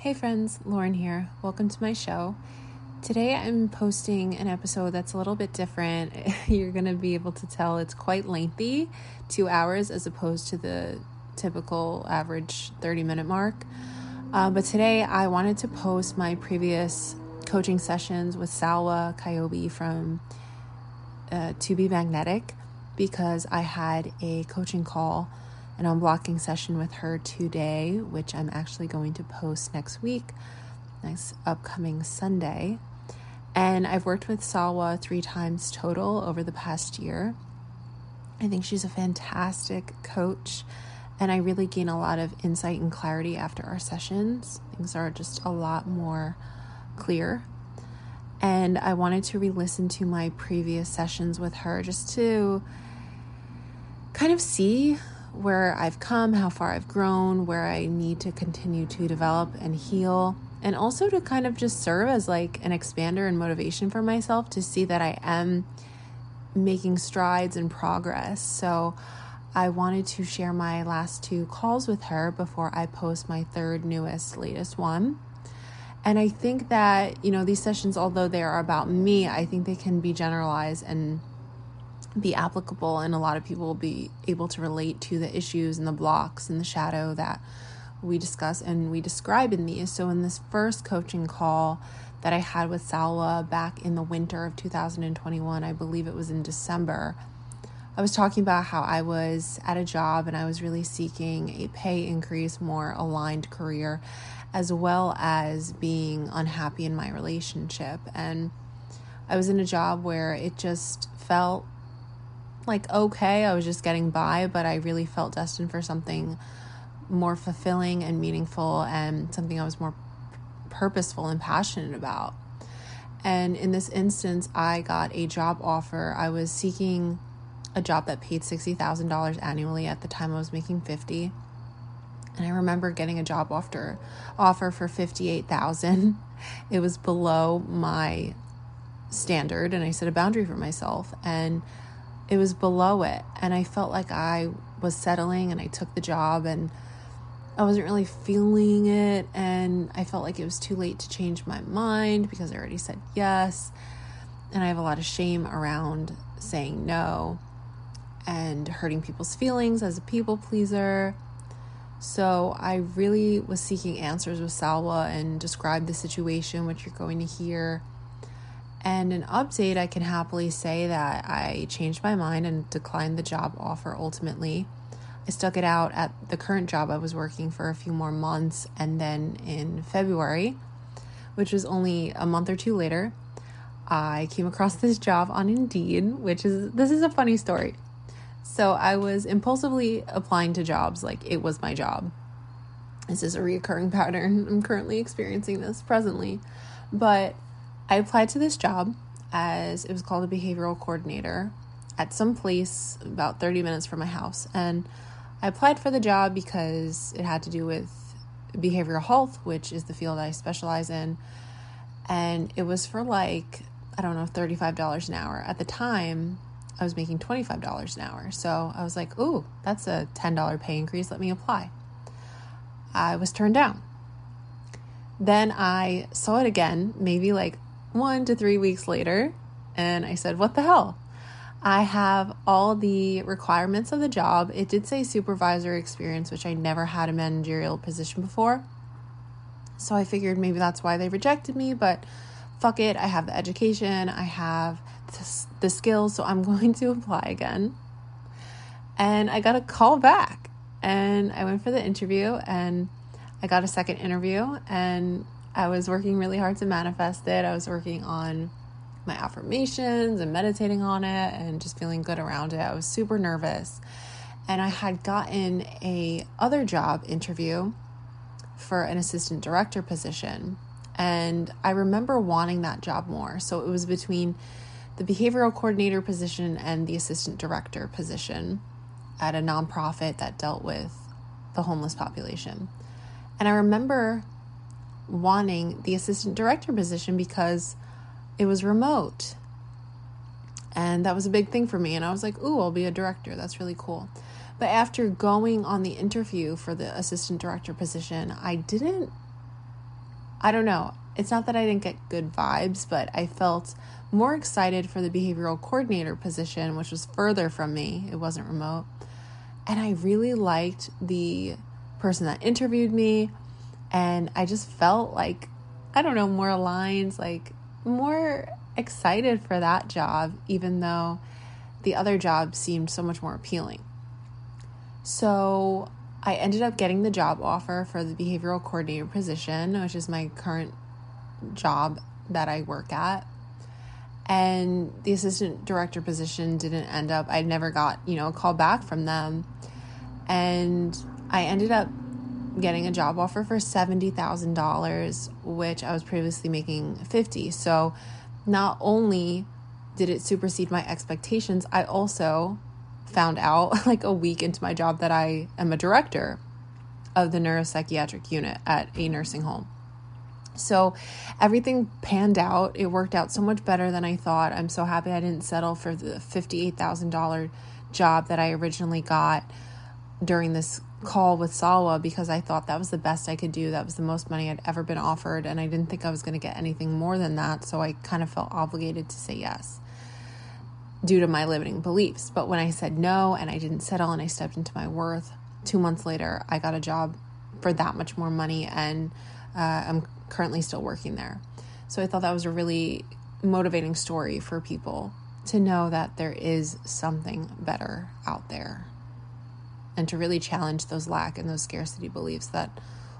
Hey friends, Lauren here. Welcome to my show. Today I'm posting an episode that's a little bit different. You're going to be able to tell it's quite lengthy, two hours as opposed to the typical average 30 minute mark. Uh, but today I wanted to post my previous coaching sessions with Salwa Kyobe from uh, To Be Magnetic because I had a coaching call an unblocking session with her today, which I'm actually going to post next week, next upcoming Sunday. And I've worked with Salwa three times total over the past year. I think she's a fantastic coach, and I really gain a lot of insight and clarity after our sessions. Things are just a lot more clear. And I wanted to re listen to my previous sessions with her just to kind of see where I've come, how far I've grown, where I need to continue to develop and heal, and also to kind of just serve as like an expander and motivation for myself to see that I am making strides and progress. So I wanted to share my last two calls with her before I post my third newest latest one. And I think that, you know, these sessions, although they are about me, I think they can be generalized and be applicable and a lot of people will be able to relate to the issues and the blocks and the shadow that we discuss and we describe in these. So in this first coaching call that I had with Salwa back in the winter of 2021, I believe it was in December, I was talking about how I was at a job and I was really seeking a pay increase, more aligned career, as well as being unhappy in my relationship. And I was in a job where it just felt like okay. I was just getting by, but I really felt destined for something more fulfilling and meaningful and something I was more purposeful and passionate about. And in this instance, I got a job offer. I was seeking a job that paid $60,000 annually. At the time, I was making 50. And I remember getting a job offer offer for 58,000. It was below my standard and I set a boundary for myself and it was below it and i felt like i was settling and i took the job and i wasn't really feeling it and i felt like it was too late to change my mind because i already said yes and i have a lot of shame around saying no and hurting people's feelings as a people pleaser. So i really was seeking answers with salwa and described the situation which you're going to hear and an update, I can happily say that I changed my mind and declined the job offer ultimately. I stuck it out at the current job I was working for a few more months. And then in February, which was only a month or two later, I came across this job on Indeed, which is this is a funny story. So I was impulsively applying to jobs like it was my job. This is a reoccurring pattern. I'm currently experiencing this presently. But I applied to this job as it was called a behavioral coordinator at some place about 30 minutes from my house. And I applied for the job because it had to do with behavioral health, which is the field I specialize in. And it was for like, I don't know, $35 an hour. At the time, I was making $25 an hour. So I was like, ooh, that's a $10 pay increase. Let me apply. I was turned down. Then I saw it again, maybe like one to three weeks later, and I said, What the hell? I have all the requirements of the job. It did say supervisor experience, which I never had a managerial position before. So I figured maybe that's why they rejected me, but fuck it. I have the education, I have the skills, so I'm going to apply again. And I got a call back, and I went for the interview, and I got a second interview, and I was working really hard to manifest it. I was working on my affirmations and meditating on it and just feeling good around it. I was super nervous. And I had gotten a other job interview for an assistant director position. And I remember wanting that job more. So it was between the behavioral coordinator position and the assistant director position at a nonprofit that dealt with the homeless population. And I remember wanting the assistant director position because it was remote. And that was a big thing for me. And I was like, ooh, I'll be a director. That's really cool. But after going on the interview for the assistant director position, I didn't I don't know. It's not that I didn't get good vibes, but I felt more excited for the behavioral coordinator position, which was further from me. It wasn't remote. And I really liked the person that interviewed me. And I just felt like, I don't know, more aligned, like more excited for that job, even though the other job seemed so much more appealing. So I ended up getting the job offer for the behavioral coordinator position, which is my current job that I work at. And the assistant director position didn't end up, I never got, you know, a call back from them. And I ended up getting a job offer for $70,000, which I was previously making 50. So not only did it supersede my expectations, I also found out like a week into my job that I am a director of the neuropsychiatric unit at a nursing home. So everything panned out. It worked out so much better than I thought. I'm so happy I didn't settle for the $58,000 job that I originally got during this call with Salwa because I thought that was the best I could do. That was the most money I'd ever been offered, and I didn't think I was going to get anything more than that. So I kind of felt obligated to say yes due to my limiting beliefs. But when I said no and I didn't settle and I stepped into my worth, two months later, I got a job for that much more money and uh, I'm currently still working there. So I thought that was a really motivating story for people to know that there is something better out there and to really challenge those lack and those scarcity beliefs that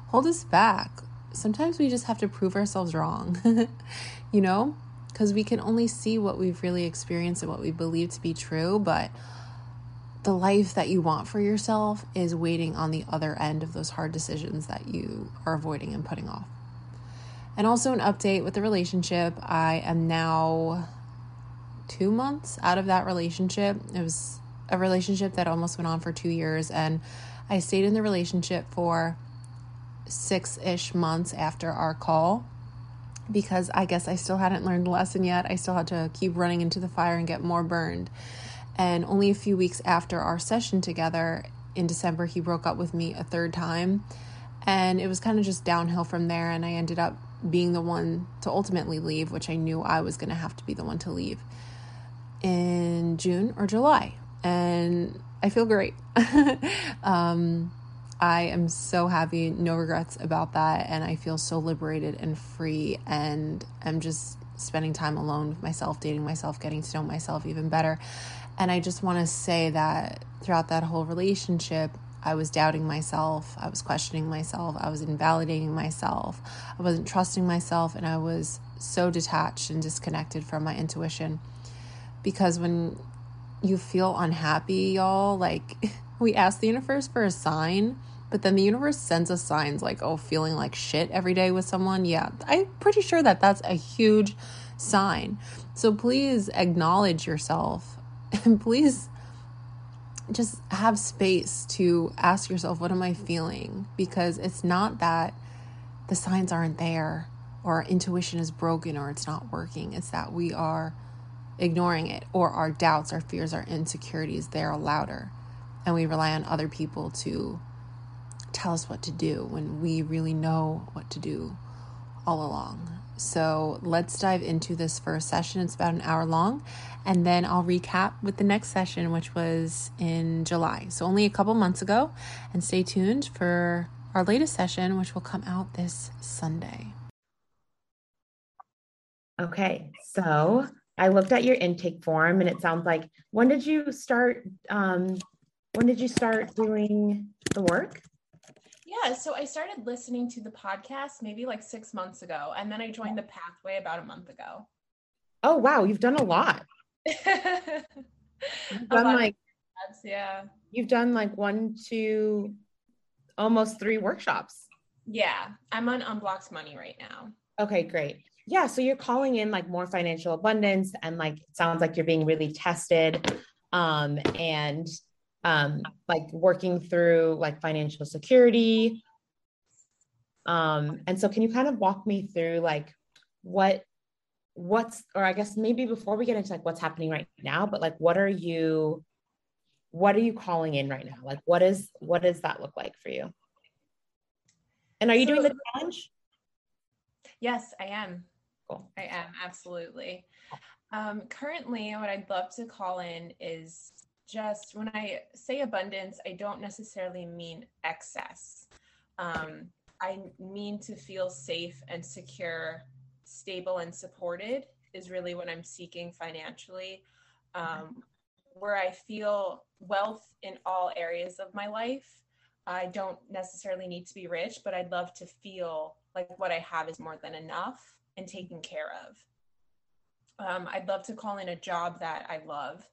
hold us back. Sometimes we just have to prove ourselves wrong, you know? because we can only see what we've really experienced and what we believe to be true, but the life that you want for yourself is waiting on the other end of those hard decisions that you are avoiding and putting off. And also, an update with the relationship. I am now two months out of that relationship. It was a relationship that almost went on for two years, and I stayed in the relationship for six ish months after our call because I guess I still hadn't learned the lesson yet. I still had to keep running into the fire and get more burned. And only a few weeks after our session together in December, he broke up with me a third time. And it was kind of just downhill from there. And I ended up being the one to ultimately leave, which I knew I was going to have to be the one to leave in June or July. And I feel great. um, I am so happy, no regrets about that. And I feel so liberated and free. And I'm just spending time alone with myself, dating myself, getting to know myself even better. And I just want to say that throughout that whole relationship, I was doubting myself. I was questioning myself. I was invalidating myself. I wasn't trusting myself. And I was so detached and disconnected from my intuition. Because when you feel unhappy, y'all, like we ask the universe for a sign but then the universe sends us signs like, oh, feeling like shit every day with someone. Yeah, I'm pretty sure that that's a huge sign. So please acknowledge yourself and please just have space to ask yourself, what am I feeling? Because it's not that the signs aren't there or intuition is broken or it's not working. It's that we are ignoring it or our doubts, our fears, our insecurities, they're louder. And we rely on other people to tell us what to do when we really know what to do all along. So let's dive into this first session. It's about an hour long, and then I'll recap with the next session, which was in July. So only a couple months ago. And stay tuned for our latest session, which will come out this Sunday. Okay, so I looked at your intake form, and it sounds like when did you start? Um, when did you start doing the work? Yeah, so I started listening to the podcast maybe like six months ago, and then I joined the pathway about a month ago. Oh wow, you've done a lot. you've done like yeah. You've done like one, two, almost three workshops. Yeah, I'm on Unblocked Money right now. Okay, great. Yeah, so you're calling in like more financial abundance, and like it sounds like you're being really tested, um, and um, like working through like financial security. Um, and so can you kind of walk me through like what what's or I guess maybe before we get into like what's happening right now, but like what are you what are you calling in right now? Like what is what does that look like for you? And are you so, doing the challenge? Yes, I am. Cool. I am absolutely. Um, currently, what I'd love to call in is just when I say abundance, I don't necessarily mean excess. Um, I mean to feel safe and secure, stable and supported is really what I'm seeking financially. Um, where I feel wealth in all areas of my life. I don't necessarily need to be rich, but I'd love to feel like what I have is more than enough and taken care of. Um, I'd love to call in a job that I love,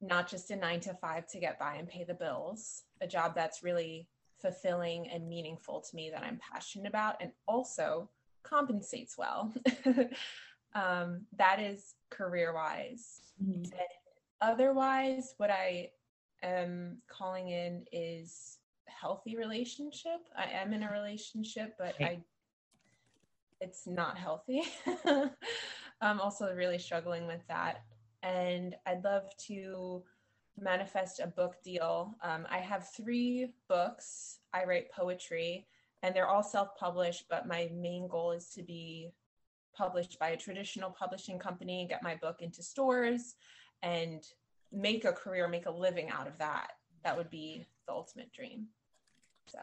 not just a nine to five to get by and pay the bills, a job that's really fulfilling and meaningful to me that I'm passionate about and also compensates well. um, that is career wise. Mm-hmm. otherwise, what I am calling in is healthy relationship. I am in a relationship, but I it's not healthy. I'm also really struggling with that. And I'd love to manifest a book deal. Um, I have three books. I write poetry, and they're all self published, but my main goal is to be published by a traditional publishing company, get my book into stores, and make a career, make a living out of that. That would be the ultimate dream. So,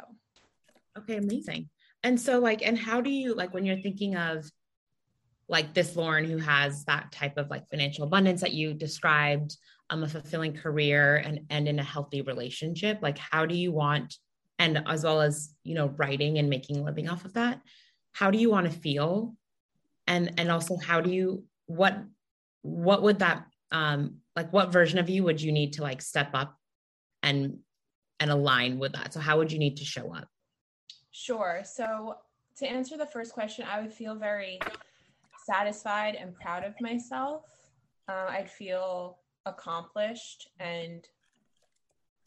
okay, amazing. And so, like, and how do you like when you're thinking of like this Lauren who has that type of like financial abundance that you described, um, a fulfilling career and and in a healthy relationship? Like, how do you want, and as well as you know, writing and making a living off of that, how do you want to feel? And and also, how do you what what would that um like what version of you would you need to like step up and and align with that so how would you need to show up sure. So to answer the first question i would feel very satisfied and proud of myself. Uh, i'd feel accomplished and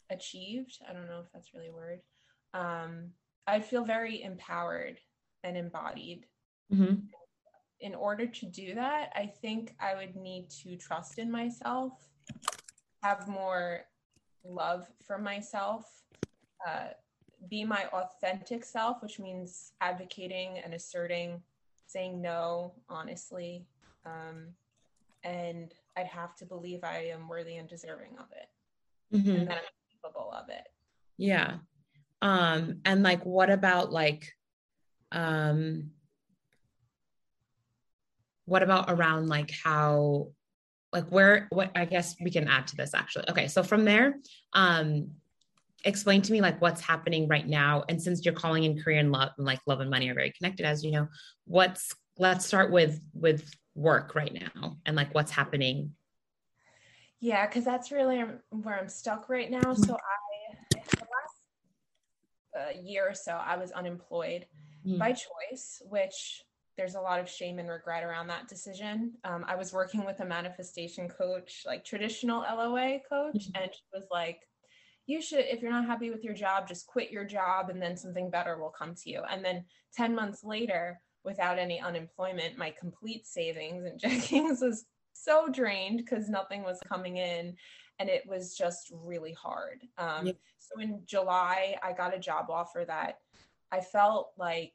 achieved. I don't know if that's really a word. Um, i'd feel very empowered and embodied. Mm-hmm. In order to do that, I think I would need to trust in myself, have more love for myself, uh, be my authentic self, which means advocating and asserting, saying no honestly. Um, and I'd have to believe I am worthy and deserving of it mm-hmm. and that I'm capable of it. Yeah. Um, and like, what about like, um, what about around like how like where what i guess we can add to this actually okay so from there um explain to me like what's happening right now and since you're calling in career and love and like love and money are very connected as you know what's let's start with with work right now and like what's happening yeah because that's really where i'm stuck right now so i the last uh, year or so i was unemployed mm-hmm. by choice which there's a lot of shame and regret around that decision. Um, I was working with a manifestation coach, like traditional LOA coach, mm-hmm. and she was like, you should, if you're not happy with your job, just quit your job and then something better will come to you. And then 10 months later, without any unemployment, my complete savings and checkings was so drained because nothing was coming in and it was just really hard. Um, yep. So in July, I got a job offer that I felt like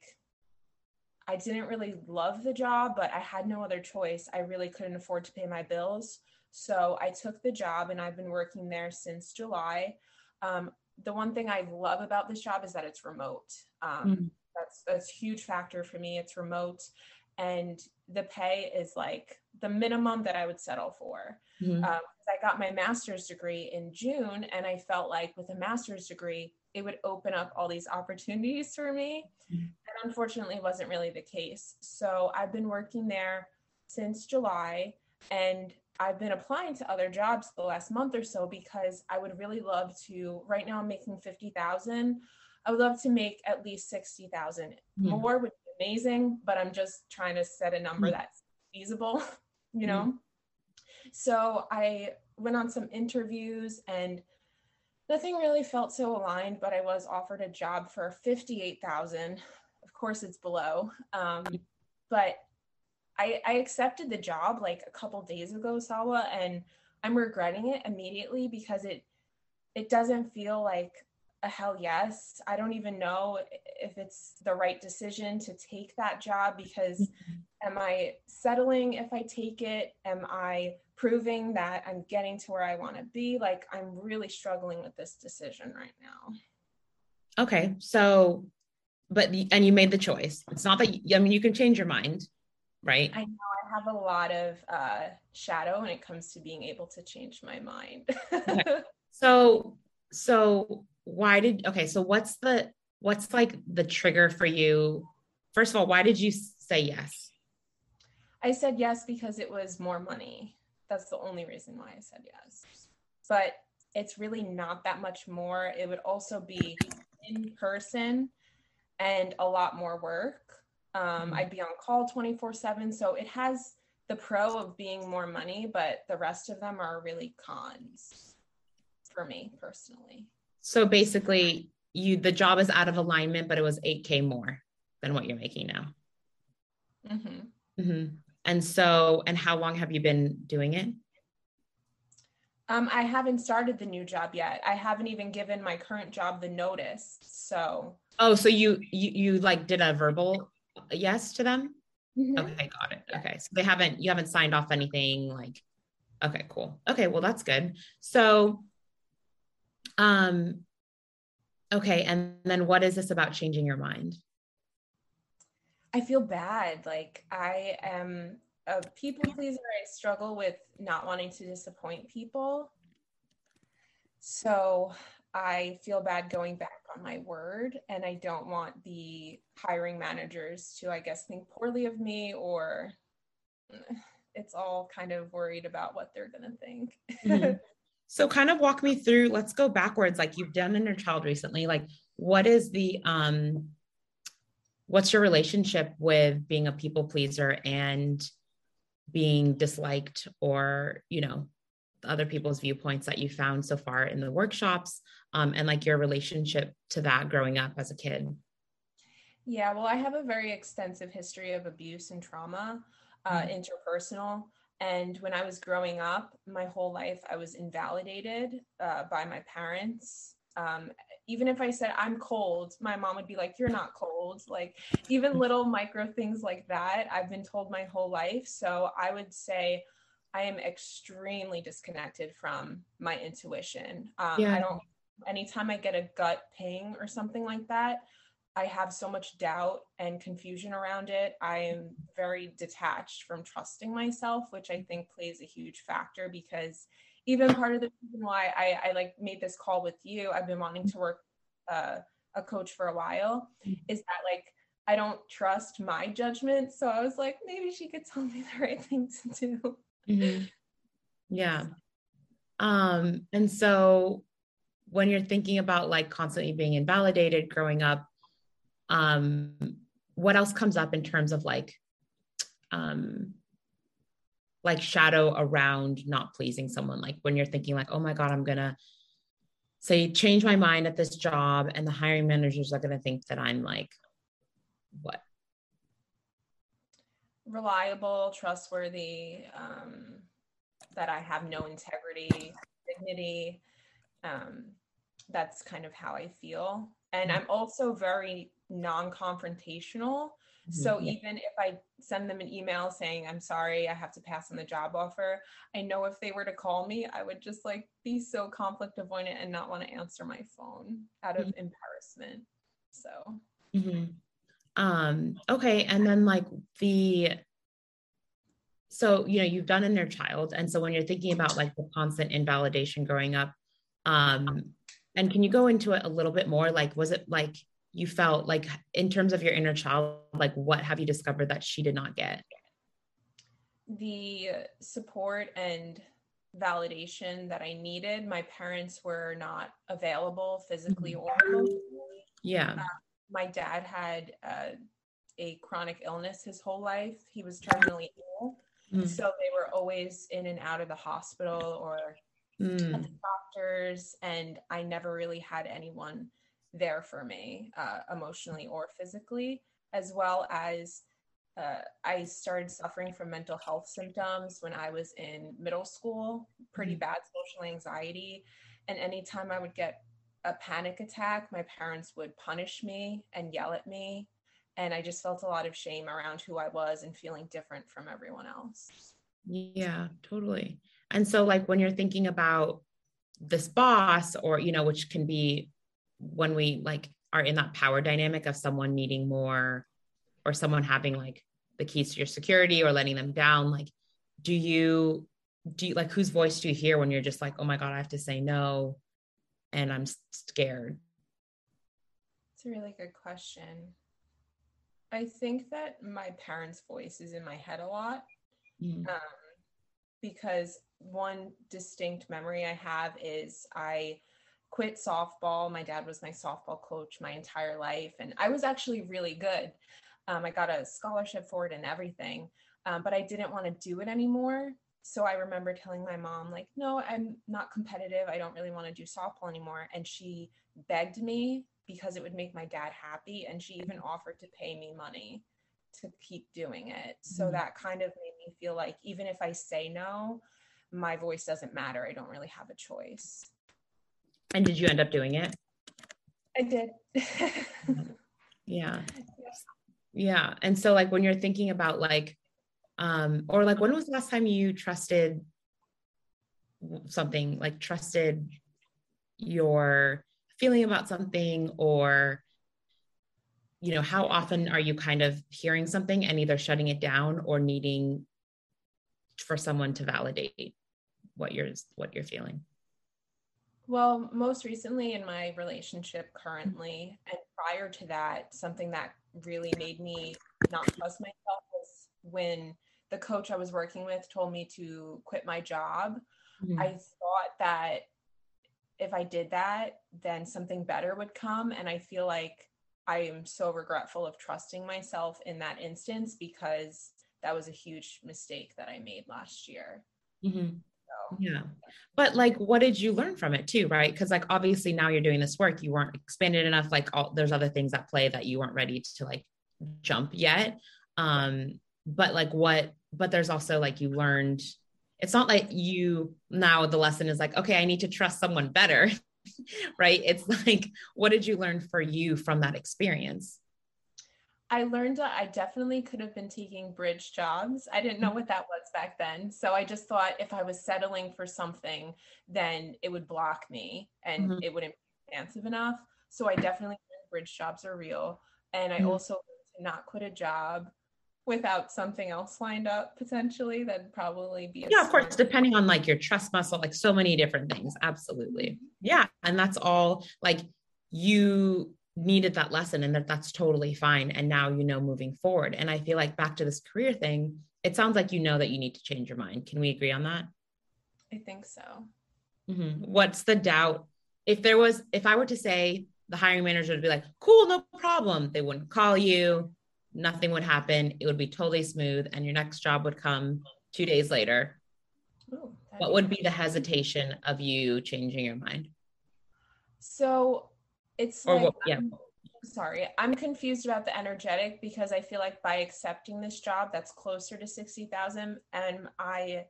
I didn't really love the job, but I had no other choice. I really couldn't afford to pay my bills. So I took the job and I've been working there since July. Um, the one thing I love about this job is that it's remote. Um, mm That's that's a huge factor for me. It's remote, and the pay is like the minimum that I would settle for. mm Um, I got my master's degree in June, and I felt like with a master's degree, it would open up all these opportunities for me. Mm-hmm. And unfortunately, wasn't really the case. So I've been working there since July and I've been applying to other jobs the last month or so because I would really love to. Right now, I'm making 50,000. I would love to make at least 60,000. Mm-hmm. More would be amazing, but I'm just trying to set a number mm-hmm. that's feasible, you know? Mm-hmm. So I went on some interviews and nothing really felt so aligned, but I was offered a job for 58,000. Of course it's below. Um, but I, I accepted the job like a couple days ago, Salwa, and I'm regretting it immediately because it it doesn't feel like a hell yes. I don't even know if it's the right decision to take that job because mm-hmm. am I settling if I take it? Am I proving that I'm getting to where I want to be? Like, I'm really struggling with this decision right now. Okay. So, but, and you made the choice. It's not that, you, I mean, you can change your mind, right? I know I have a lot of uh, shadow when it comes to being able to change my mind. okay. So, so why did okay so what's the what's like the trigger for you first of all why did you say yes i said yes because it was more money that's the only reason why i said yes but it's really not that much more it would also be in person and a lot more work um, mm-hmm. i'd be on call 24 7 so it has the pro of being more money but the rest of them are really cons for me personally so basically, you the job is out of alignment, but it was 8K more than what you're making now. Mm-hmm. Mm-hmm. And so, and how long have you been doing it? Um, I haven't started the new job yet. I haven't even given my current job the notice. So. Oh, so you you you like did a verbal yes to them? Mm-hmm. Okay, got it. Okay, so they haven't you haven't signed off anything like. Okay, cool. Okay, well that's good. So um, okay. And then what is this about changing your mind? I feel bad. Like I am a people pleaser. I struggle with not wanting to disappoint people. So I feel bad going back on my word and I don't want the hiring managers to, I guess, think poorly of me or it's all kind of worried about what they're going to think. Mm-hmm. So kind of walk me through, let's go backwards. Like you've done inner child recently. Like what is the um what's your relationship with being a people pleaser and being disliked or, you know, other people's viewpoints that you found so far in the workshops um, and like your relationship to that growing up as a kid? Yeah, well, I have a very extensive history of abuse and trauma, uh, mm-hmm. interpersonal. And when I was growing up, my whole life, I was invalidated uh, by my parents. Um, even if I said I'm cold, my mom would be like, You're not cold. Like, even little micro things like that, I've been told my whole life. So I would say I am extremely disconnected from my intuition. Um, yeah. I don't, anytime I get a gut ping or something like that, I have so much doubt and confusion around it. I am very detached from trusting myself, which I think plays a huge factor because even part of the reason why I, I like made this call with you, I've been wanting to work uh, a coach for a while, is that like I don't trust my judgment. So I was like, maybe she could tell me the right thing to do. Mm-hmm. Yeah. Um, and so when you're thinking about like constantly being invalidated growing up, um, what else comes up in terms of like um, like shadow around not pleasing someone like when you're thinking like oh my god i'm gonna say change my mind at this job and the hiring managers are gonna think that i'm like what reliable trustworthy um, that i have no integrity dignity um, that's kind of how i feel and i'm also very non-confrontational so mm-hmm. even if i send them an email saying i'm sorry i have to pass on the job offer i know if they were to call me i would just like be so conflict avoidant and not want to answer my phone out of mm-hmm. embarrassment so mm-hmm. Um okay and then like the so you know you've done inner child and so when you're thinking about like the constant invalidation growing up um and can you go into it a little bit more? Like was it like you felt like in terms of your inner child like what have you discovered that she did not get? The support and validation that i needed my parents were not available physically or emotionally. Yeah my dad had uh, a chronic illness his whole life he was terminally ill mm. so they were always in and out of the hospital or mm. doctors and i never really had anyone there for me uh, emotionally or physically, as well as uh, I started suffering from mental health symptoms when I was in middle school, pretty mm-hmm. bad social anxiety. And anytime I would get a panic attack, my parents would punish me and yell at me. And I just felt a lot of shame around who I was and feeling different from everyone else. Yeah, totally. And so, like, when you're thinking about this boss, or, you know, which can be when we like are in that power dynamic of someone needing more or someone having like the keys to your security or letting them down, like, do you, do you like whose voice do you hear when you're just like, oh my God, I have to say no? And I'm scared? It's a really good question. I think that my parents' voice is in my head a lot mm. um, because one distinct memory I have is I quit softball. My dad was my softball coach my entire life, and I was actually really good. Um, I got a scholarship for it and everything, um, but I didn't want to do it anymore so I remember telling my mom, like, no, I'm not competitive. I don't really want to do softball anymore. And she begged me because it would make my dad happy. And she even offered to pay me money to keep doing it. So mm-hmm. that kind of made me feel like even if I say no, my voice doesn't matter. I don't really have a choice. And did you end up doing it? I did. yeah. Yeah. And so, like, when you're thinking about like um or like when was the last time you trusted something like trusted your feeling about something? Or you know how often are you kind of hearing something and either shutting it down or needing for someone to validate what you're what you're feeling? Well most recently in my relationship currently and prior to that something that really made me not trust myself when the coach I was working with told me to quit my job, mm-hmm. I thought that if I did that, then something better would come. And I feel like I am so regretful of trusting myself in that instance because that was a huge mistake that I made last year. Mm-hmm. So. Yeah. But like, what did you learn from it too? Right. Cause like, obviously now you're doing this work, you weren't expanded enough. Like all, there's other things at play that you weren't ready to like jump yet. Um, but like what but there's also like you learned it's not like you now the lesson is like okay i need to trust someone better right it's like what did you learn for you from that experience I learned that I definitely could have been taking bridge jobs. I didn't know what that was back then. So I just thought if I was settling for something, then it would block me and mm-hmm. it wouldn't be expansive enough. So I definitely learned bridge jobs are real. And I mm-hmm. also learned to not quit a job without something else lined up potentially that'd probably be yeah of course depending on like your trust muscle like so many different things absolutely. Yeah and that's all like you needed that lesson and that that's totally fine and now you know moving forward. And i feel like back to this career thing it sounds like you know that you need to change your mind. Can we agree on that? I think so. Mm-hmm. what's the doubt? If there was if i were to say the hiring manager would be like cool no problem they wouldn't call you nothing would happen. It would be totally smooth, and your next job would come two days later. Ooh, what would be the hesitation of you changing your mind? So it's or like, what, yeah. I'm, sorry, I'm confused about the energetic because I feel like by accepting this job that's closer to 60,000 and I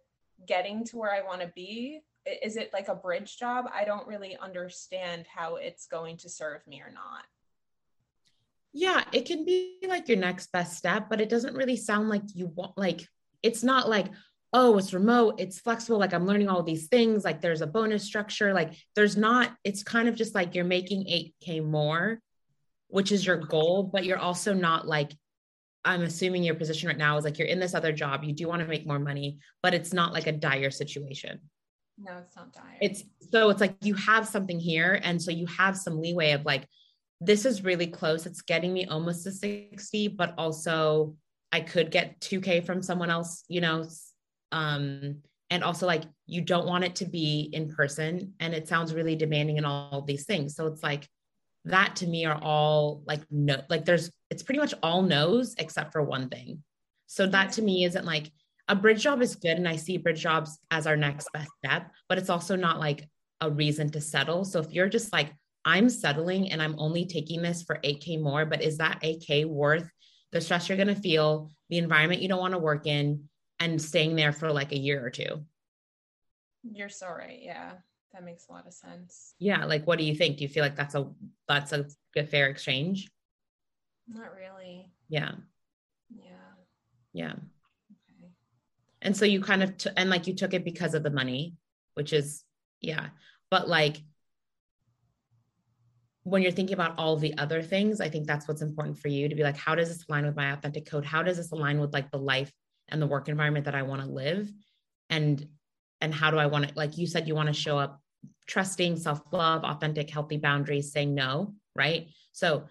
getting to where I want to be, is it like a bridge job? I don't really understand how it's going to serve me or not. Yeah, it can be like your next best step, but it doesn't really sound like you want, like, it's not like, oh, it's remote, it's flexible. Like, I'm learning all these things. Like, there's a bonus structure. Like, there's not, it's kind of just like you're making 8K more, which is your goal, but you're also not like, I'm assuming your position right now is like you're in this other job, you do want to make more money, but it's not like a dire situation. No, it's not dire. It's so it's like you have something here. And so you have some leeway of like, this is really close. It's getting me almost to 60, but also I could get 2K from someone else, you know. Um, and also like you don't want it to be in person and it sounds really demanding and all, these things. So it's like that to me are all like no, like there's it's pretty much all no's except for one thing. So that to me isn't like a bridge job is good and I see bridge jobs as our next best step, but it's also not like a reason to settle. So if you're just like, I'm settling and I'm only taking this for 8K more, but is that 8K worth the stress you're going to feel, the environment you don't want to work in, and staying there for like a year or two? You're so right. Yeah. that makes a lot of sense. Yeah. Like, what do you think? Do you feel like that's a that's a good fair exchange? Not really. Yeah. Yeah. Yeah. Okay. And so you kind of t- and like you took it because of the money, which is yeah. But like when you're thinking about all the other things, I think that's what's important for you to be like, how does this align with my authentic code? How does this align with like the life and the work environment that I want to live? And and how do I want to, like you said, you want to show up trusting, self-love, authentic, healthy boundaries, saying no, right? So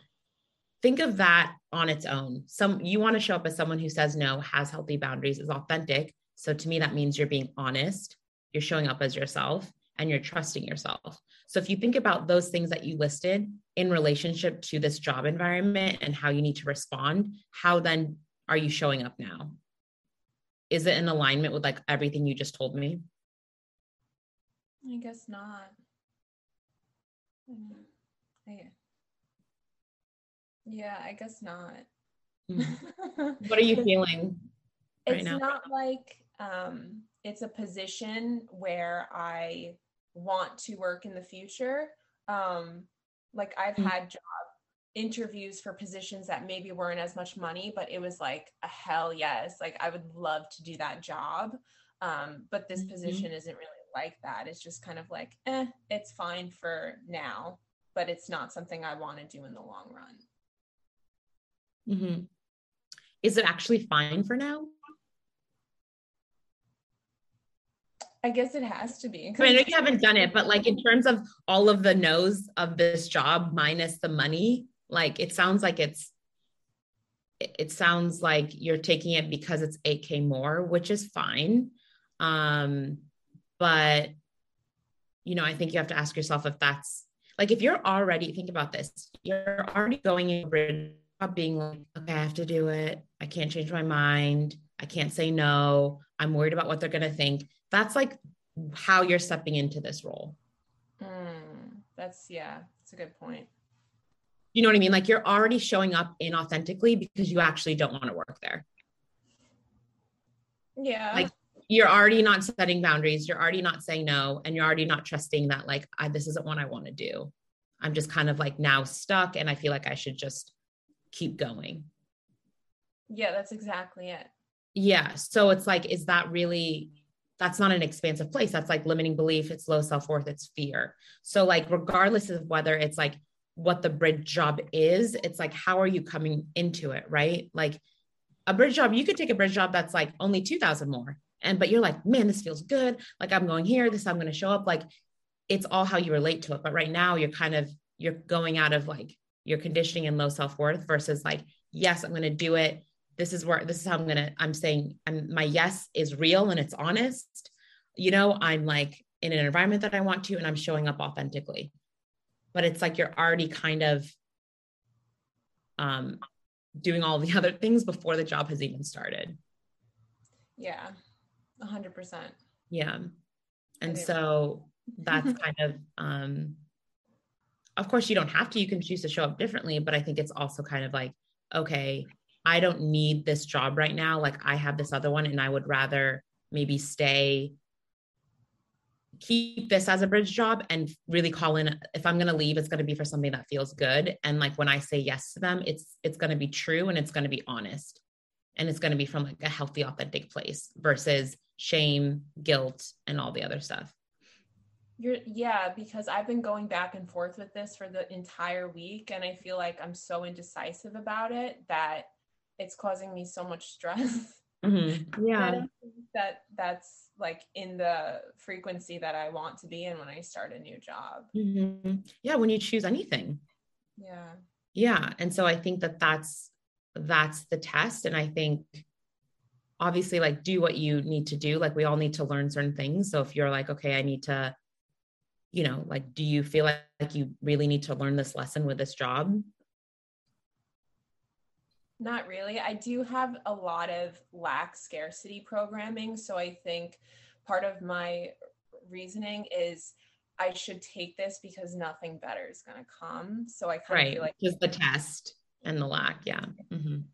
think of that on its own. Some you want to show up as someone who says no, has healthy boundaries, is authentic. So to me, that means you're being honest, you're showing up as yourself, and you're trusting yourself. So if you think about those things that you listed in relationship to this job environment and how you need to respond, how then are you showing up now? Is it in alignment with like everything you just told me? I guess not. I- yeah, I guess not. Mm. What are you feeling? right it's now? not like um it's a position where I want to work in the future. Um like I've Mm. had job interviews for positions that maybe weren't as much money, but it was like a hell yes. Like I would love to do that job. Um, but this Mhm. position isn't really like that. It's just kind of like, eh, it's fine for now, but it's not something I want to do in the long run. Mhm. Is it actually fine for now? I guess it has to be. I, mean, I know you haven't done it, but like in terms of all of the no's of this job minus the money, like it sounds like it's it sounds like you're taking it because it's 8k more, which is fine. Um, but you know, I think you have to ask yourself if that's like if you're already think about this, you're already going in being like, okay, I have to do it. I can't change my mind. I can't say no. I'm worried about what they're gonna think. That's like how you're stepping into this role. Mm, that's yeah, that's a good point. You know what I mean? Like you're already showing up inauthentically because you actually don't want to work there. Yeah. Like, You're already not setting boundaries. You're already not saying no. And you're already not trusting that, like, I, this isn't what I want to do. I'm just kind of like now stuck and I feel like I should just keep going. yeah, that's exactly it. Yeah. So it's like, is that really, that's not an expansive place. That's like limiting belief. It's low self worth. It's fear. So, like, regardless of whether it's like what the bridge job is, it's like, how are you coming into it? Right. Like, a bridge job, you could take a bridge job that's like only 2000 more. And, but you're like, man, this feels good. Like, I'm going here. This, I'm going to show up. Like, it's all how you relate to it. But right now, you're kind of, you're going out of like your conditioning and low self worth versus like, yes, I'm going to do it this is where this is how i'm gonna i'm saying I'm, my yes is real and it's honest. You know i'm like in an environment that i want to and i'm showing up authentically. But it's like you're already kind of um doing all the other things before the job has even started. Yeah. A hundred percent. yeah. And so that's kind of um of course you don't have to you can choose to show up differently but i think it's also kind of like okay i don't need this job right now. Like i have this other one and i would rather maybe stay keep this as a bridge job and really call in. If i'm going to leave it's going to be for something that feels good. And like when i say yes to them it's it's going to be true and it's going to be honest. And it's going to be from like a healthy authentic place versus shame guilt and all the other stuff. You're yeah, because I've been going back and forth with this for the entire week. And I feel like I'm so indecisive about it that it's causing me so much stress. Mhm. I yeah don't think that that's like in the frequency that I want to be in when I start a new job. Mhm. yeah when you choose anything Yeah. yeah and so i think that that's that's the test and i think obviously like do what you need to do like we all need to learn certain things so if you're like okay i need to you know like do you feel like, like you really need to learn this lesson with this job Not really. I do have a lot of lack scarcity programming. So I think part of my reasoning is I should take this because nothing better is going to come. So I kind of right feel like, just the test and the lack yeah Mhm.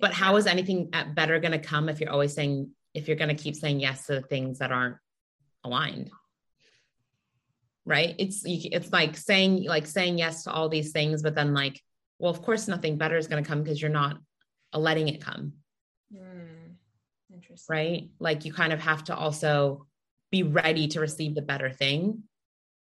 but how is anything better going to come if you're always saying if you're going to keep saying yes to the things that aren't aligned right it's it's like saying like saying yes to all these things but then like well of course nothing better is going to come because you're not letting it come. Mm, interesting. Right? Like you kind of have to also be ready to receive the better thing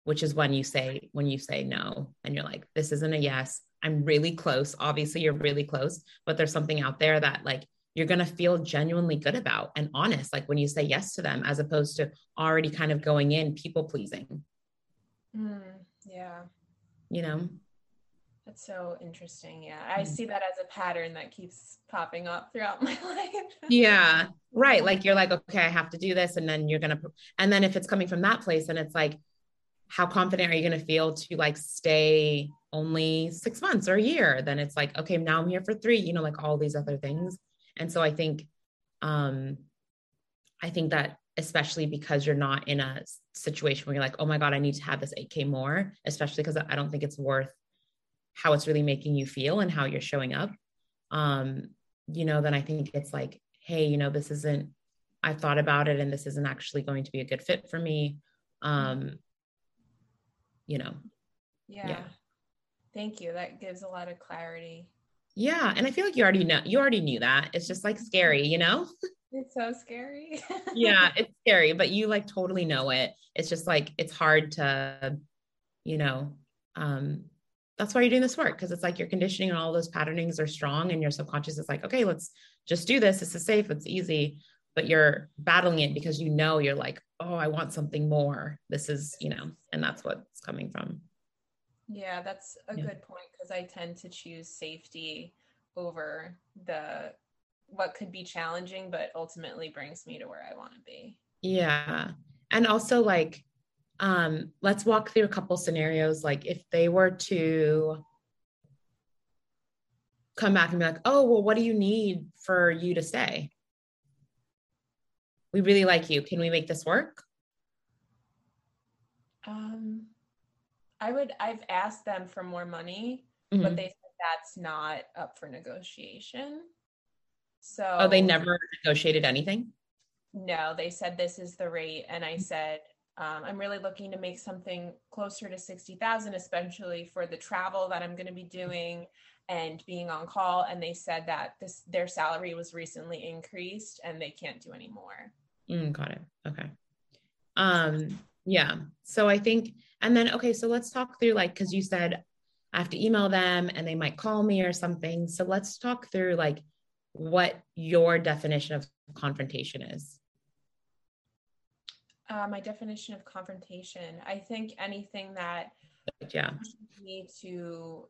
which is when you say when you say no and you're like this isn't a yes. I'm really close. Obviously you're really close but there's something out there that like you're going to feel genuinely good about and honest like when you say yes to them as opposed to already kind of going in people pleasing mm, yeah. You know that's so interesting yeah. I mm. see that as a pattern that keeps popping up throughout my life. Yeah right like you're like okay i have to do this and then you're gonna and then if it's coming from that place and it's like how confident are you going to feel to like stay only six months or a year? Then it's like okay now i'm here for three you know like all these other things. And so i think um i think that especially because you're not in a situation where you're like oh my god i need to have this 8k more especially because i don't think it's worth how it's really making you feel and how you're showing up um you know then i think it's like hey you know this isn't i thought about it and this isn't actually going to be a good fit for me um you know. Yeah. yeah. Thank you. That gives a lot of clarity. Yeah and i feel like you already know you already knew that. It's just like scary you know? It's so scary. Yeah it's scary but you like totally know it. It's just like it's hard to you know um that's why you're doing this work because it's like your conditioning and all those patternings are strong and your subconscious is like okay let's just do this. This is safe. It's easy. But you're battling it because you know you're like oh i want something more. This is you know and that's what's coming from. Yeah that's a yeah. good point because i tend to choose safety over the what could be challenging but ultimately brings me to where i want to be. Yeah. And also like um let's walk through a couple scenarios. Like if they were to come back and be like oh well what do you need for you to stay? We really like you. Can we make this work? Um i would i've asked them for more money mm-hmm. but they said that's not up for negotiation. So oh they never negotiated anything? No they said this is the rate and i said um, i'm really looking to make something closer to 60000 especially for the travel that i'm going to be doing and being on call. And they said that this their salary was recently increased and they can't do any more mm, got it. Okay. Um yeah. So i think and then okay so let's talk through like because you said i have to email them and they might call me or something. So let's talk through like what your definition of confrontation is uh, my definition of confrontation. I think anything that yeah. me to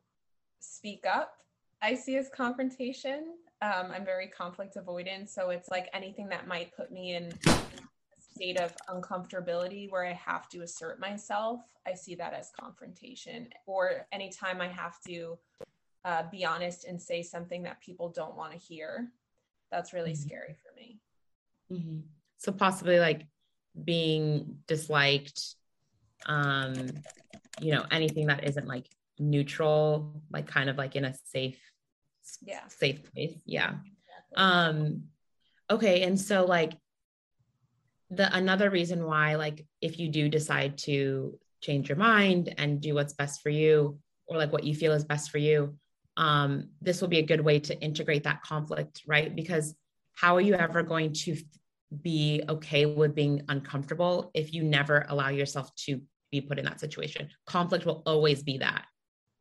speak up i see as confrontation. Um, i'm very conflict avoidant so it's like anything that might put me in a state of uncomfortability where i have to assert myself i see that as confrontation. Or anytime i have to uh, be honest and say something that people don't want to hear that's really mm-hmm. scary for me. Mm-hmm. so possibly like being disliked um you know anything that isn't like neutral like kind of like in a safe yeah. safe place. Yeah. Um okay and so like the another reason why like if you do decide to change your mind and do what's best for you or like what you feel is best for you um this will be a good way to integrate that conflict right? Because how are you ever going to be okay with being uncomfortable if you never allow yourself to be put in that situation. Conflict will always be that.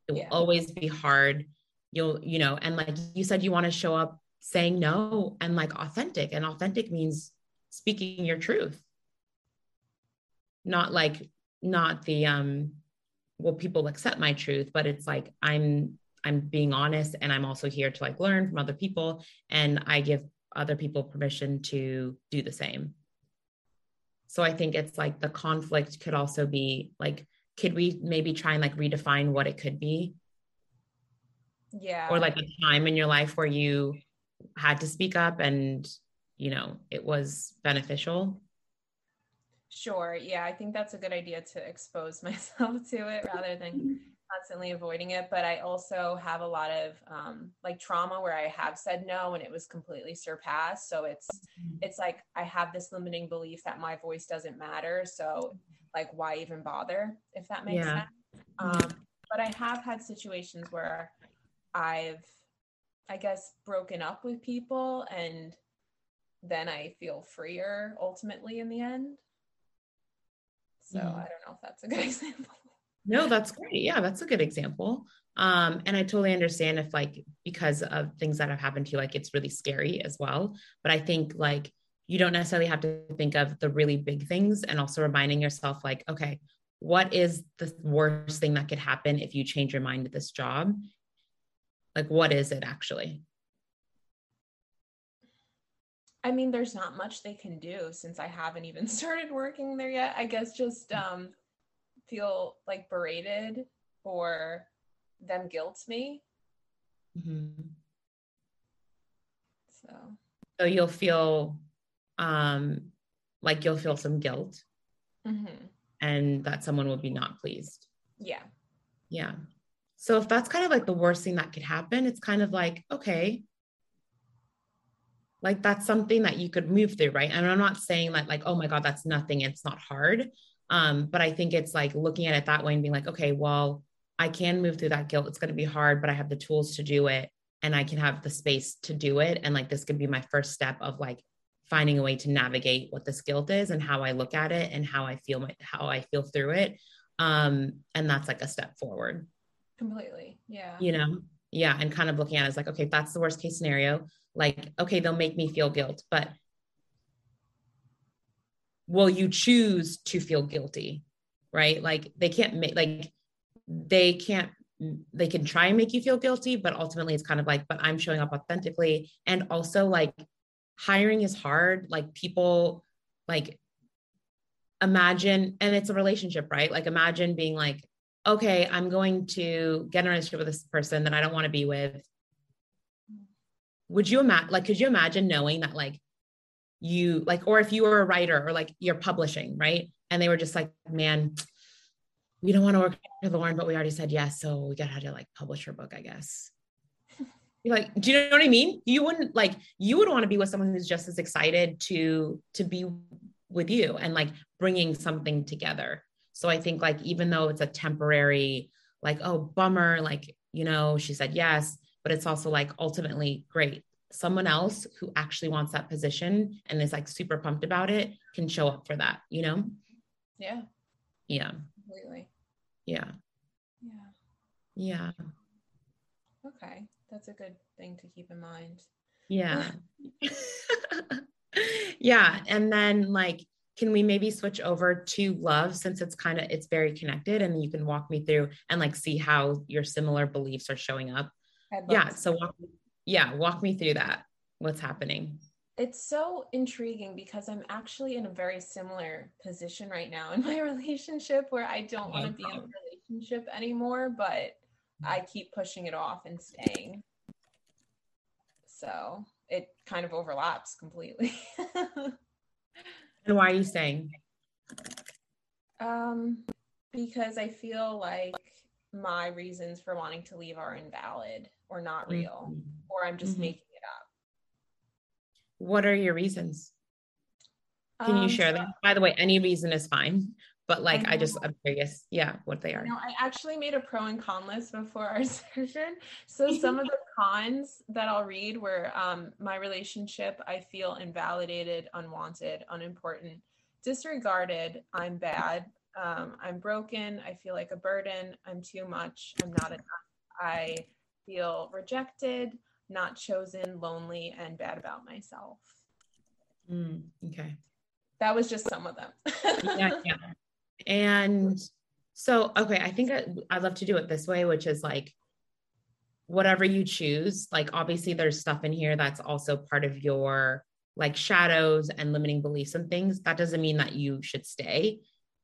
It will yeah. always be hard. You'll you know and like you said you want to show up saying no and like authentic and authentic means speaking your truth. Not like not the um well people accept my truth but it's like i'm i'm being honest and i'm also here to like learn from other people and i give other people permission to do the same. So i think it's like the conflict could also be like could we maybe try and like redefine what it could be? Yeah. Or like a time in your life where you had to speak up and you know it was beneficial? Sure. Yeah i think that's a good idea to expose myself to it rather than mm-hmm. Constantly avoiding it but i also have a lot of um, like trauma where i have said no and it was completely surpassed so it's mm-hmm. it's like i have this limiting belief that my voice doesn't matter so like why even bother if that makes yeah. sense um, but i have had situations where i've i guess broken up with people and then i feel freer ultimately in the end so mm-hmm. i don't know if that's a good example no that's great yeah that's a good example um, and I totally understand if like because of things that have happened to you, like it's really scary as well. But I think like you don't necessarily have to think of the really big things and also reminding yourself like, okay, what is the worst thing that could happen if you change your mind to this job? Like what is it actually? I mean, there's not much they can do since I haven't even started working there yet. I guess just um, feel like berated or them guilt me. Mm-hmm. So. So you'll feel, um, like you'll feel some guilt, mm-hmm. and that someone will be not pleased. Yeah. Yeah. So if that's kind of like the worst thing that could happen, it's kind of like okay, like that's something that you could move through, right? And I'm not saying that like, oh my god, that's nothing. It's not hard. Um, but I think it's like looking at it that way and being like, okay, well, I can move through that guilt. It's going to be hard, but I have the tools to do it and I can have the space to do it. And like this could be my first step of like finding a way to navigate what this guilt is and how I look at it and how I feel my, how I feel through it. Um, and that's like a step forward. Completely. Yeah. You know, yeah. And kind of looking at it as like, okay, that's the worst case scenario. Like, okay, they'll make me feel guilt, but will you choose to feel guilty? Right. Like they can't make like they can't they can try and make you feel guilty but ultimately it's kind of like but i'm showing up authentically and also like hiring is hard like people like imagine and it's a relationship right like imagine being like okay i'm going to get in a relationship with this person that i don't want to be with would you imagine like could you imagine knowing that like you like or if you were a writer or like you're publishing right and they were just like man we don't want to work with Lauren, but we already said yes. So we got to like publish her book, I guess. You're like, do you know what I mean? You wouldn't like, you would want to be with someone who's just as excited to, to be with you and like bringing something together. So I think like, even though it's a temporary, like, oh, bummer, like, you know, she said yes, but it's also like ultimately great. Someone else who actually wants that position and is like super pumped about it can show up for that, you know? Yeah. Yeah completely. Yeah. Yeah. Yeah. Okay. That's a good thing to keep in mind. Yeah. yeah. And then like, can we maybe switch over to love since it's kind of it's very connected and you can walk me through and like see how your similar beliefs are showing up yeah so walk, yeah walk me through that what's happening it's so intriguing because I'm actually in a very similar position right now in my relationship where I don't want to be in a relationship anymore, but I keep pushing it off and staying. So it kind of overlaps completely. and why are you staying? Um, because I feel like my reasons for wanting to leave are invalid or not real, mm-hmm. or I'm just mm-hmm. making it up what are your reasons? Can um, you share them? By the way, any reason is fine. But like, I, I just, I'm curious, yeah, what they are. No, I actually made a pro and con list before our session. So some of the cons that I'll read were um, my relationship, I feel invalidated, unwanted, unimportant, disregarded, I'm bad, um, I'm broken, I feel like a burden, I'm too much, I'm not enough, I feel rejected, not chosen, lonely, and bad about myself. Mm, okay. That was just some of them. yeah, yeah. And so, okay, I think I, I love to do it this way, which is like whatever you choose. Like, obviously, there's stuff in here that's also part of your like shadows and limiting beliefs and things. That doesn't mean that you should stay.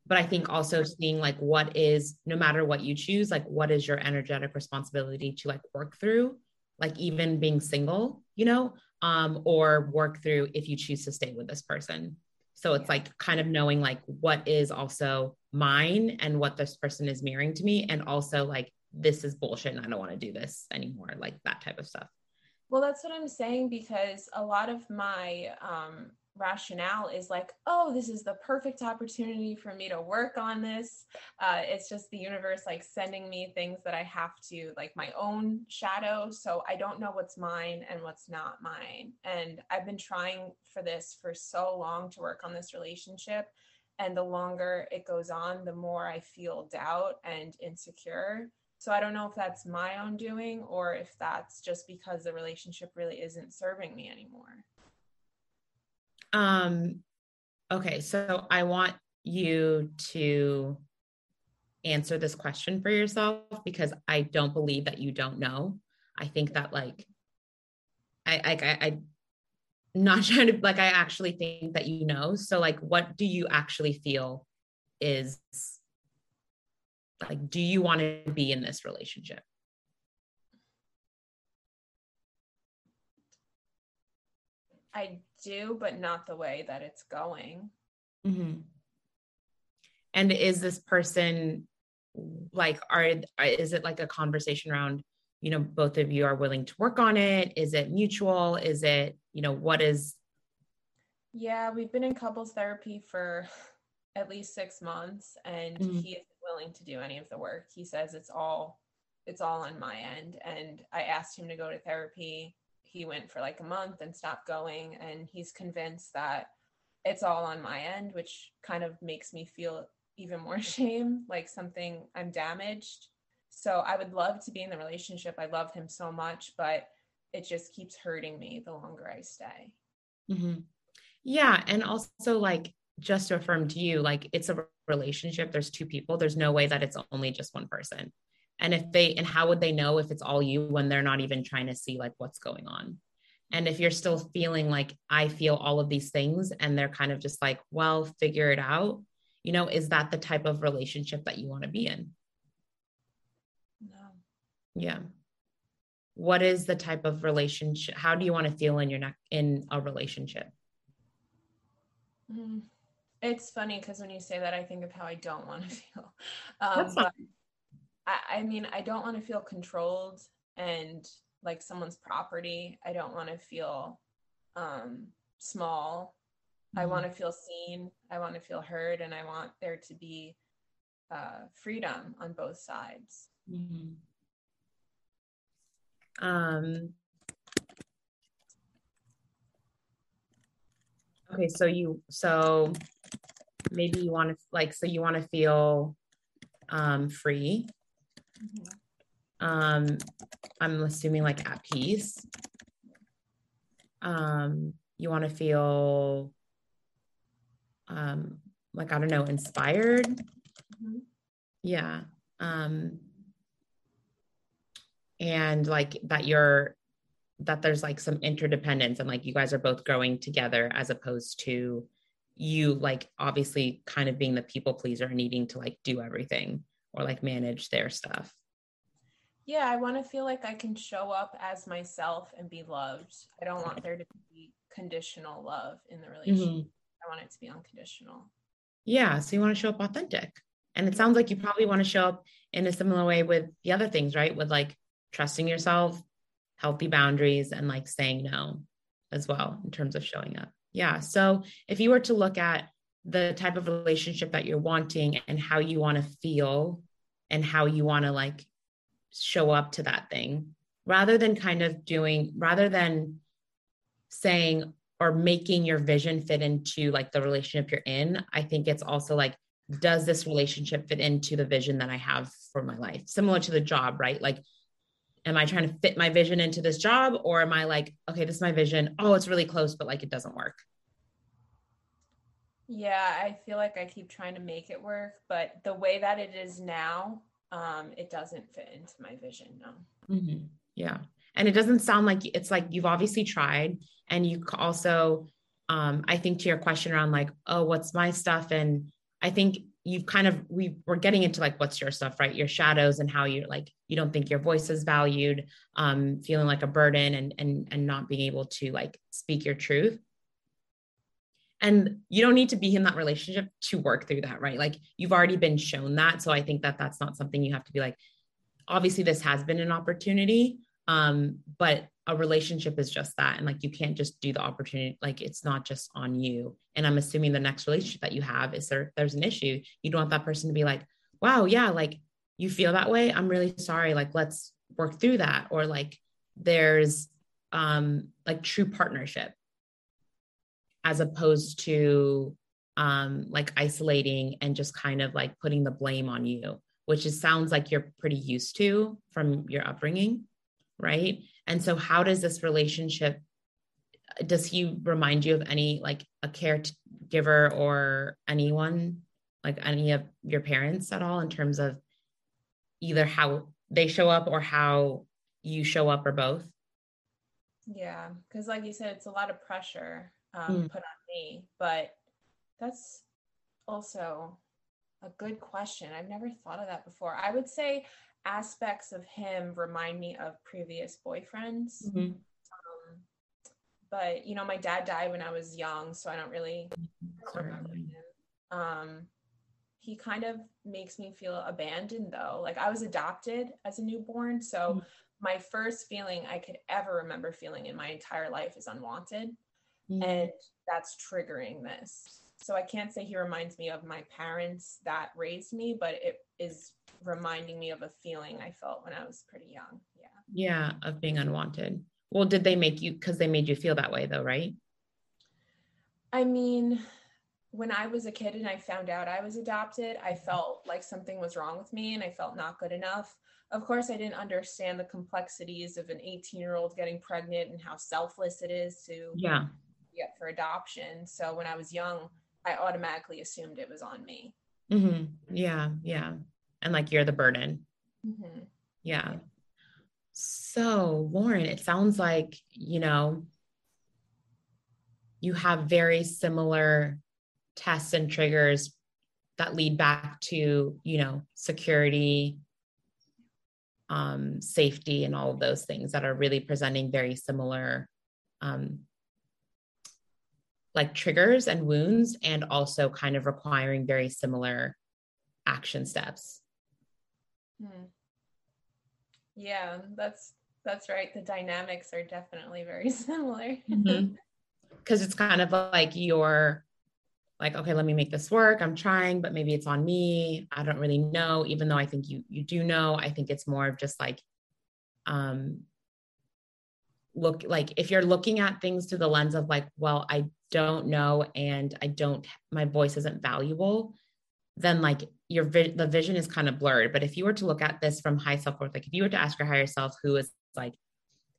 But I think also seeing like what is, no matter what you choose, like what is your energetic responsibility to like work through like even being single, you know, um, or work through if you choose to stay with this person. So it's like kind of knowing like what is also mine and what this person is mirroring to me. And also like, this is bullshit and I don't want to do this anymore, like that type of stuff. Well, that's what I'm saying because a lot of my um, rationale is like, oh, this is the perfect opportunity for me to work on this. Uh, it's just the universe like sending me things that I have to, like my own shadow. So I don't know what's mine and what's not mine. And I've been trying for this for so long to work on this relationship. And the longer it goes on, the more I feel doubt and insecure. So I don't know if that's my own doing or if that's just because the relationship really isn't serving me anymore. Um, okay, so I want you to answer this question for yourself because I don't believe that you don't know. I think that like I I I, I not trying to like I actually think that you know. So like what do you actually feel is like do you want to be in this relationship? I do, but not the way that it's going. Mm-hmm. And is this person like, are, is it like a conversation around, you know, both of you are willing to work on it? Is it mutual? Is it, you know, what is? Yeah, we've been in couples therapy for at least six months and mm-hmm. he isn't willing to do any of the work. He says it's all it's all on my end. And I asked him to go to therapy he went for like a month and stopped going and he's convinced that it's all on my end which kind of makes me feel even more shame like something i'm damaged. So i would love to be in the relationship. I love him so much but it just keeps hurting me the longer i stay. Mm-hmm. yeah and also like just to affirm to you like it's a relationship. There's two people. There's no way that it's only just one person and if they and how would they know if it's all you when they're not even trying to see like what's going on? And if you're still feeling like i feel all of these things and they're kind of just like well figure it out you know is that the type of relationship that you want to be in? No. Yeah. What is the type of relationship how do you want to feel in your neck in a relationship? Mm. it's funny because when you say that i think of how i don't want to feel um, but I, I mean, I don't want to feel controlled and like someone's property. I don't want to feel um, small. Mm-hmm. I want to feel seen. I want to feel heard, and I want there to be uh, freedom on both sides. Mm-hmm. Um. Okay, so you so maybe you want to like so you want to feel um free. Um, I'm assuming like at peace. Um, you want to feel um, like, I don't know, inspired. Mm-hmm. Yeah. Um, and like that you're that there's like some interdependence and like you guys are both growing together as opposed to you like obviously kind of being the people pleaser and needing to like do everything or like manage their stuff? Yeah, I want to feel like I can show up as myself and be loved. I don't want there to be conditional love in the relationship. Mm-hmm. I want it to be unconditional. Yeah, so you want to show up authentic. And it sounds like you probably want to show up in a similar way with the other things, right? With like trusting yourself, healthy boundaries, and like saying no as well in terms of showing up. Yeah. So if you were to look at the type of relationship that you're wanting and how you want to feel and how you want to like show up to that thing rather than kind of doing rather than saying or making your vision fit into like the relationship you're in. I think it's also like does this relationship fit into the vision that i have for my life? Similar to the job right? Like am i trying to fit my vision into this job or am i like okay this is my vision. Oh it's really close but like it doesn't work yeah, I feel like I keep trying to make it work, but the way that it is now, um, it doesn't fit into my vision. No. Mm-hmm. Yeah. And it doesn't sound like it's like you've obviously tried. And you also, um, I think to your question around like, oh, what's my stuff? And I think you've kind of, we we're getting into like, what's your stuff, right? Your shadows and how you're like, you don't think your voice is valued, um, feeling like a burden and, and, and not being able to like speak your truth and you don't need to be in that relationship to work through that right like you've already been shown that so i think that that's not something you have to be like obviously this has been an opportunity Um, but a relationship is just that. And like you can't just do the opportunity, like it's not just on you. And I'm assuming the next relationship that you have is there there's an issue. You don't want that person to be like, wow, yeah, like you feel that way. I'm really sorry. Like let's work through that. Or like there's um like true partnership as opposed to um like isolating and just kind of like putting the blame on you which is sounds like you're pretty used to from your upbringing right? And so how does this relationship does he remind you of any like a caregiver or anyone like any of your parents at all in terms of either how they show up or how you show up or both? Yeah because like you said it's a lot of pressure um, mm. put on me but that's also a good question. I've never thought of that before. I would say aspects of him remind me of previous boyfriends. Mm-hmm. Um, but you know, my dad died when I was young, so I don't really remember him. Um, he kind of makes me feel abandoned though. Like I was adopted as a newborn, so mm-hmm. my first feeling I could ever remember feeling in my entire life is unwanted. Mm-hmm. And that's triggering this. So I can't say he reminds me of my parents that raised me, but it is reminding me of a feeling I felt when I was pretty young. Yeah. Yeah, of being unwanted. Well, did they make you because they made you feel that way though, right? I mean, when I was a kid and I found out I was adopted, I felt like something was wrong with me and I felt not good enough. Of course, I didn't understand the complexities of an 18 year old getting pregnant and how selfless it is to yeah. Get for adoption. So when I was young, I automatically assumed it was on me. Mm-hmm. Yeah, yeah. And like you're the burden. Mm-hmm. Yeah. So, Lauren, it sounds like, you know, you have very similar tests and triggers that lead back to, you know, security, um, safety, and all of those things that are really presenting very similar um, like triggers and wounds and also kind of requiring very similar action steps. Hmm. yeah that's that's right. The dynamics are definitely very similar. Because mm-hmm. it's kind of like you're like okay let me make this work. I'm trying but maybe it's on me. I don't really know even though i think you you do know. I think it's more of just like um look like if you're looking at things through the lens of like well i don't know and I don't, my voice isn't valuable, then like your the vision is kind of blurred. But if you were to look at this from high self worth, like if you were to ask your higher self who is like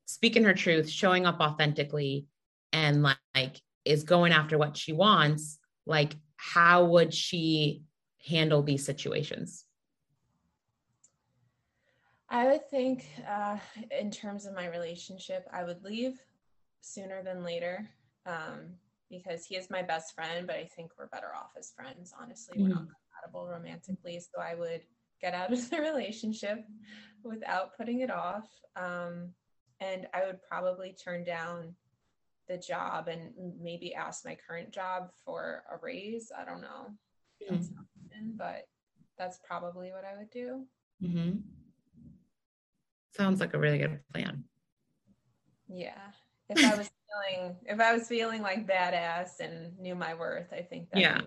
speaking her truth, showing up authentically, and like, like is going after what she wants, like how would she handle these situations? I would think, uh, in terms of my relationship, I would leave sooner than later. Um, because he is my best friend, but I think we're better off as friends. Honestly, we're not mm-hmm. compatible romantically, so I would get out of the relationship without putting it off. Um, and I would probably turn down the job and maybe ask my current job for a raise. I don't know, mm-hmm. but that's probably what I would do. Mm-hmm. Sounds like a really good plan. Yeah. If I was feeling if I was feeling like badass and knew my worth, I think that yeah.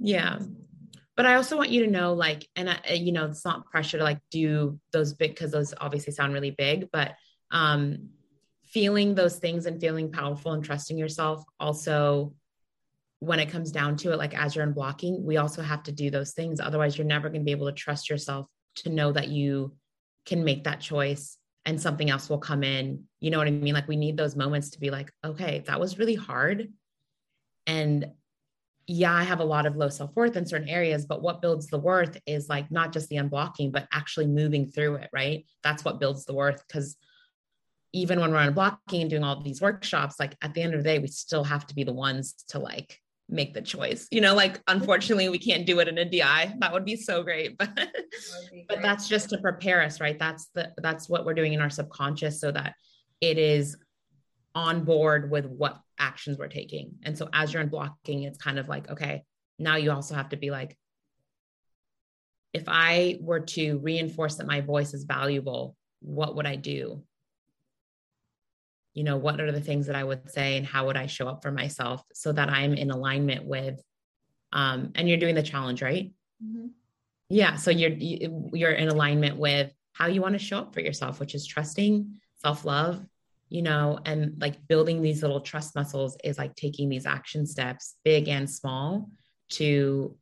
Yeah. But I also want you to know, like, and I, you know, it's not pressure to like do those big because those obviously sound really big, but um, feeling those things and feeling powerful and trusting yourself also when it comes down to it like as you're unblocking we also have to do those things otherwise you're never going to be able to trust yourself to know that you can make that choice and something else will come in. You know what I mean? Like we need those moments to be like, okay, that was really hard. And yeah, I have a lot of low self worth in certain areas, but what builds the worth is like not just the unblocking, but actually moving through it, right? That's what builds the worth. Because even when we're unblocking and doing all these workshops, like at the end of the day, we still have to be the ones to like make the choice. You know, like unfortunately we can't do it in a DI. That would be so great. But great. but that's just to prepare us, right? That's the that's what we're doing in our subconscious so that it is on board with what actions we're taking. And so as you're unblocking, it's kind of like, okay, now you also have to be like, if I were to reinforce that my voice is valuable, what would I do? You know, what are the things that I would say and how would I show up for myself so that I'm in alignment with um and you're doing the challenge, right? Mm-hmm. Yeah, so you're you're in alignment with how you want to show up for yourself, which is trusting, self-love, you know, and like building these little trust muscles is like taking these action steps, big and small, to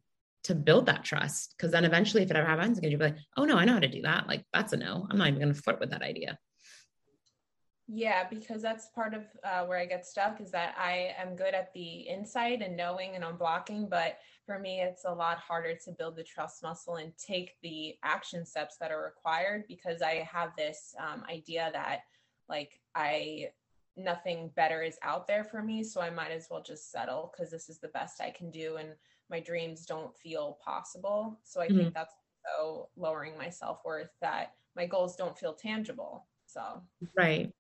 to build that trust. Cause then eventually, if it ever happens, you're gonna be like, oh no, I know how to do that. Like that's a no. I'm not even gonna flirt with that idea. Yeah, because that's part of uh, where I get stuck is that I am good at the insight and knowing and unblocking, but for me, it's a lot harder to build the trust muscle and take the action steps that are required because I have this um, idea that like I nothing better is out there for me, so I might as well just settle because this is the best I can do and my dreams don't feel possible. So I mm-hmm. think that's so lowering my self worth that my goals don't feel tangible. So, right.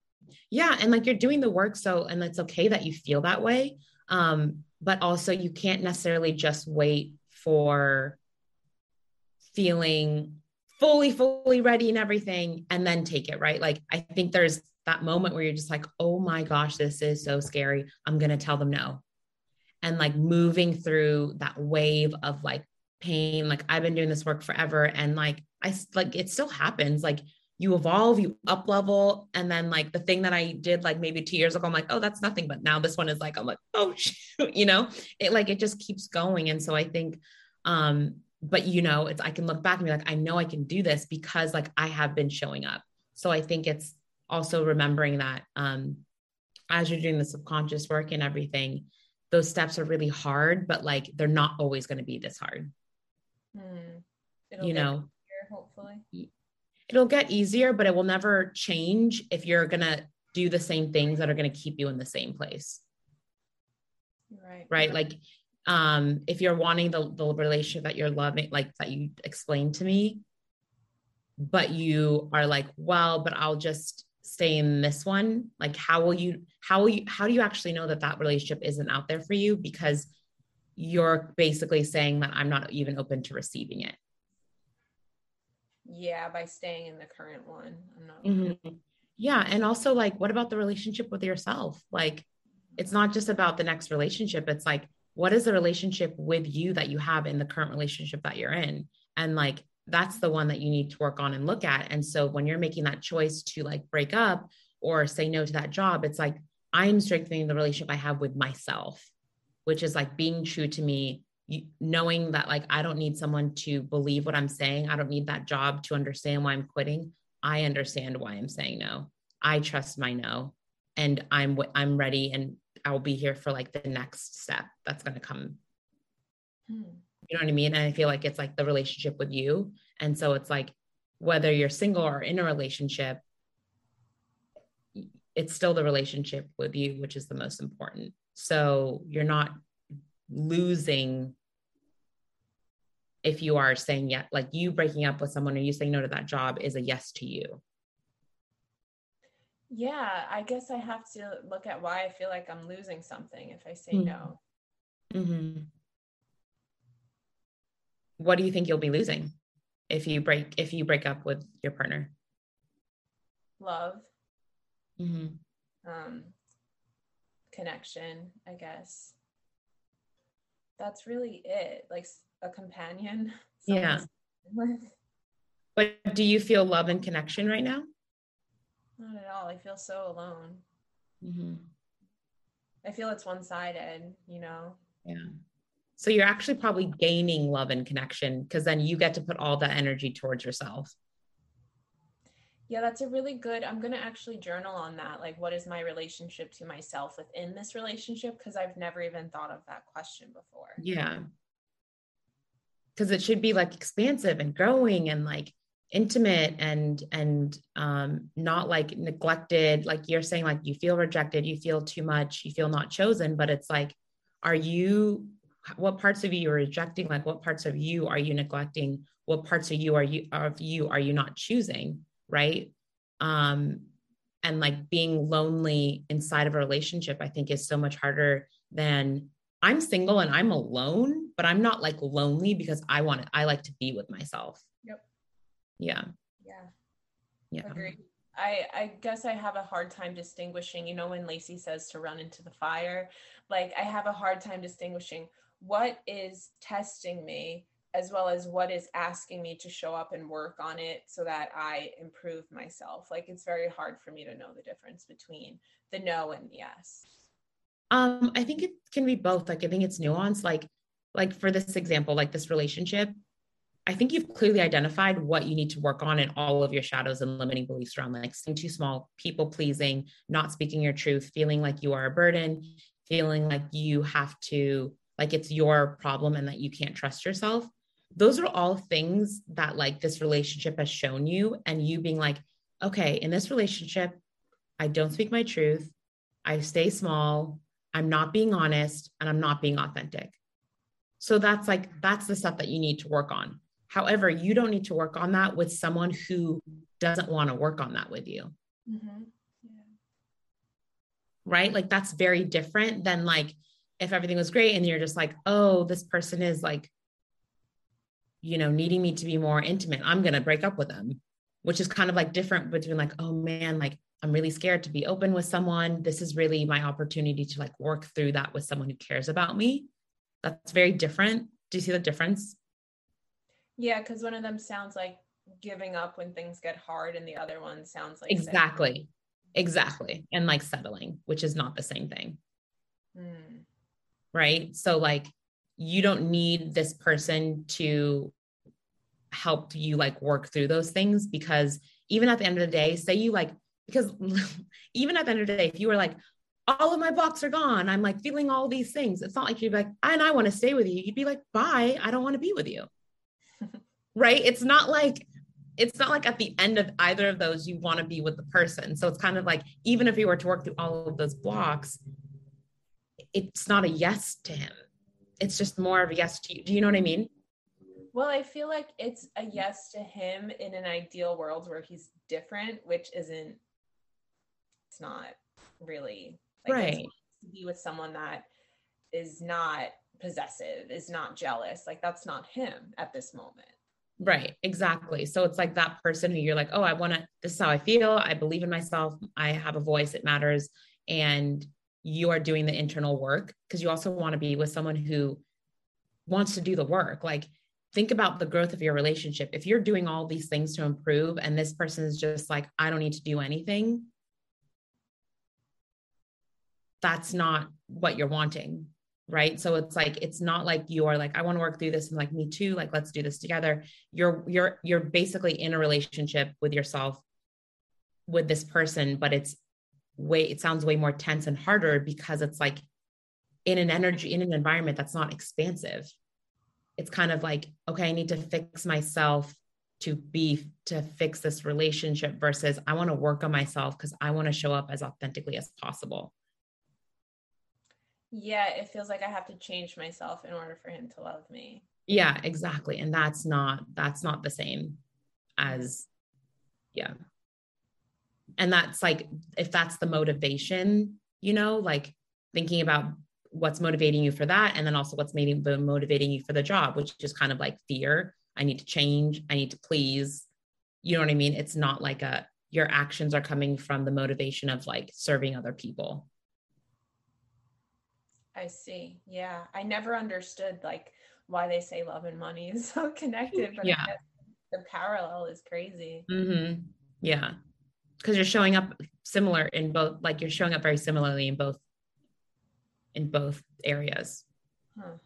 Yeah. And like you're doing the work. So, and it's okay that you feel that way. Um, but also you can't necessarily just wait for feeling fully, fully ready and everything and then take it. Right. Like I think there's that moment where you're just like, oh my gosh, this is so scary. I'm going to tell them no and like moving through that wave of like pain like i've been doing this work forever and like i like it still happens like you evolve you up level. And then like the thing that i did like maybe two years ago i'm like oh that's nothing. But now this one is like i'm like oh shoot you know? It like it just keeps going. And so i think um but you know it's i can look back and be like i know i can do this because like i have been showing up. So i think it's also remembering that um as you're doing the subconscious work and everything those steps are really hard, but like they're not always going to be this hard. Hmm. You know, easier, hopefully it'll get easier, but it will never change if you're going to do the same things that are going to keep you in the same place. Right. Right. Like, um, if you're wanting the, the relationship that you're loving, like that you explained to me, but you are like, well, but I'll just stay in this one like how will you how will you how do you actually know that that relationship isn't out there for you because you're basically saying that i'm not even open to receiving it yeah by staying in the current one i'm not mm-hmm. yeah and also like what about the relationship with yourself like it's not just about the next relationship it's like what is the relationship with you that you have in the current relationship that you're in and like that's the one that you need to work on and look at. And so when you're making that choice to like break up or say no to that job, it's like I'm strengthening the relationship I have with myself, which is like being true to me, knowing that like I don't need someone to believe what I'm saying. I don't need that job to understand why I'm quitting. I understand why I'm saying no. I trust my no and I'm I'm ready and I'll be here for like the next step that's going to come. Hmm. You know what I mean? And I feel like it's like the relationship with you. And so it's like whether you're single or in a relationship, it's still the relationship with you, which is the most important. So you're not losing if you are saying yes, like you breaking up with someone or you saying no to that job is a yes to you. Yeah, I guess I have to look at why I feel like I'm losing something if I say mm-hmm. no. Mm-hmm what do you think you'll be losing if you break if you break up with your partner love mm-hmm. um connection i guess that's really it like a companion yeah but do you feel love and connection right now not at all i feel so alone mm-hmm. i feel it's one-sided you know yeah so you're actually probably gaining love and connection because then you get to put all that energy towards yourself. Yeah, that's a really good. I'm going to actually journal on that. Like, what is my relationship to myself within this relationship? Because I've never even thought of that question before. Yeah. Because it should be like expansive and growing and like intimate and and um not like neglected. Like you're saying like you feel rejected you feel too much you feel not chosen but it's like are you what parts of you are rejecting? Like what parts of you are you neglecting? What parts of you are you of you are you not choosing right? Um and like being lonely inside of a relationship i think is so much harder than i'm single and i'm alone but i'm not like lonely because i want it i like to be with myself yep yeah yeah yeah Agreed. I I guess I have a hard time distinguishing, you know when Lacy says to run into the fire, like I have a hard time distinguishing what is testing me as well as what is asking me to show up and work on it so that I improve myself. Like it's very hard for me to know the difference between the no and the yes. Um, I think it can be both. Like I think it's nuanced. Like, like for this example, like this relationship, I think you've clearly identified what you need to work on in all of your shadows and limiting beliefs around like staying too small, people pleasing, not speaking your truth, feeling like you are a burden, feeling like you have to, like it's your problem and that you can't trust yourself. Those are all things that like this relationship has shown you, and you being like, okay, in this relationship, I don't speak my truth. I stay small. I'm not being honest and I'm not being authentic. So that's like, that's the stuff that you need to work on. However, you don't need to work on that with someone who doesn't want to work on that with you. Mm-hmm. Yeah. Right? Like that's very different than like if everything was great and you're just like, oh, this person is like, you know, needing me to be more intimate. I'm going to break up with them, which is kind of like different between like, oh man, like I'm really scared to be open with someone. This is really my opportunity to like work through that with someone who cares about me. That's very different. Do you see the difference? Yeah, because one of them sounds like giving up when things get hard, and the other one sounds like exactly, exactly, and like settling, which is not the same thing. Mm. Right. So, like, you don't need this person to help you like work through those things because even at the end of the day, say you like, because even at the end of the day, if you were like, all of my blocks are gone, I'm like feeling all these things. It's not like you'd be like, and I want to stay with you. You'd be like, bye, I don't want to be with you right? It's not like it's not like at the end of either of those you want to be with the person. So it's kind of like even if you were to work through all of those blocks, it's not a yes to him. It's just more of a yes to you. Do you know what I mean? Well, I feel like it's a yes to him in an ideal world where he's different, which isn't not really like right to be with someone that is not possessive, is not jealous. Like that's not him at this moment. Right, exactly. So it's like that person who you're like, oh, I want to, this is how I feel. I believe in myself. I have a voice, it matters. And you are doing the internal work because you also want to be with someone who wants to do the work. Like, think about the growth of your relationship. If you're doing all these things to improve and this person is just like, I don't need to do anything, that's not what you're wanting right? So it's like it's not like you are like i want to work through this and like me too like let's do this together. You're you're you're basically in a relationship with yourself with this person but it's way it sounds way more tense and harder because it's like in an energy in an environment that's not expansive. It's kind of like okay i need to fix myself to be to fix this relationship versus i want to work on myself because i want to show up as authentically as possible yeah, it feels like I have to change myself in order for him to love me. Yeah, exactly. And that's not that's not the same as yeah. And that's like if that's the motivation, you know, like thinking about what's motivating you for that and then also what's making motivating you for the job, which is kind of like fear. I need to change, I need to please. You know what I mean? It's not like a your actions are coming from the motivation of like serving other people I see. Yeah. I never understood like why they say love and money is so connected, but yeah. the parallel is crazy. Mm-hmm. Yeah. Because you're showing up similar in both, like you're showing up very similarly in both, in both areas. Huh.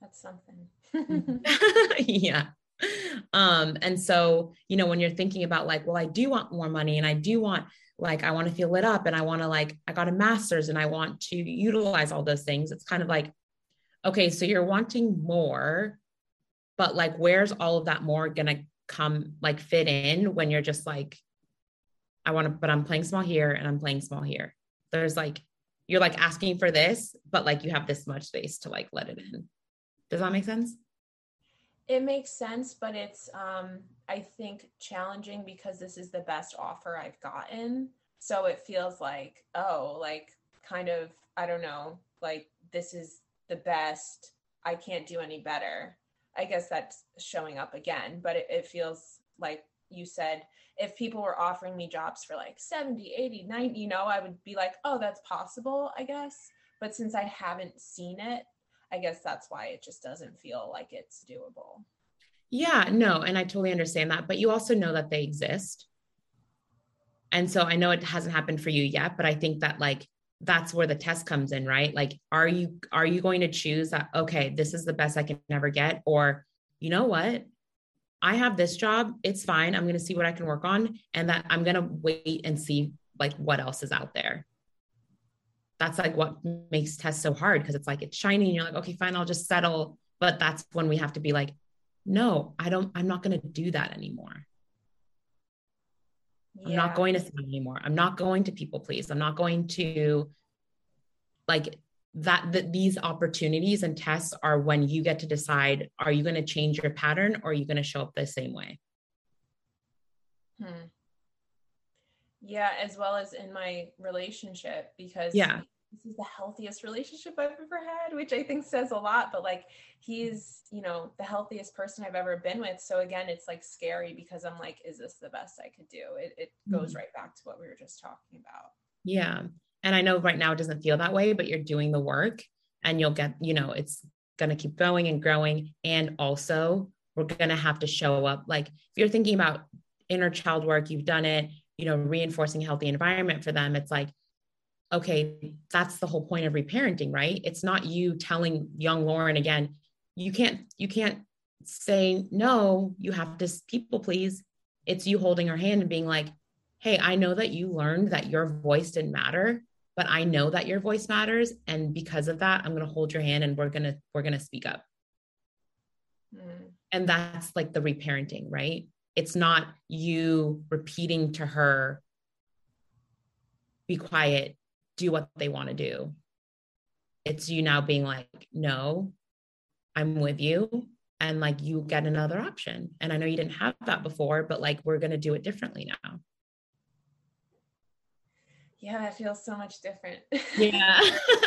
That's something. yeah. Um, and so, you know, when you're thinking about like, well, I do want more money and I do want like I want to feel lit up and I want to like I got a master's and I want to utilize all those things. It's kind of like okay, so you're wanting more, but like where's all of that more going to come like fit in when you're just like I want to but I'm playing small here and I'm playing small here. There's like you're like asking for this, but like you have this much space to like let it in. Does that make sense? It makes sense, but it's um I think challenging because this is the best offer I've gotten. So it feels like, oh, like kind of I don't know, like this is the best. I can't do any better. I guess that's showing up again, but it, it feels like you said if people were offering me jobs for like 70 80 90 you know i would be like oh that's possible i guess but since i haven't seen it i guess that's why it just doesn't feel like it's doable yeah no and i totally understand that but you also know that they exist and so i know it hasn't happened for you yet but i think that like that's where the test comes in right like are you are you going to choose that okay this is the best i can ever get or you know what I have this job. It's fine. I'm going to see what I can work on and that I'm going to wait and see like what else is out there. That's like what makes tests so hard because it's like it's shiny and you're like, okay, fine, I'll just settle. But that's when we have to be like, no, I don't, I'm not going to do that anymore. Yeah. I'm not going to settle anymore. I'm not going to people please. I'm not going to like that, that these opportunities and tests are when you get to decide are you going to change your pattern or are you going to show up the same way hmm. Yeah as well as in my relationship because yeah this is the healthiest relationship I've ever had, which I think says a lot. But like, he's, you know, the healthiest person I've ever been with. So again, it's like scary because I'm like, is this the best I could do? It, it goes mm-hmm. right back to what we were just talking about. Yeah. And I know right now it doesn't feel that way, but you're doing the work and you'll get, you know, it's going to keep going and growing. And also, we're going to have to show up. Like, if you're thinking about inner child work, you've done it, you know, reinforcing healthy environment for them. It's like, okay, that's the whole point of reparenting, right? It's not you telling young Lauren again, you can't, you can't say no, you have to people please. It's you holding her hand and being like, hey, I know that you learned that your voice didn't matter but I know that your voice matters. And because of that, I'm going to hold your hand and we're going to, we're going to speak up. Mm. And that's like the reparenting, right? It's not you repeating to her, be quiet, do what they want to do. It's you now being like, no, I'm with you. And like you get another option. And I know you didn't have that before, but like we're going to do it differently now yeah, that feels so much different. yeah.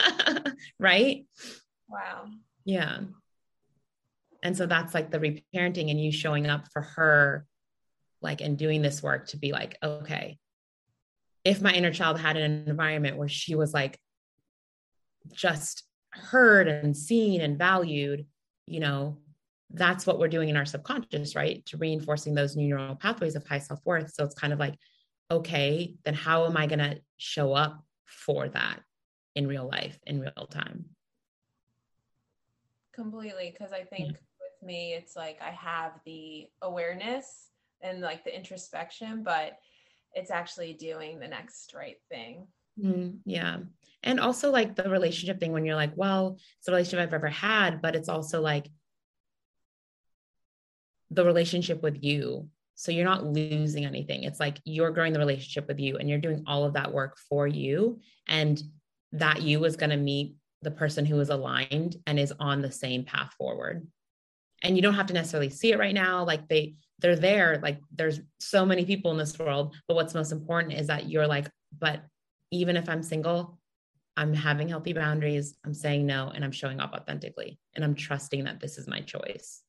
right? Wow. Yeah. And so that's like the reparenting and you showing up for her, like, and doing this work to be like, okay, if my inner child had an environment where she was like just heard and seen and valued, you know, that's what we're doing in our subconscious, right? To reinforcing those new neural pathways of high self worth. So it's kind of like, okay, then how am I going to show up for that in real life, in real time? Completely. Because I think yeah. with me, it's like I have the awareness and like the introspection, but it's actually doing the next right thing. Mm, yeah. And also like the relationship thing when you're like, well, it's the relationship I've ever had, but it's also like the relationship with you so you're not losing anything. It's like you're growing the relationship with you and you're doing all of that work for you. And that you is going to meet the person who is aligned and is on the same path forward. And you don't have to necessarily see it right now. Like they, they're there. Like there's so many people in this world. But what's most important is that you're like, but even if I'm single, I'm having healthy boundaries. I'm saying no and I'm showing up authentically. And I'm trusting that this is my choice.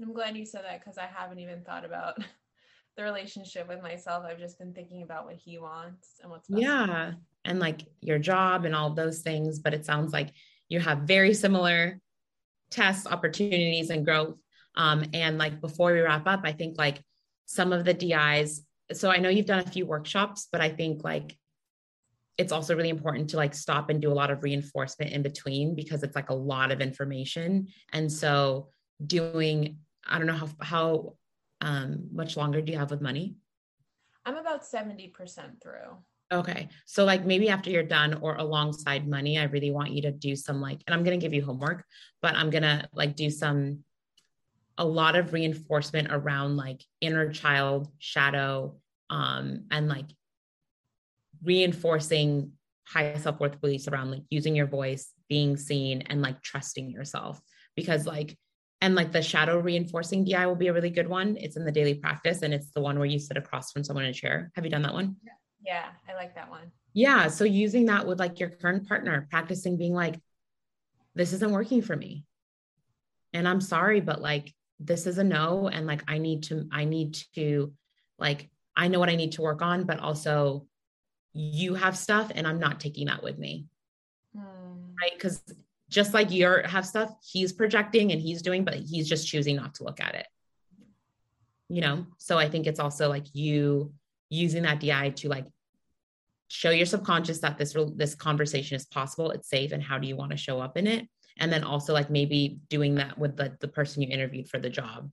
I'm glad you said that because I haven't even thought about the relationship with myself. I've just been thinking about what he wants and what's yeah, and like your job and all those things. But it sounds like you have very similar tests, opportunities, and growth. Um, and like before we wrap up, I think like some of the DIs. So I know you've done a few workshops, but I think like it's also really important to like stop and do a lot of reinforcement in between because it's like a lot of information. And so doing I don't know how how um, much longer do you have with money? I'm about 70% through. Okay. So like maybe after you're done or alongside money, I really want you to do some like, and I'm going to give you homework, but I'm going to like do some, a lot of reinforcement around like inner child shadow, um, and like reinforcing high self-worth beliefs around like using your voice, being seen and like trusting yourself because like and like the shadow reinforcing DI will be a really good one. It's in the daily practice and it's the one where you sit across from someone in a chair. Have you done that one? Yeah, I like that one. Yeah. So using that with like your current partner, practicing being like, this isn't working for me. And I'm sorry, but like this is a no and like I need to I need to like I know what I need to work on but also you have stuff and I'm not taking that with me. Mm. Right? Cuz just like you have stuff he's projecting and he's doing but he's just choosing not to look at it. You know? So I think it's also like you using that DI to like show your subconscious that this this conversation is possible, it's safe and how do you want to show up in it? And then also like maybe doing that with the, the person you interviewed for the job.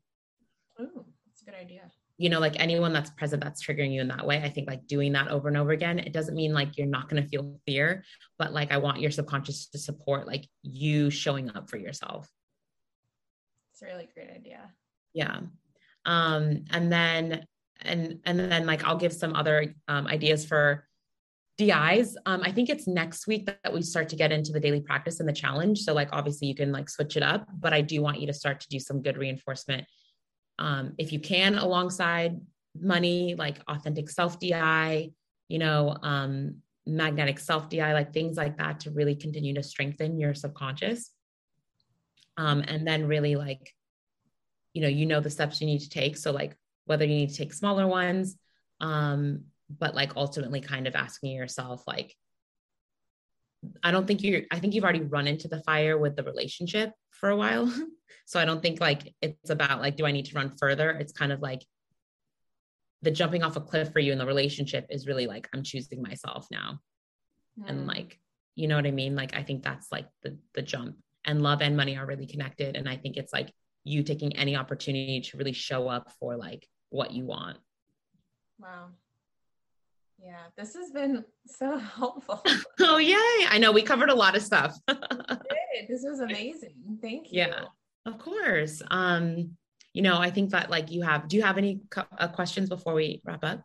Oh that's a good idea. You know like anyone that's present that's triggering you in that way i think like doing that over and over again it doesn't mean like you're not going to feel fear but like i want your subconscious to support like you showing up for yourself. It's a really great idea. Yeah. Um and then and and then like i'll give some other um, ideas for DIs. Um, I think it's next week that we start to get into the daily practice and the challenge. So like obviously you can like switch it up, but I do want you to start to do some good reinforcement. Um, if you can alongside money, like authentic self DI, you know, um, magnetic self DI, like things like that to really continue to strengthen your subconscious. Um, and then really like, you know, you know the steps you need to take. So like whether you need to take smaller ones, um, but like ultimately kind of asking yourself like I don't think you're I think you've already run into the fire with the relationship for a while. so I don't think like it's about like do I need to run further? It's kind of like the jumping off a cliff for you in the relationship is really like I'm choosing myself now. Mm. And like you know what I mean? Like I think that's like the the jump. And love and money are really connected and I think it's like you taking any opportunity to really show up for like what you want. Wow. Yeah, this has been so helpful. oh, yay. I know we covered a lot of stuff. this was amazing. Thank you. Yeah, of course. Um, you know, I think that like you have, do you have any uh, questions before we wrap up?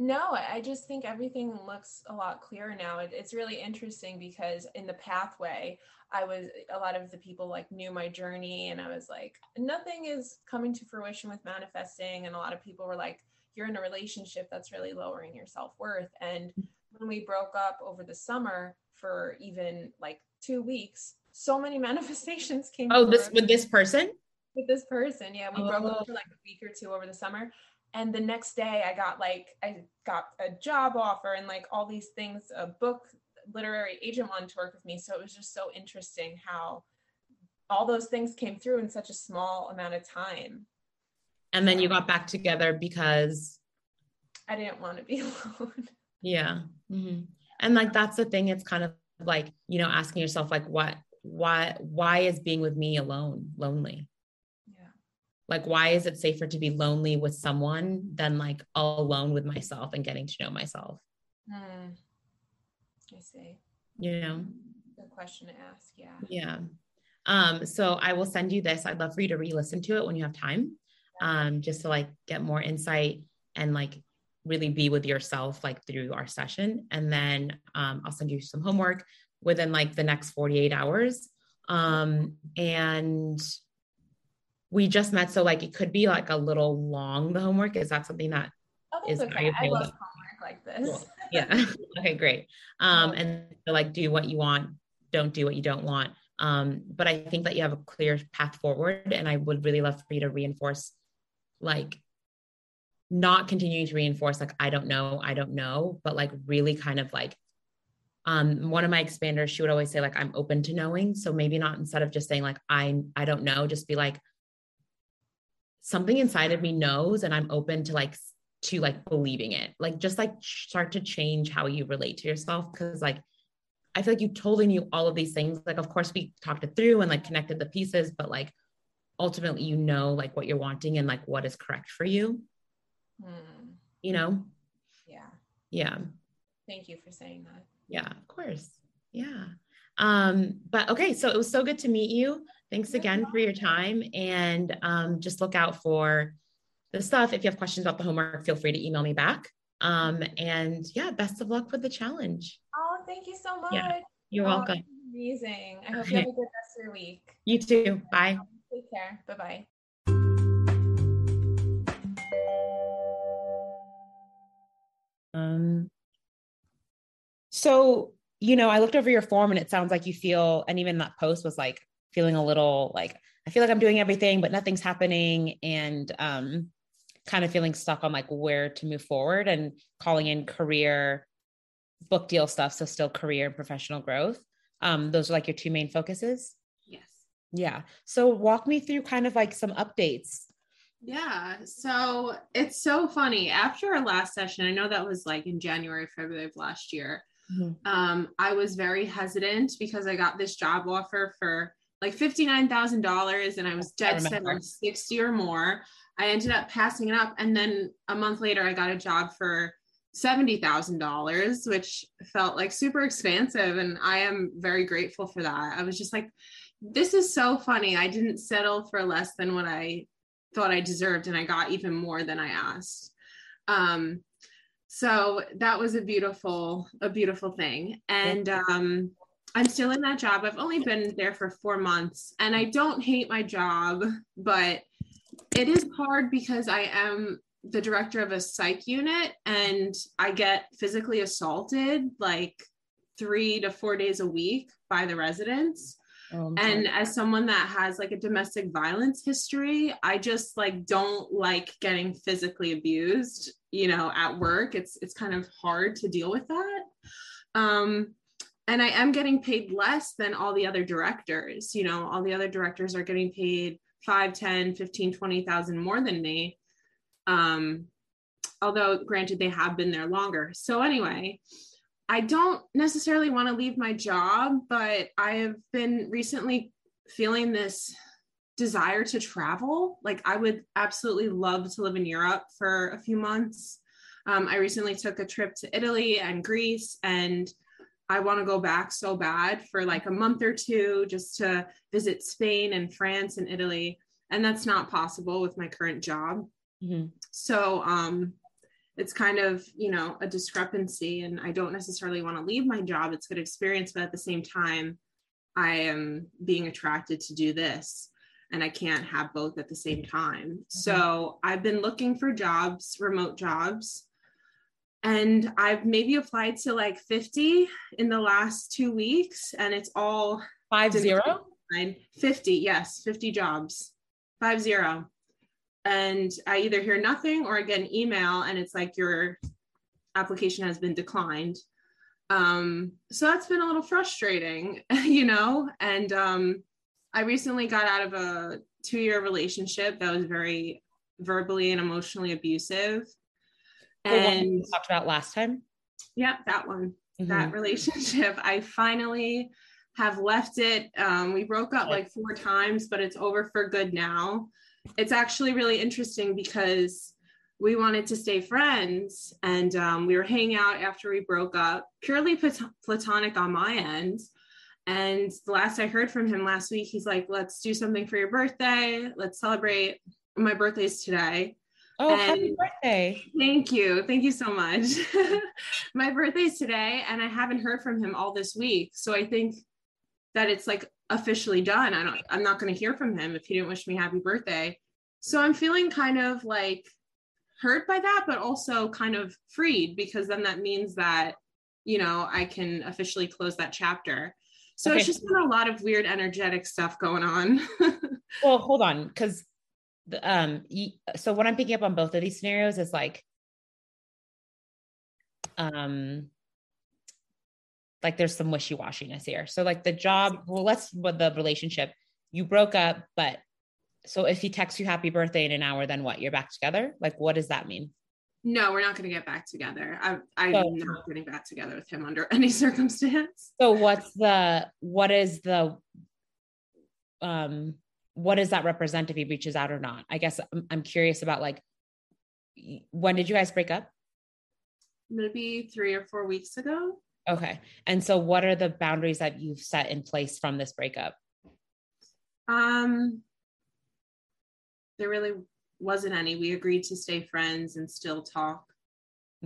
No, I just think everything looks a lot clearer now. It, it's really interesting because in the pathway, I was a lot of the people like knew my journey, and I was like, nothing is coming to fruition with manifesting. And a lot of people were like, you're in a relationship that's really lowering your self-worth. And when we broke up over the summer for even like two weeks so many manifestations came oh this with this person? With this person yeah. We oh. broke up for like a week or two over the summer. And the next day i got like i got a job offer and like all these things a book literary agent wanted to work with me. So it was just so interesting how all those things came through in such a small amount of time and then you got back together because I didn't want to be alone. Yeah. Mm-hmm. And like that's the thing. It's kind of like, you know, asking yourself, like, what, why, why is being with me alone lonely? Yeah. Like, why is it safer to be lonely with someone than like all alone with myself and getting to know myself? Mm. I see. You know, good question to ask. Yeah. Yeah. Um, so I will send you this. I'd love for you to re-listen to it when you have time um, just to like get more insight and like really be with yourself like through our session. And then um, I'll send you some homework within like the next 48 hours. Um, and we just met. So like it could be like a little long, the homework. Is that something that oh, is okay. I love homework like this. Cool. Yeah. okay, great. Um, and so, like do what you want, don't do what you don't want. Um, but I think that you have a clear path forward. And I would really love for you to reinforce like not continuing to reinforce like i don't know i don't know but like really kind of like um one of my expanders she would always say like i'm open to knowing. So maybe not instead of just saying like i i don't know just be like something inside of me knows and i'm open to like to like believing it. Like just like start to change how you relate to yourself because like i feel like you totally knew all of these things like of course we talked it through and like connected the pieces but like ultimately you know like what you're wanting and like what is correct for you. Mm. you know? Yeah. Yeah. Thank you for saying that. Yeah of course. Yeah. Um but okay so it was so good to meet you. Thanks again for your time. And um just look out for the stuff. If you have questions about the homework feel free to email me back. Um and yeah best of luck with the challenge. Oh thank you so much. Yeah, you're oh, welcome. amazing. I hope you have a good rest of your week. You too. Bye Take care. Bye bye. Um, so, you know, I looked over your form and it sounds like you feel, and even that post was like feeling a little like, I feel like I'm doing everything, but nothing's happening. And um, kind of feeling stuck on like where to move forward and calling in career book deal stuff. So still career and professional growth. Um, those are like your two main focuses. Yeah. So walk me through kind of like some updates. Yeah. So it's so funny. After our last session, I know that was like in January, February of last year. Mm-hmm. Um, I was very hesitant because I got this job offer for like $59,000 and I was dead set on 60 or more. I ended up passing it up. And then a month later, I got a job for $70,000, which felt like super expansive. And I am very grateful for that. I was just like, this is so funny. I didn't settle for less than what I thought I deserved, and I got even more than I asked. Um, so that was a beautiful, a beautiful thing. And um, I'm still in that job. I've only been there for four months, and I don't hate my job, but it is hard because I am the director of a psych unit and I get physically assaulted like three to four days a week by the residents. Oh, and as someone that has like a domestic violence history, I just like don't like getting physically abused, you know, at work. It's it's kind of hard to deal with that. Um and I am getting paid less than all the other directors. You know, all the other directors are getting paid 5, 10, 15, 20,000 more than me. Um, although granted they have been there longer. So anyway, I don't necessarily want to leave my job, but I have been recently feeling this desire to travel. Like I would absolutely love to live in Europe for a few months. Um, I recently took a trip to Italy and Greece, and I want to go back so bad for like a month or two just to visit Spain and France and Italy. And that's not possible with my current job. Mm-hmm. So um, it's kind of, you know, a discrepancy. And I don't necessarily want to leave my job. It's good experience, but at the same time, I am being attracted to do this and I can't have both at the same time. Mm-hmm. So I've been looking for jobs, remote jobs and I've maybe applied to like 50 in the last two weeks, and it's all five zero. 50, yes, 50 jobs, five zero. And I either hear nothing or I get an email, and it's like your application has been declined. Um, so that's been a little frustrating, you know. And um, I recently got out of a two year relationship that was very verbally and emotionally abusive. And we talked about last time? Yeah that one. Mm-hmm. that relationship. I finally have left it. Um, we broke up like four times but it's over for good now it's actually really interesting because we wanted to stay friends and um, we were hanging out after we broke up purely plat- platonic on my end and the last i heard from him last week he's like let's do something for your birthday let's celebrate my birthday's today Oh, and happy birthday. Thank you. Thank you so much. My birthday's today, and I haven't heard from him all this week. So I think that it's like officially done. I don't I'm not gonna hear from him if he didn't wish me happy birthday. So I'm feeling kind of like hurt by that, but also kind of freed because then that means that, you know, I can officially close that chapter. So okay. it's just been a lot of weird energetic stuff going on. well, hold on, because um so what i'm picking up on both of these scenarios is like um like there's some wishy-washiness here so like the job well let's with the relationship you broke up but so if he texts you happy birthday in an hour then what you're back together like what does that mean no we're not going to get back together I, i'm so, not getting back together with him under any circumstance so what's the what is the um what does that represent if he reaches out or not? I guess I'm, I'm curious about like, when did you guys break up? Maybe three or four weeks ago. Okay. And so what are the boundaries that you've set in place from this breakup? Um, there really wasn't any. We agreed to stay friends and still talk.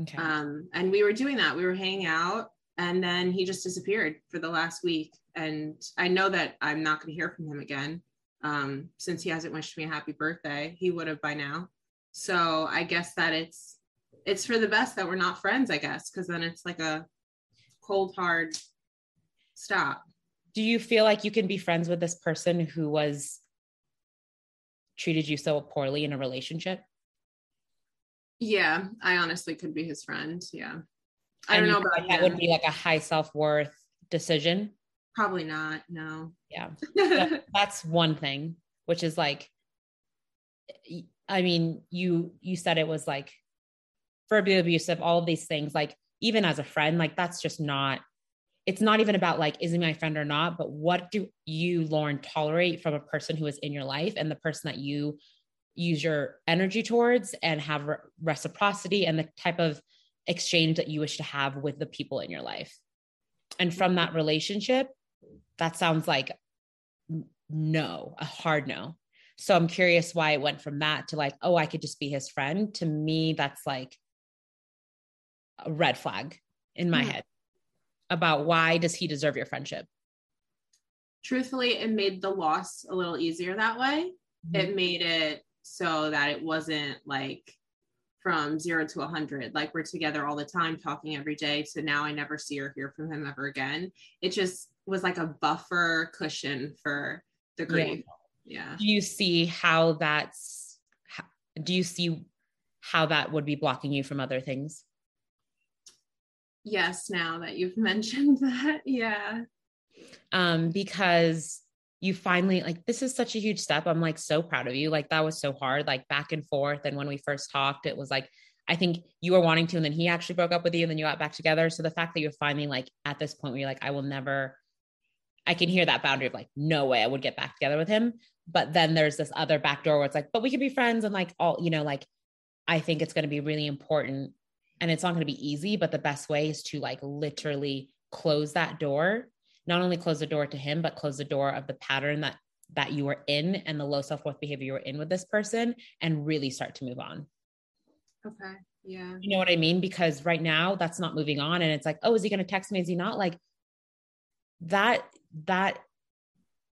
Okay. Um, and we were doing that. We were hanging out and then he just disappeared for the last week. And I know that I'm not going to hear from him again um, since he hasn't wished me a happy birthday. He would have by now. So I guess that it's it's for the best that we're not friends, I guess, because then it's like a cold hard stop. Do you feel like you can be friends with this person who was treated you so poorly in a relationship? Yeah, I honestly could be his friend. Yeah. I don't know about like that would be like a high self-worth decision. Probably not. No. Yeah. that's one thing, which is like I mean, you you said it was like verbally abusive, all of these things, like even as a friend, like that's just not it's not even about like is he my friend or not but what do you lauren tolerate from a person who is in your life and the person that you use your energy towards and have re- reciprocity and the type of exchange that you wish to have with the people in your life? And mm-hmm. from that relationship that sounds like no a hard no. So i'm curious why it went from that to like oh i could just be his friend. To me that's like a red flag in my mm-hmm. head about why does he deserve your friendship? Truthfully, it made the loss a little easier that way. Mm-hmm. It made it so that it wasn't like from zero to a hundred, like we're together all the time, talking every day. So now I never see or hear from him ever again. It just was like a buffer cushion for the grief. Yeah. yeah. Do you see how that's, do you see how that would be blocking you from other things? Yes, now that you've mentioned that. Yeah. Um, because you finally like this is such a huge step. I'm like so proud of you. Like that was so hard, like back and forth. And when we first talked, it was like I think you were wanting to, and then he actually broke up with you, and then you got back together. So the fact that you're finally like at this point where you're like, I will never, I can hear that boundary of like, no way I would get back together with him. But then there's this other back door where it's like, but we could be friends and like all, you know, like I think it's going to be really important and it's not going to be easy but the best way is to like literally close that door. Not only close the door to him but close the door of the pattern that that you were in and the low self-worth behavior you were in with this person and really start to move on. Okay yeah. You know what i mean? Because right now that's not moving on and it's like oh is he going to text me? Is he not? Like that that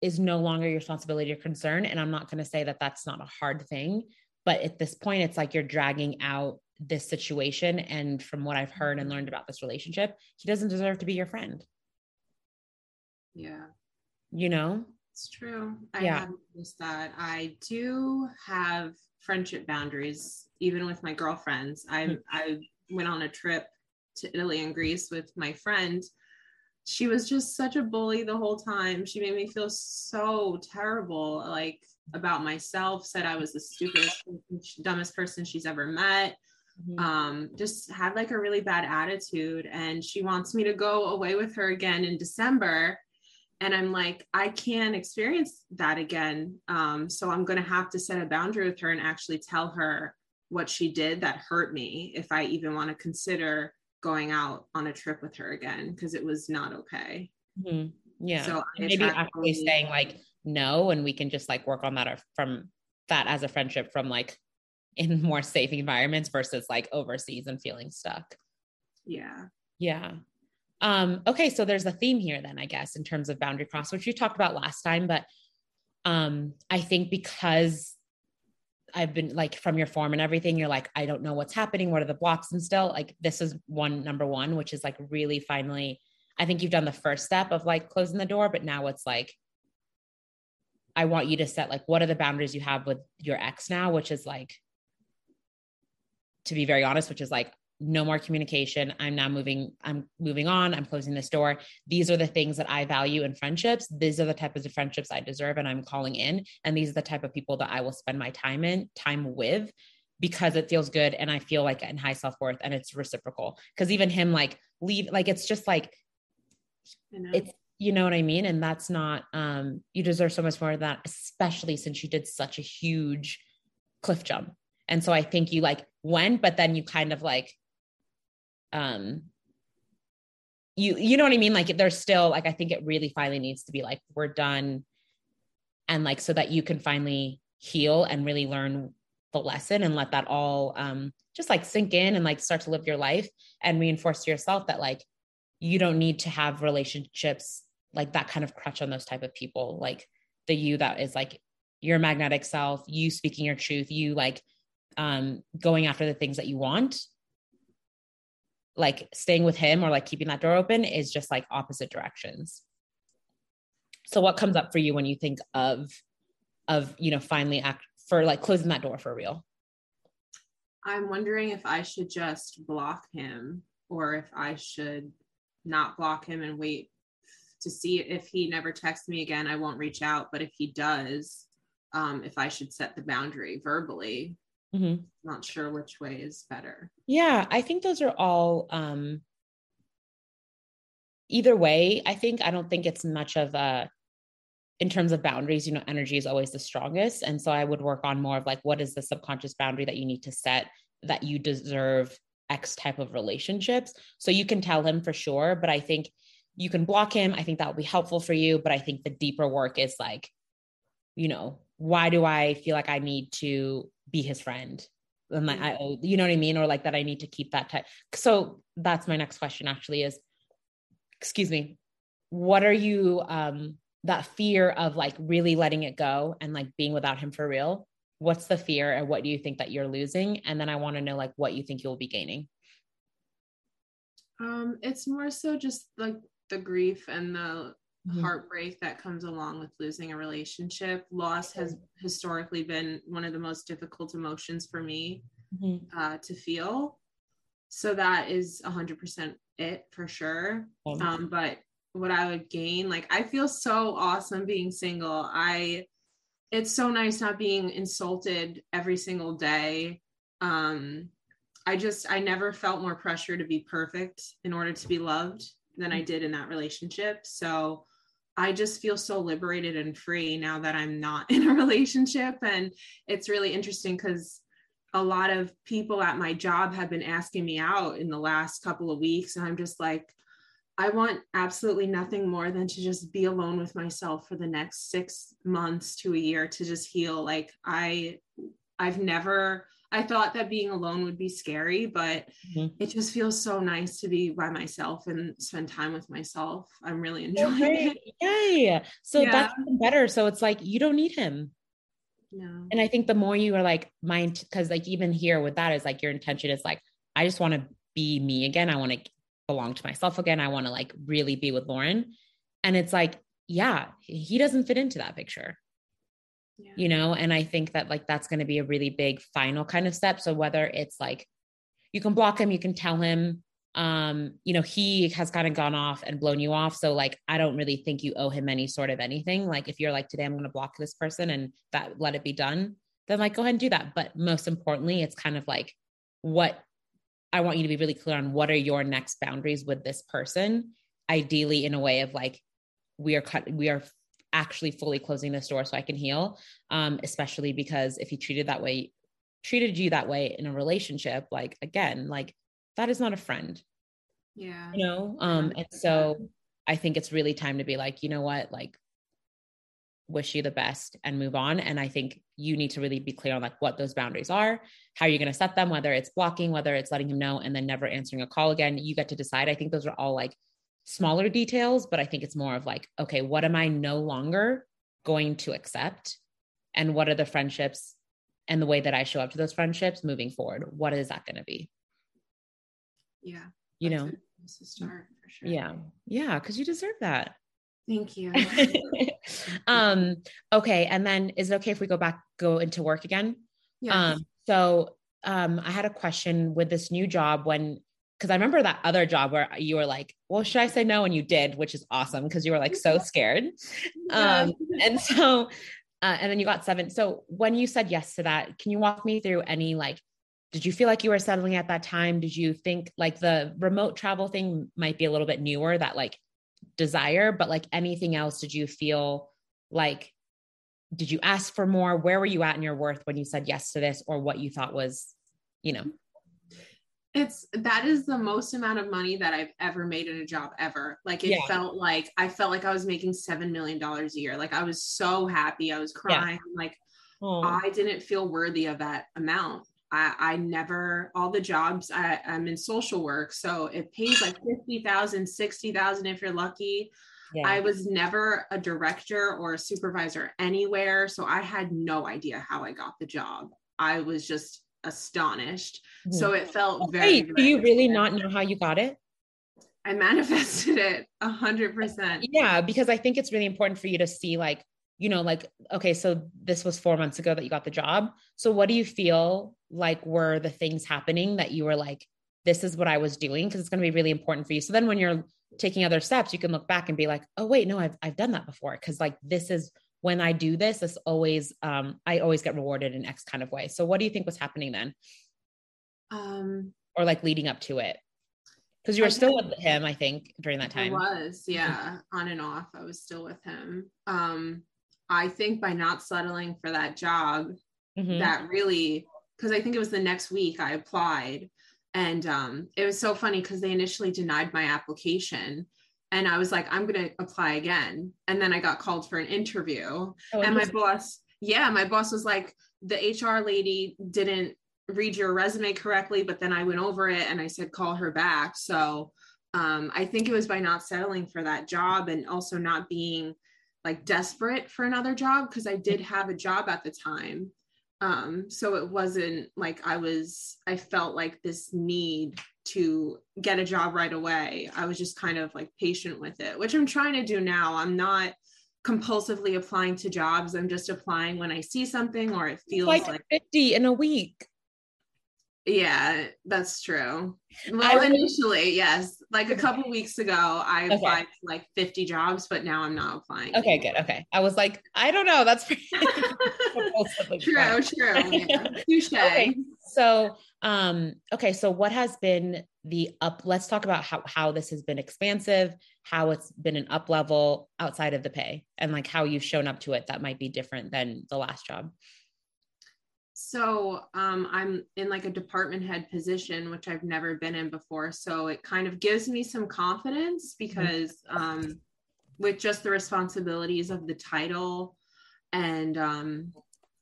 is no longer your responsibility or concern and i'm not going to say that that's not a hard thing but at this point it's like you're dragging out this situation and from what I've heard and mm-hmm. learned about this relationship, he doesn't deserve to be your friend. Yeah. You know? It's true. I yeah. have noticed that. I do have friendship boundaries, even with my girlfriends. I mm-hmm. I went on a trip to Italy and Greece with my friend. She was just such a bully the whole time. She made me feel so terrible, like about myself, said I was the stupidest, dumbest person she's ever met mm-hmm. um, just had like a really bad attitude. And she wants me to go away with her again in December. And I'm like, I can't experience that again. Um, so I'm going to have to set a boundary with her and actually tell her what she did that hurt me if I even want to consider going out on a trip with her again because it was not okay. Mm-hmm. Yeah. So maybe actually saying like no, and we can just like work on that from that as a friendship from like in more safe environments versus like overseas and feeling stuck. Yeah. Yeah. Um, okay, so there's a theme here then, I guess, in terms of boundary cross, which you talked about last time, but um, I think because I've been like from your form and everything, you're like, I don't know what's happening. What are the blocks? And still, like, this is one number one, which is like really finally, I think you've done the first step of like closing the door, but now it's like, I want you to set like, what are the boundaries you have with your ex now, which is like, to be very honest, which is like no more communication. I'm now moving, I'm moving on. I'm closing this door. These are the things that I value in friendships. These are the types of friendships I deserve and I'm calling in. And these are the type of people that I will spend my time in, time with because it feels good and I feel like in high self-worth and it's reciprocal. Cause even him like leave, like it's just like it's you know what I mean? And that's not um you deserve so much more than that, especially since you did such a huge cliff jump. And so I think you like went, but then you kind of like, um, you you know what I mean? Like there's still like I think it really finally needs to be like we're done, and like so that you can finally heal and really learn the lesson and let that all um just like sink in and like start to live your life and reinforce to yourself that like you don't need to have relationships like that kind of crutch on those type of people like the you that is like your magnetic self you speaking your truth you like um, going after the things that you want like staying with him or like keeping that door open is just like opposite directions. So what comes up for you when you think of of you know finally act for like closing that door for real? I'm wondering if i should just block him or if i should not block him and wait to see if he never texts me again i won't reach out. But if he does um, if i should set the boundary verbally mm-hmm. not sure which way is better yeah i think those are all um either way i think i don't think it's much of a in terms of boundaries, you know, energy is always the strongest. And so I would work on more of like, what is the subconscious boundary that you need to set that you deserve X type of relationships? So you can tell him for sure, but I think you can block him. I think that will be helpful for you. But I think the deeper work is like, you know, why do I feel like I need to be his friend? And like, I, you know what I mean? Or like that I need to keep that tight. So that's my next question actually is, excuse me, what are you, um, that fear of like really letting it go and like being without him for real what's the fear and what do you think that you're losing and then i want to know like what you think you'll be gaining um it's more so just like the grief and the mm-hmm. heartbreak that comes along with losing a relationship loss has historically been one of the most difficult emotions for me mm-hmm. uh, to feel so that is 100% it for sure um, but what I would gain. Like I feel so awesome being single. I it's so nice not being insulted every single day. Um I just I never felt more pressure to be perfect in order to be loved than I did in that relationship. So I just feel so liberated and free now that I'm not in a relationship and it's really interesting cuz a lot of people at my job have been asking me out in the last couple of weeks and I'm just like I want absolutely nothing more than to just be alone with myself for the next six months to a year to just heal. Like I, I've never, I thought that being alone would be scary, but mm-hmm. it just feels so nice to be by myself and spend time with myself. I'm really enjoying it. Yay. So yeah. that's even better. So it's like, you don't need him. No. And I think the more you are like mind, cause like even here with that is like your intention is like, I just want to be me again. I want to belong to myself again. I want to like really be with Lauren. And it's like, yeah, he doesn't fit into that picture. You know, and I think that like that's going to be a really big final kind of step. So whether it's like you can block him, you can tell him, um, you know, he has kind of gone off and blown you off. So like I don't really think you owe him any sort of anything. Like if you're like today I'm going to block this person and that let it be done, then like go ahead and do that. But most importantly, it's kind of like what I want you to be really clear on what are your next boundaries with this person, ideally in a way of like, we are cut, we are actually fully closing this door so I can heal. Um, especially because if he treated that way, treated you that way in a relationship, like again, like that is not a friend. Yeah. You know? Um, and so I think it's really time to be like, you know what, like wish you the best and move on. And I think you need to really be clear on like what those boundaries are, how you're going to set them, whether it's blocking, whether it's letting him know and then never answering a call again. You get to decide. I think those are all like smaller details, but I think it's more of like, okay, what am I no longer going to accept? And what are the friendships and the way that I show up to those friendships moving forward? What is that going to be? Yeah. You know, it's a start for sure. Yeah. Yeah. Cause you deserve that. Thank you. um, okay. And then is it okay if we go back, go into work again? Yeah. Um, so um, I had a question with this new job when, because I remember that other job where you were like, well, should I say no? And you did, which is awesome because you were like so scared. Um, and so, uh, and then you got seven. So when you said yes to that, can you walk me through any like, did you feel like you were settling at that time? Did you think like the remote travel thing might be a little bit newer that like desire, but like anything else, did you feel like, did you ask for more? Where were you at in your worth when you said yes to this or what you thought was, you know? It's that is the most amount of money that I've ever made in a job ever. Like it yeah. felt like I felt like I was making seven million dollars a year. Like I was so happy. I was crying. Yeah. Like oh. I didn't feel worthy of that amount. I, I never all the jobs I, I'm in social work, so it pays like 50,000, 60,000 if you're lucky. Yeah. I was never a director or a supervisor anywhere, so I had no idea how I got the job. I was just astonished. Mm-hmm. So it felt very. Wait, do you really not know how you got it? I manifested it a hundred percent. Yeah, because I think it's really important for you to see like you know, like, okay, so this was four months ago that you got the job. So what do you feel like were the things happening that you were like, this is what I was doing? Because it's going to be really important for you. So then when you're taking other steps, you can look back and be like, oh, wait, no, I've, I've done that before. Cause like, this is when I do this, this always, um, I always get rewarded in X kind of way. So what do you think was happening then? Um, or like leading up to it? Because you were still with him, I think, during that time. I was, yeah, on and off. I was still with him. Um, I think by not settling for that job, mm-hmm. that really, because I think it was the next week I applied. And um, it was so funny because they initially denied my application. And I was like, I'm going to apply again. And then I got called for an interview. Oh, and my boss, yeah, my boss was like, the HR lady didn't read your resume correctly, but then I went over it and I said, call her back. So um, I think it was by not settling for that job and also not being like desperate for another job because I did have a job at the time. Um, so it wasn't like I was, I felt like this need to get a job right away. I was just kind of like patient with it, which I'm trying to do now. I'm not compulsively applying to jobs. I'm just applying when I see something or it feels like, like 50 in a week. Yeah, that's true. Well, initially, yes. Like a couple weeks ago, I applied okay. to like 50 jobs, but now I'm not applying. Okay, good. Okay. I was like, I don't know. That's true, true. Yeah. Okay. So, um, okay. So what has been the up? Let's talk about how, how this has been expansive, how it's been an up level outside of the pay and like how you've shown up to it that might be different than the last job. So um, I'm in like a department head position, which I've never been in before. So it kind of gives me some confidence because um, with just the responsibilities of the title, and um,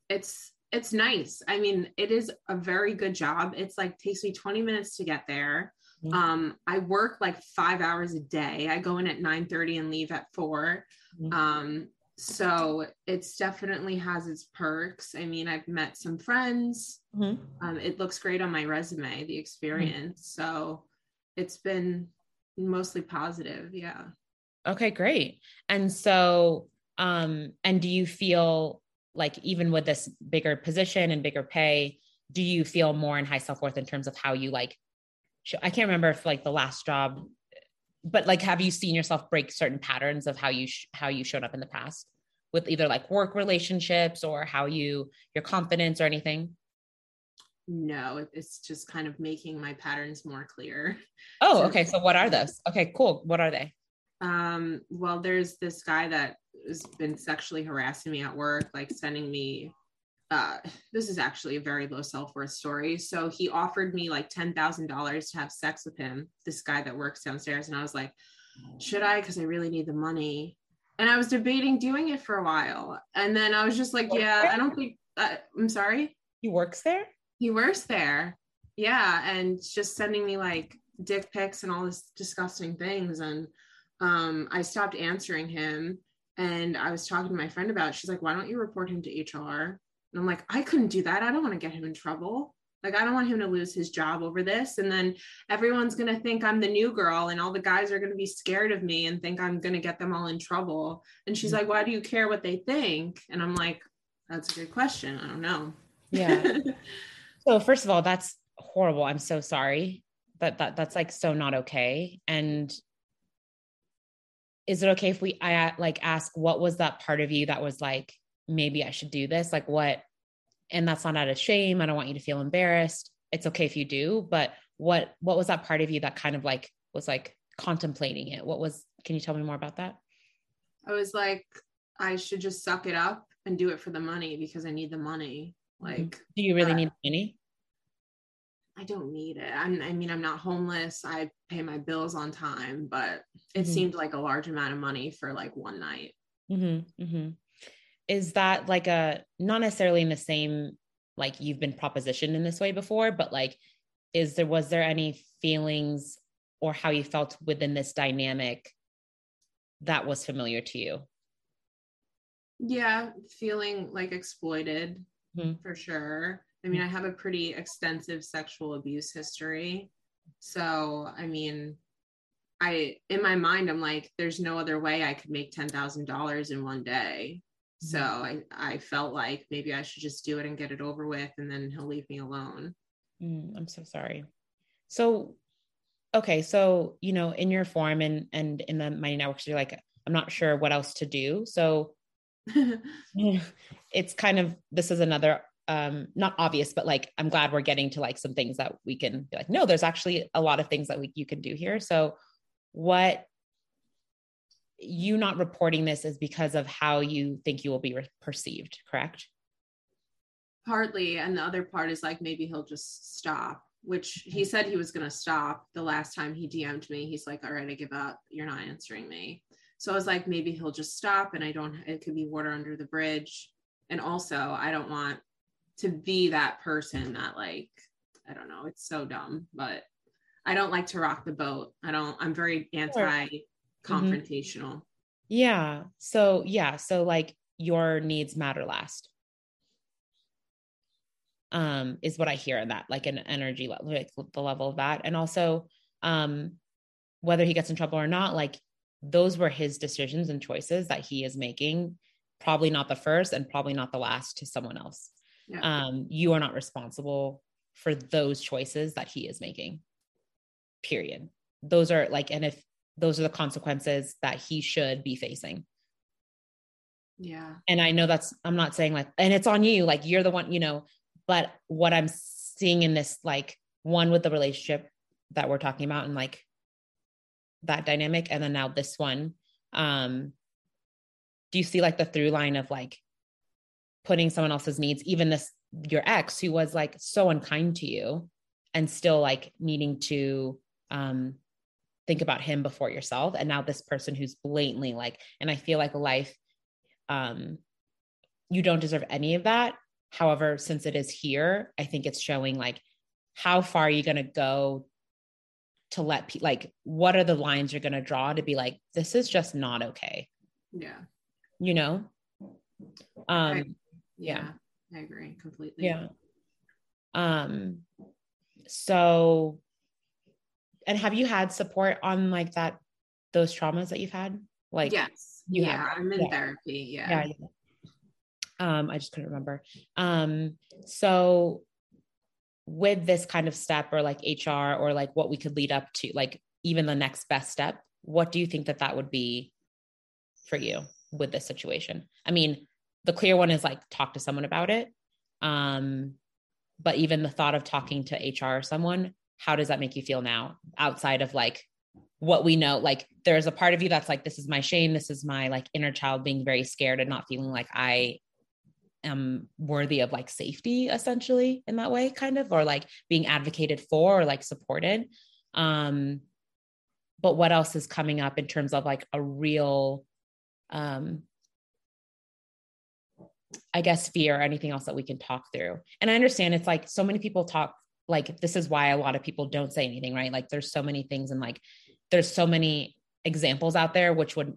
it's it's nice. I mean, it is a very good job. It's like takes me 20 minutes to get there. Mm-hmm. Um, I work like five hours a day. I go in at 9 30 and leave at 4 mm-hmm. Um, so it's definitely has its perks i mean i've met some friends mm-hmm. um, it looks great on my resume the experience mm-hmm. so it's been mostly positive yeah okay great and so um and do you feel like even with this bigger position and bigger pay do you feel more in high self-worth in terms of how you like i can't remember if like the last job but like have you seen yourself break certain patterns of how you sh- how you showed up in the past with either like work relationships or how you your confidence or anything? No it's just kind of making my patterns more clear. Oh okay so what are those? Okay cool what are they? Um well there's this guy that has been sexually harassing me at work like sending me uh, this is actually a very low self-worth story. So he offered me like $10,000 to have sex with him, this guy that works downstairs. And I was like, should I? Cause I really need the money. And I was debating doing it for a while. And then I was just like, yeah, I don't think, uh, I'm sorry. He works there? He works there. Yeah. And just sending me like dick pics and all this disgusting things. And um, I stopped answering him. And I was talking to my friend about it. She's like, why don't you report him to HR? And I'm like, I couldn't do that. I don't want to get him in trouble. Like, I don't want him to lose his job over this. And then everyone's going to think I'm the new girl, and all the guys are going to be scared of me and think I'm going to get them all in trouble. And she's mm-hmm. like, Why do you care what they think? And I'm like, That's a good question. I don't know. Yeah. so, first of all, that's horrible. I'm so sorry. That, that that's like so not okay. And is it okay if we I like ask what was that part of you that was like maybe I should do this? Like what and that's not out of shame. I don't want you to feel embarrassed. It's okay if you do, but what what was that part of you that kind of like was like contemplating it? What was can you tell me more about that? I was like I should just suck it up and do it for the money because I need the money. Mm-hmm. Like do you really uh, need money? I don't need it. I'm, I mean, I'm not homeless. I pay my bills on time, but it mm-hmm. seemed like a large amount of money for like one night. Mm-hmm. mm-hmm is that like a not necessarily in the same like you've been propositioned in this way before but like is there was there any feelings or how you felt within this dynamic that was familiar to you yeah feeling like exploited mm-hmm. for sure i mean i have a pretty extensive sexual abuse history so i mean i in my mind i'm like there's no other way i could make $10000 in one day So I, I felt like maybe I should just do it and get it over with and then he'll leave me alone. Mm, I'm so sorry. So, okay. So, you know, in your form and, and in the money networks, you're like, I'm not sure what else to do. So it's kind of, this is another, um, not obvious, but like, I'm glad we're getting to like some things that we can be like, no, there's actually a lot of things that we, you can do here. So what you not reporting this is because of how you think you will be re- perceived, correct? Partly. And the other part is like maybe he'll just stop, which he said he was going to stop the last time he DM'd me. He's like, all right, I give up. You're not answering me. So I was like, maybe he'll just stop and I don't, it could be water under the bridge. And also, I don't want to be that person that, like, I don't know, it's so dumb, but I don't like to rock the boat. I don't, I'm very anti confrontational. Mm-hmm. Yeah. So, yeah. So, like, your needs matter last um is what i hear in that like an energy level like the level of that and also um whether he gets in trouble or not like those were his decisions and choices that he is making probably not the first and probably not the last to someone else yeah. um you are not responsible for those choices that he is making period those are like and if those are the consequences that he should be facing. Yeah. And I know that's, I'm not saying like, and it's on you, like you're the one, you know, but what I'm seeing in this, like one with the relationship that we're talking about and like that dynamic. And then now this one, um, do you see like the through line of like putting someone else's needs, even this, your ex who was like so unkind to you and still like needing to, um, think about him before yourself. And now this person who's blatantly like and i feel like life um you don't deserve any of that. However since it is here i think it's showing like how far are you going to go to let people like what are the lines you're going to draw to be like this is just not okay. Yeah. You know? Um yeah, yeah i agree completely. Yeah. Um so and have you had support on like that those traumas that you've had? Like yes. you yeah have. i'm in yeah. therapy yeah. yeah um i just couldn't remember. Um so with this kind of step or like hr or like what we could lead up to like even the next best step what do you think that that would be for you with this situation? I mean the clear one is like talk to someone about it. Um but even the thought of talking to hr or someone how does that make you feel now? Outside of like what we know like there's a part of you that's like this is my shame. This is my like inner child being very scared and not feeling like i am worthy of like safety essentially in that way kind of or like being advocated for or like supported. Um but what else is coming up in terms of like a real um I guess fear or anything else that we can talk through. And I understand it's like so many people talk like this is why a lot of people don't say anything right? Like there's so many things and like there's so many examples out there which would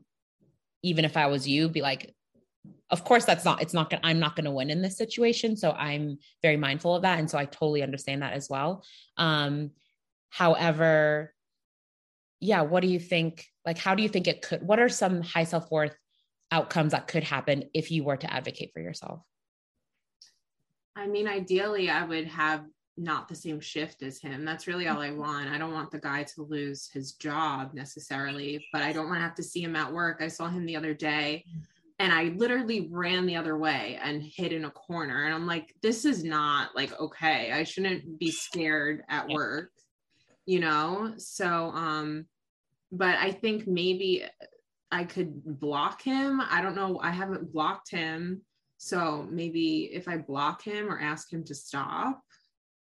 even if i was you be like of course that's not it's not gonna i'm not gonna win in this situation. So i'm very mindful of that. And so i totally understand that as well. Um however yeah what do you think like how do you think it could what are some high self-worth outcomes that could happen if you were to advocate for yourself I mean, ideally, I would have not the same shift as him. That's really all I Mm-hmm. want. I don't want the guy to lose his job necessarily, but I don't want to have to see him at work. I saw him the other day and I literally ran the other way and hid in a corner. And I'm like, this is not like okay. I shouldn't be scared at work, you know? So um but I think maybe I could block him. I don't know. I haven't blocked him. So maybe if I block him or ask him to stop,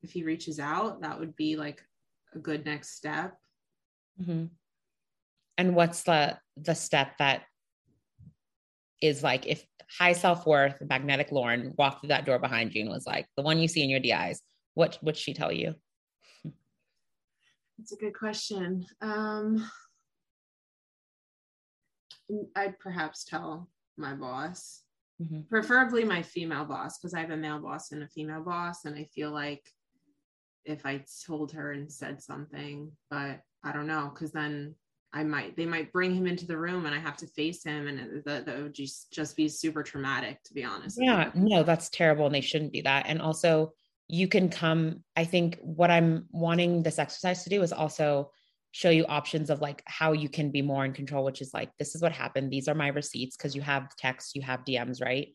if he reaches out, that would be like a good next step. Mm-hmm. And what's the the step that is like if high self worth magnetic Lauren walked through that door behind you and was like the one you see in your DIs, what would she tell you? That's a good question. Um, I'd perhaps tell my boss, mm-hmm. preferably my female boss, because I have a male boss and a female boss, and I feel like if I told her and said something, but I don't know, because then I might they might bring him into the room and I have to face him and that, that would just just be super traumatic to be honest. Yeah, no, that's terrible and they shouldn't be that. And also you can come I think what I'm wanting this exercise to do is also show you options of like how you can be more in control which is like this is what happened these are my receipts because you have text you have DMs, right?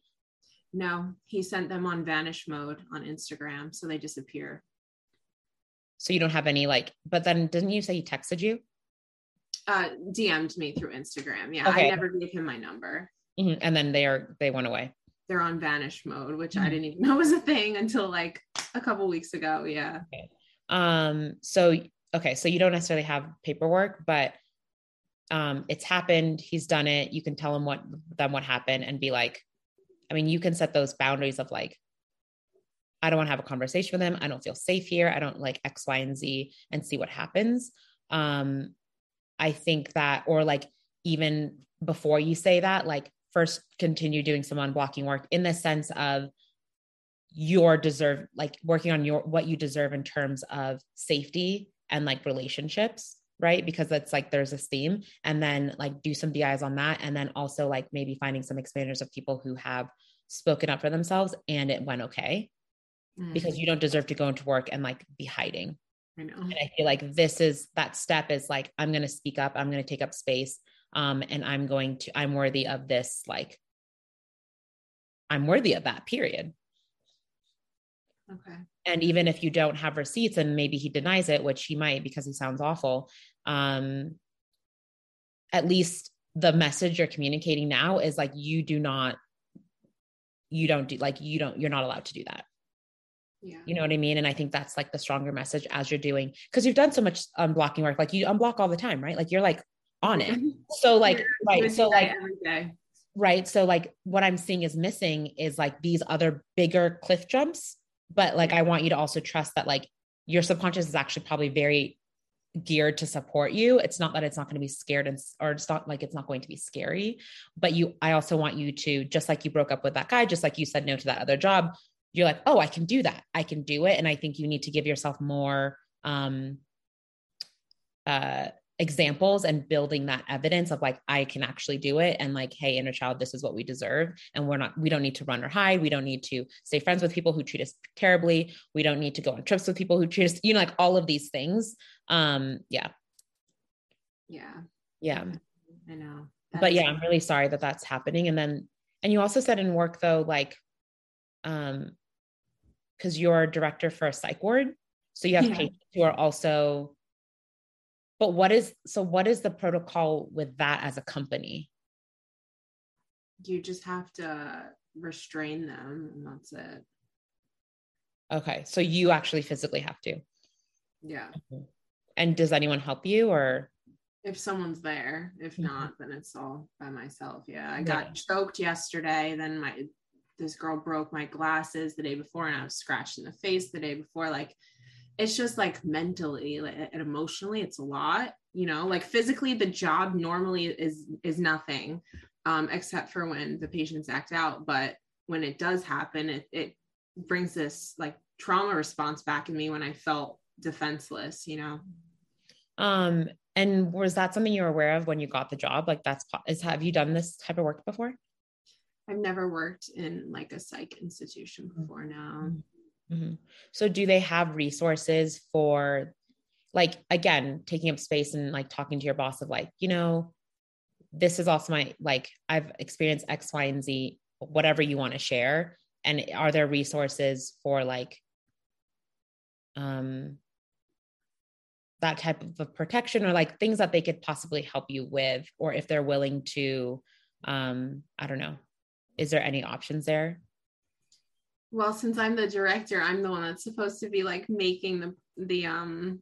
No, he sent them on vanish mode on Instagram so they disappear. So you don't have any like but then didn't you say he texted you? uh DM'd me through Instagram. Yeah, okay. I never gave him my number. Mm-hmm. And then they are they went away. They're on vanish mode, which mm-hmm. I didn't even know was a thing until like a couple weeks ago. Yeah. Okay. Um. So okay. So you don't necessarily have paperwork, but um, it's happened. He's done it. You can tell him what them what happened and be like, I mean, you can set those boundaries of like, I don't want to have a conversation with him. I don't feel safe here. I don't like X, Y, and Z, and see what happens. Um, I think that, or like even before you say that, like first continue doing some unblocking work in the sense of your deserve, like working on your what you deserve in terms of safety and like relationships, right? Because that's like there's this theme, and then like do some DIs on that, and then also like maybe finding some expanders of people who have spoken up for themselves and it went okay. Mm. Because you don't deserve to go into work and like be hiding I know. And I feel like this is that step is like, I'm going to speak up, I'm going to take up space. Um, and I'm going to, I'm worthy of this, like, I'm worthy of that period. Okay. And even if you don't have receipts and maybe he denies it, which he might because he sounds awful, um, at least the message you're communicating now is like, you do not, you don't do, like, you don't, you're not allowed to do that. Yeah. You know what I mean? And I think that's like the stronger message as you're doing because you've done so much unblocking work. Like you unblock all the time, right? Like you're like on it. So like right. So like right. So like what I'm seeing is missing is like these other bigger cliff jumps. But like I want you to also trust that like your subconscious is actually probably very geared to support you. It's not that it's not going to be scared and or it's not like it's not going to be scary, but you I also want you to just like you broke up with that guy, just like you said no to that other job, you're like, oh, I can do that. I can do it. And I think you need to give yourself more um, uh, examples and building that evidence of like, I can actually do it. And like, hey, inner child, this is what we deserve. And we're not, we don't need to run or hide. We don't need to stay friends with people who treat us terribly. We don't need to go on trips with people who treat us, you know, like all of these things. Um, yeah. Yeah. Yeah. I know. That's but yeah, I'm really sorry that that's happening. And then, and you also said in work though, like, um, because you're a director for a psych ward. So you have yeah. patients who are also, but what is, so what is the protocol with that as a company? You just have to restrain them and that's it. Okay. So you actually physically have to. Yeah. And does anyone help you or? If someone's there, if mm-hmm. not, then it's all by myself. Yeah. I got yeah. choked yesterday. Then my this girl broke my glasses the day before and I was scratched in the face the day before. Like, it's just like mentally and emotionally, it's a lot, you know, like physically the job normally is, is nothing, um, except for when the patients act out. But when it does happen, it, it brings this like trauma response back in me when I felt defenseless, you know? Um, and was that something you were aware of when you got the job? Like that's is have you done this type of work before? I've never worked in like a psych institution mm-hmm. before now. Mm-hmm. So, do they have resources for, like, again, taking up space and like talking to your boss of like, you know, this is also my, like, I've experienced X, Y, and Z, whatever you want to share. And are there resources for like, um, that type of protection or like things that they could possibly help you with, or if they're willing to, um, I don't know, is there any options there? Well, since I'm the director, I'm the one that's supposed to be like making the the um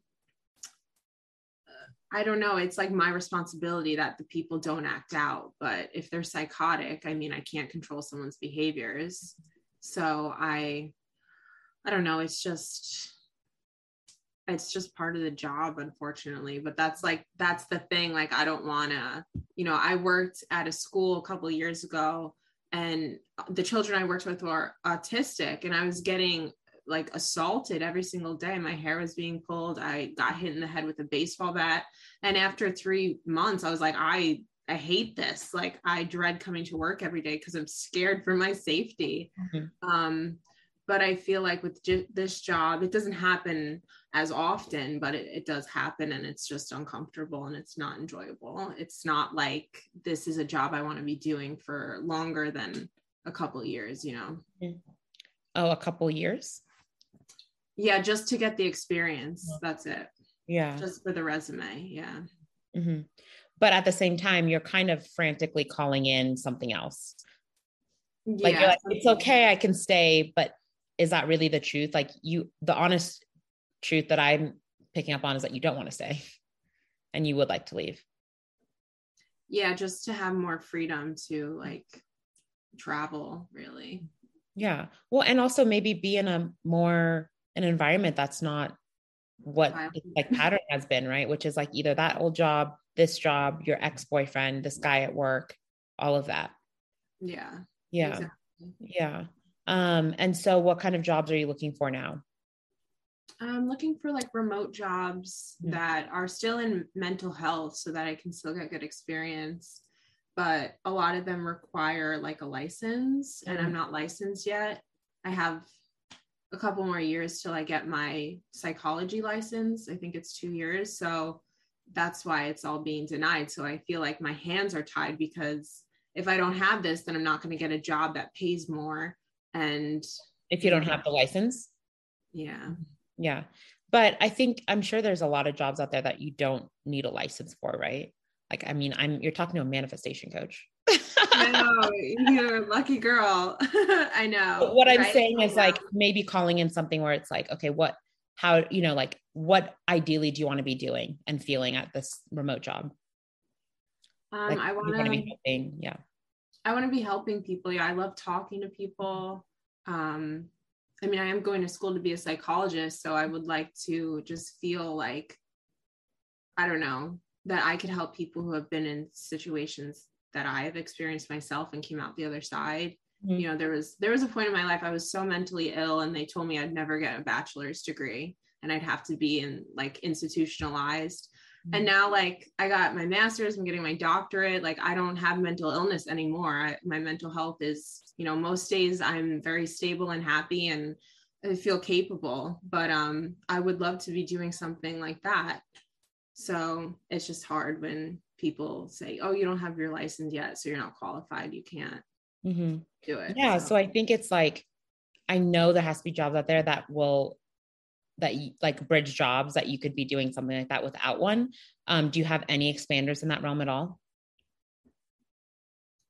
I don't know, it's like my responsibility that the people don't act out, but if they're psychotic, I mean, I can't control someone's behaviors. So I I don't know, it's just it's just part of the job unfortunately but that's like that's the thing like i don't want to you know i worked at a school a couple years ago and the children I worked with were autistic, and I was getting like assaulted every single day. My hair was being pulled. I got hit in the head with a baseball bat. And after three months, I was like, I I hate this. Like I dread coming to work every day because I'm scared for my safety. Mm-hmm. Um, but I feel like with j- this job, it doesn't happen as often, but it, it does happen and it's just uncomfortable and it's not enjoyable. It's not like this is a job I want to be doing for longer than a couple years, you know. Mm-hmm. Oh, a couple years? Yeah, just to get the experience. That's it. Yeah. Just for the resume. Yeah. Mm-hmm. But at the same time, you're kind of frantically calling in something else. Yeah. Like, like, it's okay, I can stay, but is that really the truth? Like you, the honest truth that I'm picking up on is that you don't want to stay and you would like to leave. Yeah, just to have more freedom to like travel, really. Yeah. Well, and also maybe be in a more an environment that's not what like pattern has been, right? Which is like either that old job, this job, your ex-boyfriend, this guy at work, all of that. Yeah. Yeah. Exactly. Yeah. Um, and so what kind of jobs are you looking for now? I'm looking for like remote jobs mm-hmm. that are still in mental health so that I can still get good experience. But a lot of them require like a license, mm-hmm. and I'm mm-hmm. not licensed yet. I have a couple more years till I get my psychology license. I think it's two years. So that's why it's all being denied. So I feel like my hands are tied because if I don't have this, then I'm not going to get a job that pays more. And if you don't have the license, yeah. Yeah. But I think I'm sure there's a lot of jobs out there that you don't need a license for, right? Like, I mean, I'm you're talking to a manifestation coach. I know you're a lucky girl. I know. But what I'm saying is like maybe calling in something where it's like, okay, what, how, you know, like what ideally do you want to be doing and feeling at this remote job? Um, like, I want to be helping. Yeah. I want to be helping people. Yeah, I love talking to people. Um, I mean, I am going to school to be a psychologist, so I would like to just feel like, I don't know, that I could help people who have been in situations that I have experienced myself and came out the other side. Mm-hmm. You know, there was there was a point in my life I was so mentally ill, and they told me I'd never get a bachelor's degree, and I'd have to be in like institutionalized and now like i got my master's i'm getting my doctorate like i don't have mental illness anymore I, my mental health is you know most days i'm very stable and happy and i feel capable but um i would love to be doing something like that so it's just hard when people say oh you don't have your license yet so you're not qualified you can't mm-hmm. do it yeah so. so i think it's like i know there has to be jobs out there that will that you, like bridge jobs that you could be doing something like that without one. Um, do you have any expanders in that realm at all?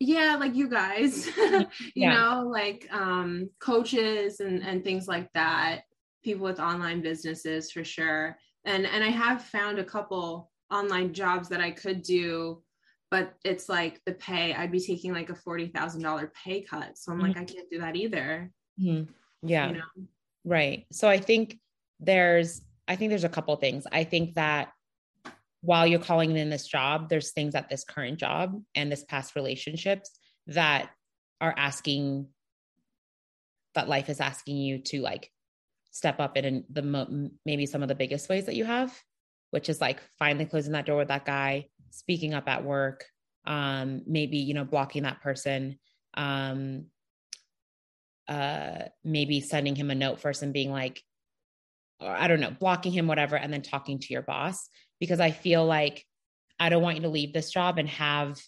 Yeah, like you guys, you yeah. know, like um, coaches and and things like that. People with online businesses for sure. And and I have found a couple online jobs that I could do, but it's like the pay. I'd be taking like a forty thousand dollar pay cut. So I'm mm-hmm. like, I can't do that either. Mm-hmm. Yeah. You know? Right. So I think there's I think there's a couple things. I think that while you're calling in this job, there's things at this current job and this past relationships that are asking that life is asking you to like step up in the maybe some of the biggest ways that you have, which is like finally closing that door with that guy, speaking up at work, um, maybe you know blocking that person, um, uh, maybe sending him a note first and being like, I don't know, blocking him, whatever, and then talking to your boss because I feel like I don't want you to leave this job and have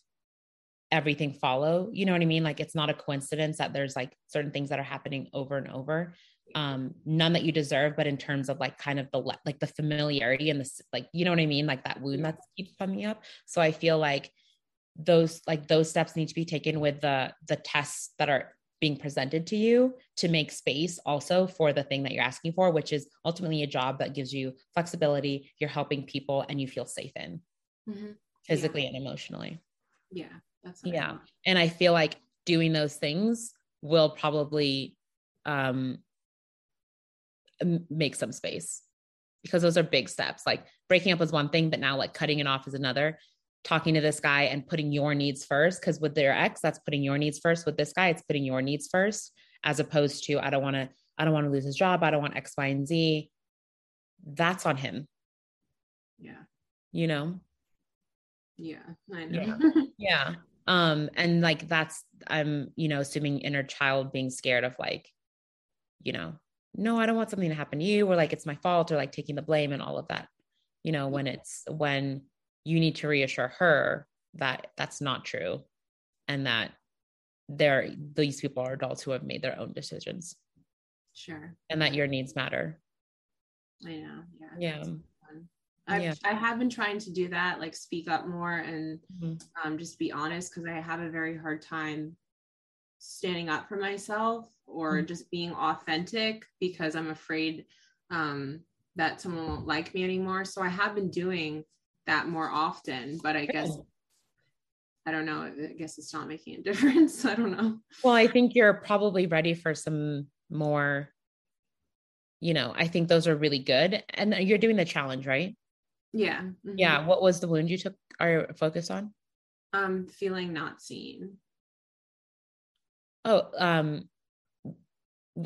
everything follow. You know what I mean? Like it's not a coincidence that there's like certain things that are happening over and over. Um, none that you deserve, but in terms of like kind of the like the familiarity and the like, you know what I mean? Like that wound that keeps coming up. So I feel like those like those steps need to be taken with the the tests that are being presented to you to make space also for the thing that you're asking for, which is ultimately a job that gives you flexibility, you're helping people, and you feel safe in mm-hmm. physically yeah. and emotionally. Yeah. That's yeah. I mean. And I feel like doing those things will probably um, make some space because those are big steps. Like breaking up is one thing, but now like cutting it off is another talking to this guy and putting your needs first because with their ex that's putting your needs first with this guy it's putting your needs first as opposed to i don't want to I don't want to lose his job. I don't want X, Y, and Z. That's on him. Yeah. You know? Yeah, I know. Yeah. yeah. Um, and like that's I'm, you know, assuming inner child being scared of like, you know, no, I don't want something to happen to you, or like it's my fault, or like taking the blame and all of that. You know, when it's when you need to reassure her that that's not true and that there these people are adults who have made their own decisions. Sure. And that your needs matter. I know. Yeah. Yeah. I've, yeah. I have been trying to do that, like speak up more and mm-hmm. um, just be honest because I have a very hard time standing up for myself or mm-hmm. just being authentic because I'm afraid um, that someone won't like me anymore. So I have been doing that more often, but I guess I don't know. I guess it's not making a difference. I don't know. Well, I think you're probably ready for some more. You know, I think those are really good. And you're doing the challenge, right? Yeah. Mm-hmm. Yeah. What was the wound you took our focus on? Um, feeling not seen. Oh, um,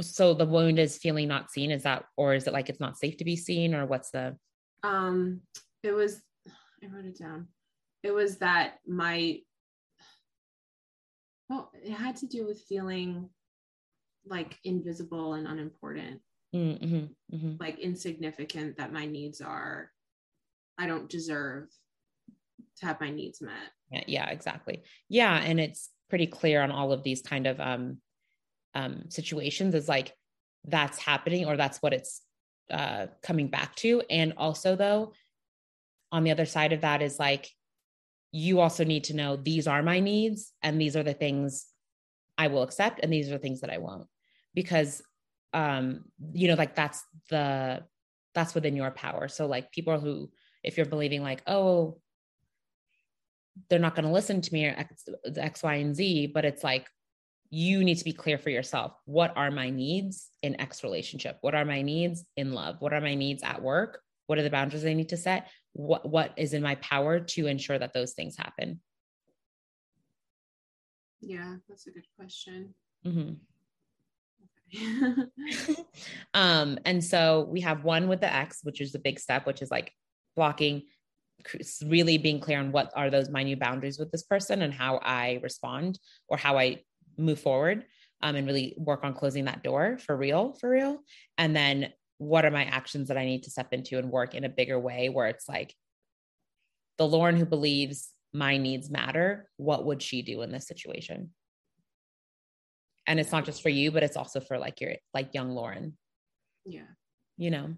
so the wound is feeling not seen. Is that, or is it like it's not safe to be seen, or what's the? Um, it was. I wrote it down. It was that my. Well, it had to do with feeling like invisible and unimportant, mm-hmm, mm-hmm. like insignificant. That my needs are I don't deserve to have my needs met. Yeah, yeah, exactly. Yeah, and it's pretty clear on all of these kind of um um situations is like that's happening or that's what it's uh coming back to and also though on the other side of that is like you also need to know these are my needs and these are the things I will accept and these are the things that I won't because um you know like that's the that's within your power so like people who if you're believing like, oh, they're not going to listen to me or X, X, Y, and Z, but it's like, you need to be clear for yourself. What are my needs in X relationship? What are my needs in love? What are my needs at work? What are the boundaries I need to set? What, what is in my power to ensure that those things happen? Yeah, that's a good question. Mm-hmm. um, and so we have one with the X, which is the big step, which is like blocking really being clear on what are those my new boundaries with this person and how I respond or how I move forward um, and really work on closing that door for real, for real. And then what are my actions that I need to step into and work in a bigger way where it's like the Lauren who believes my needs matter, what would she do in this situation? And it's not just for you, but it's also for like your like young Lauren. Yeah. You know?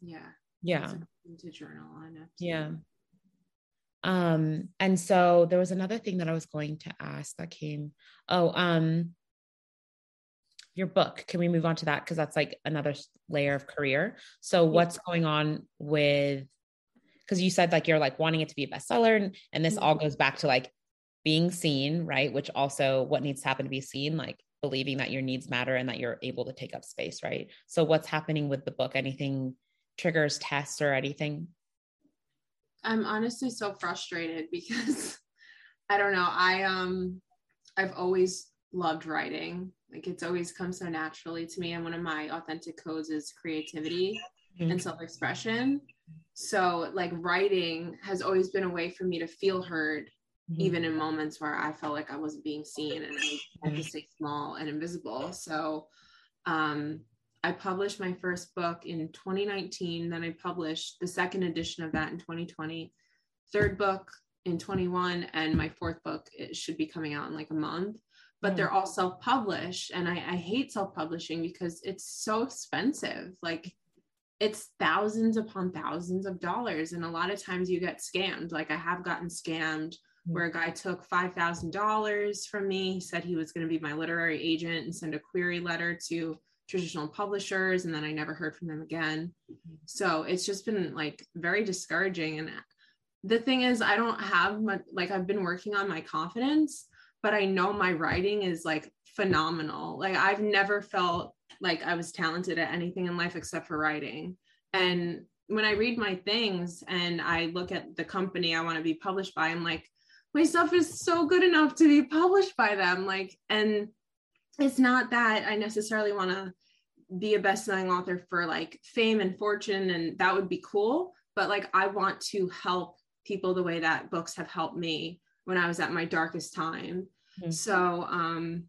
Yeah. Yeah to journal on. Yeah. Um, and so there was another thing that I was going to ask that came. Oh, um, your book. Can we move on to that? Because that's like another layer of career. So what's going on with because you said like you're like wanting it to be a bestseller and, and this mm-hmm. all goes back to like being seen, right? Which also what needs to happen to be seen, like believing that your needs matter and that you're able to take up space, right? So what's happening with the book? Anything triggers tests or anything? I'm honestly so frustrated because I don't know. I um I've always loved writing. Like it's always come so naturally to me. And one of my authentic codes is creativity mm-hmm. and self-expression. So like writing has always been a way for me to feel heard, mm-hmm. even in moments where I felt like I wasn't being seen and I had to stay small and invisible. So um I published my first book in 2019. Then I published the second edition of that in 2020, third book in 21, and my fourth book it should be coming out in like a month. But mm. they're all self-published, and I, I hate self-publishing because it's so expensive. Like it's thousands upon thousands of dollars, and a lot of times you get scammed. Like I have gotten scammed mm. where a guy took $5,000 from me. He said he was going to be my literary agent and send a query letter to traditional publishers and then I never heard from them again. So it's just been like very discouraging. And the thing is, I don't have much, like, I've been working on my confidence, but I know my writing is like phenomenal. Like, I've never felt like I was talented at anything in life except for writing. And when I read my things and I look at the company I want to be published by, I'm like, my stuff is so good enough to be published by them. Like, and it's not that I necessarily want to be a best-selling author for like fame and fortune and that would be cool but like i want to help people the way that books have helped me when i was at my darkest time mm-hmm. so um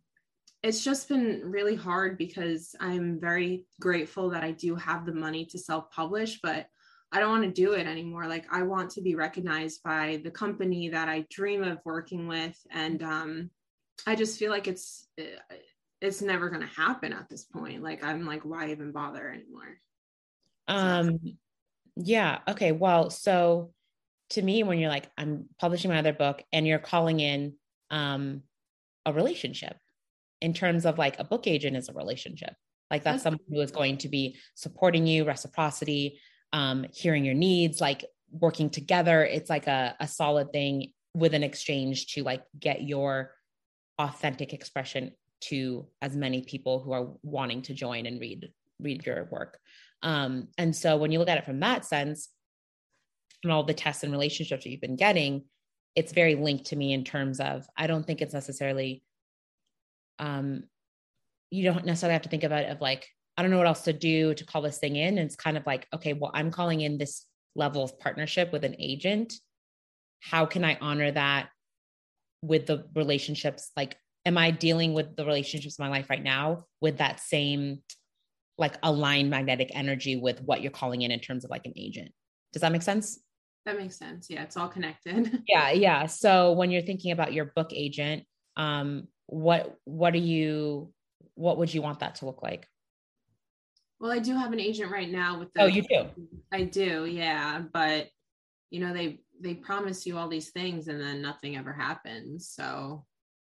it's just been really hard because i'm very grateful that i do have the money to self-publish but i don't want to do it anymore like i want to be recognized by the company that i dream of working with and um i just feel like it's it's never going to happen at this point like i'm like why even bother anymore um so. yeah okay well so to me when you're like i'm publishing my other book and you're calling in um a relationship in terms of like a book agent is a relationship like that's, someone who is going to be supporting you reciprocity um hearing your needs like working together it's like a, a solid thing with an exchange to like get your authentic expression to as many people who are wanting to join and read read your work. Um, and so when you look at it from that sense, and all the tests and relationships that you've been getting, it's very linked to me in terms of I don't think it's necessarily um you don't necessarily have to think about it of like I don't know what else to do to call this thing in. And it's kind of like, okay, well, I'm calling in this level of partnership with an agent. How can I honor that with the relationships like am I dealing with the relationships in my life right now with that same like aligned magnetic energy with what you're calling in in terms of like an agent? Does that make sense? That makes sense. Yeah, it's all connected. yeah, yeah. So when you're thinking about your book agent, um, what what are you what would you want that to look like? Well, I do have an agent right now with the Oh, you do. I do. Yeah, but you know, they they promise you all these things and then nothing ever happens. So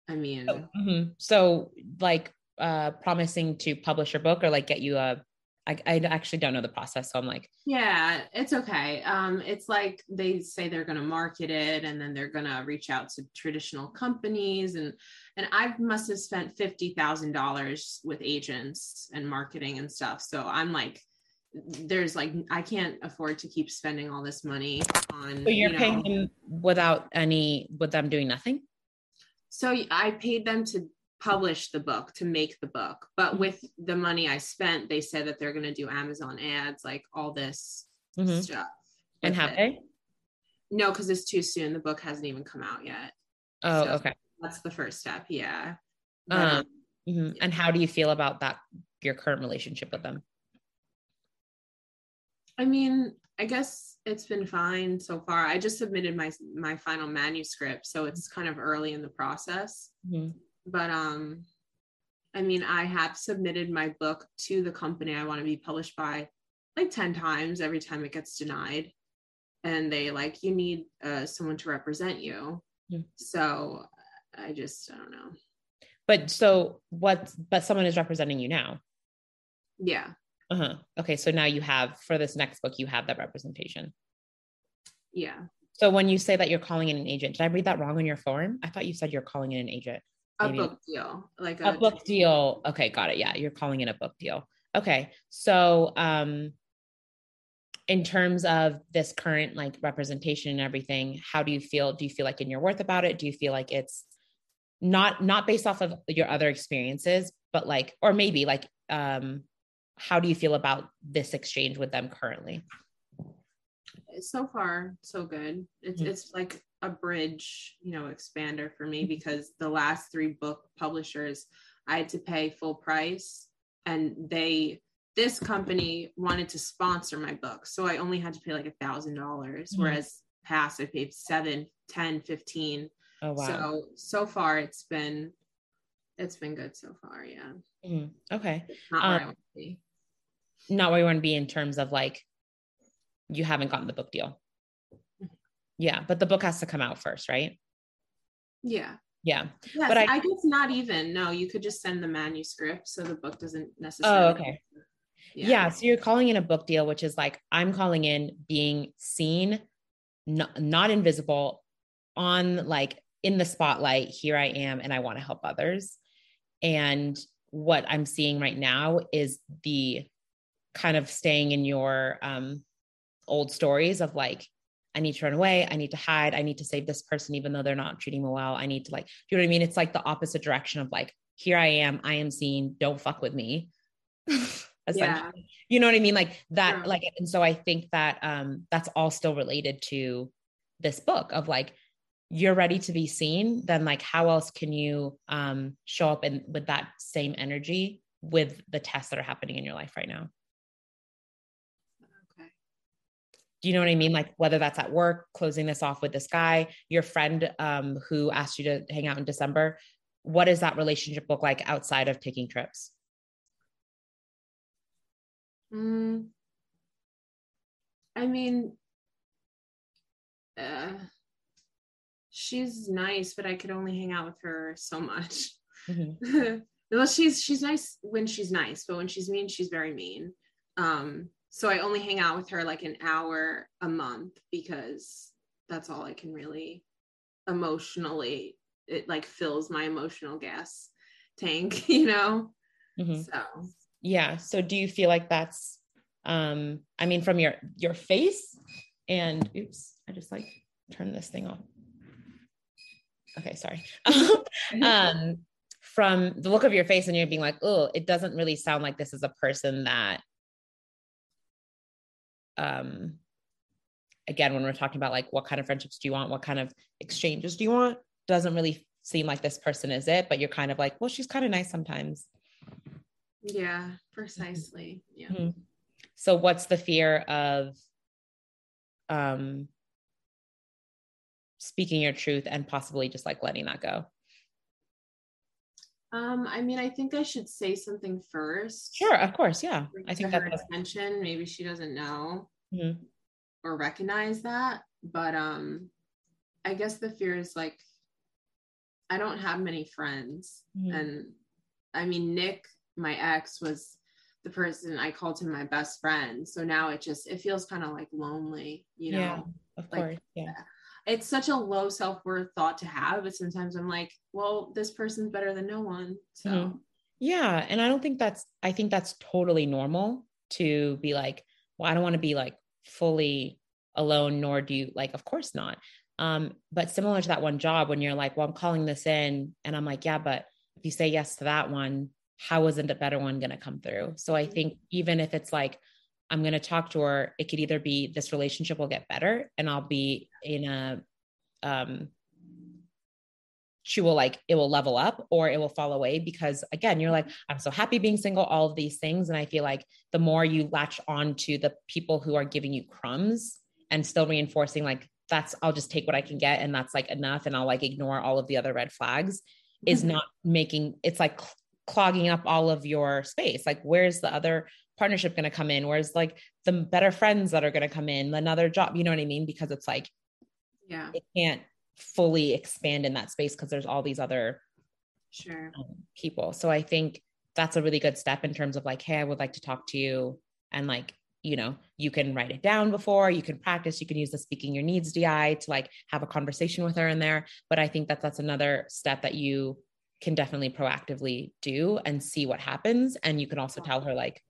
I mean, oh, mm-hmm. so like uh promising to publish your book or like get you a I, I actually don't know the process so i'm like yeah it's okay. Um it's like they say they're going to market it and then they're going to reach out to traditional companies and and i must have spent $50000 with agents and marketing and stuff. So i'm like there's like i can't afford to keep spending all this money on so you're you know, paying them without any with them doing nothing? So I paid them to publish the book, to make the book. But mm-hmm. with the money I spent, they said that they're going to do Amazon ads, like all this mm-hmm. stuff. And have it. they? No, because it's too soon. The book hasn't even come out yet. Oh, so okay. That's the first step. Yeah. But, um, um, mm-hmm. And how do you feel about that, your current relationship with them? I mean, I guess it's been fine so far. I just submitted my my final manuscript, so it's kind of early in the process. Mm-hmm. But um I mean, I have submitted my book to the company I want to be published by like 10 times every time it gets denied. And they like you need uh, someone to represent you. Mm-hmm. So I just I don't know. But so what but someone is representing you now. Yeah. Uh-huh. Okay. So now you have for this next book, you have that representation. Yeah. So when you say that you're calling in an agent, did I read that wrong on your form? I thought you said you're calling in an agent. Maybe. A book deal. Like a, a book deal. Okay, got it. Yeah, you're calling it a book deal. Okay. So um in terms of this current like representation and everything, how do you feel? Do you feel like in your worth about it? Do you feel like it's not not based off of your other experiences, but like, or maybe like um how do you feel about this exchange with them currently? So far, so good. It's mm-hmm. it's like a bridge, you know, expander for me mm-hmm. because the last three book publishers I had to pay full price and they this company wanted to sponsor my book so i only had to pay like a thousand dollars mm-hmm. whereas past i paid seven ten fifteen oh wow so so far it's been it's been good so far yeah mm-hmm. okay not where um, i want to be not where you want to be in terms of like you haven't gotten the book deal. Yeah, but the book has to come out first, right? Yeah. Yeah. Yes, but I, I guess not even. No, you could just send the manuscript so the book doesn't necessarily. Oh, okay. Yeah. yeah. So you're calling in a book deal, which is like I'm calling in being seen, not, not invisible, on like in the spotlight. Here I am, and I want to help others. And what I'm seeing right now is the kind of staying in your um, old stories of like, I need to run away. I need to hide. I need to save this person, even though they're not treating me well. I need to like, do you know what I mean? It's like the opposite direction of like, here I am. I am seen. Don't fuck with me. Yeah. You know what I mean? Like that, like, and so I think that um that's all still related to this book of like you're ready to be seen, then like how else can you um show up and with that same energy with the tests that are happening in your life right now? Okay. Do you know what I mean? Like whether that's at work, closing this off with this guy, your friend um who asked you to hang out in December, what does that relationship look like outside of taking trips? Mm, I mean, uh, she's nice, but I could only hang out with her so much. Mm-hmm. well, she's she's nice when she's nice, but when she's mean, she's very mean. Um, so I only hang out with her like an hour a month because that's all I can really emotionally it like fills my emotional gas tank, you know? Mm-hmm. So yeah. So do you feel like that's um I mean from your your face and oops, I just like turn this thing off. Okay, sorry. um from the look of your face and you're being like, oh, it doesn't really sound like this is a person that um again when we're talking about like what kind of friendships do you want what kind of exchanges do you want doesn't really seem like this person is it, but you're kind of like, well, she's kind of nice sometimes. Yeah, precisely. Yeah. Mm-hmm. So what's the fear of um speaking your truth and possibly just like letting that go? Um, I mean, I think I should say something first. Sure, of course, yeah. I think that attention. Maybe she doesn't know mm-hmm. or recognize that, but um, I guess the fear is like I don't have many friends. Mm-hmm. And I mean, Nick, my ex, was the person I called him my best friend. So now it just it feels kind of like lonely, you know. Yeah, of like, course. Yeah. It's such a low self-worth thought to have, but sometimes I'm like, well, this person's better than no one. So mm-hmm. yeah. And I don't think that's I think that's totally normal to be like, well, I don't want to be like fully alone, nor do you like, of course not. Um, but similar to that one job, when you're like, well, I'm calling this in, and I'm like, yeah, but if you say yes to that one, how isn't a better one going to come through? So I think even if it's like, I'm going to talk to her, it could either be this relationship will get better and I'll be in a, um, she will like, it will level up or it will fall away because again, you're like, I'm so happy being single, all of these things. And I feel like the more you latch on to the people who are giving you crumbs and still reinforcing like that's I'll just take what I can get and that's like enough and I'll like ignore all of the other red flags mm-hmm. is not making it's like clogging up all of your space. Like where's the other partnership going to come in? whereas like the better friends that are going to come in, another job, you know what I mean? Because it's like yeah. It can't fully expand in that space because there's all these other sure um, people. So I think that's a really good step in terms of like hey, I would like to talk to you and like you know you can write it down before you can practice you can use the speaking your needs di to like have a conversation with her in there but i think that that's another step that you can definitely proactively do and see what happens and you can also tell her like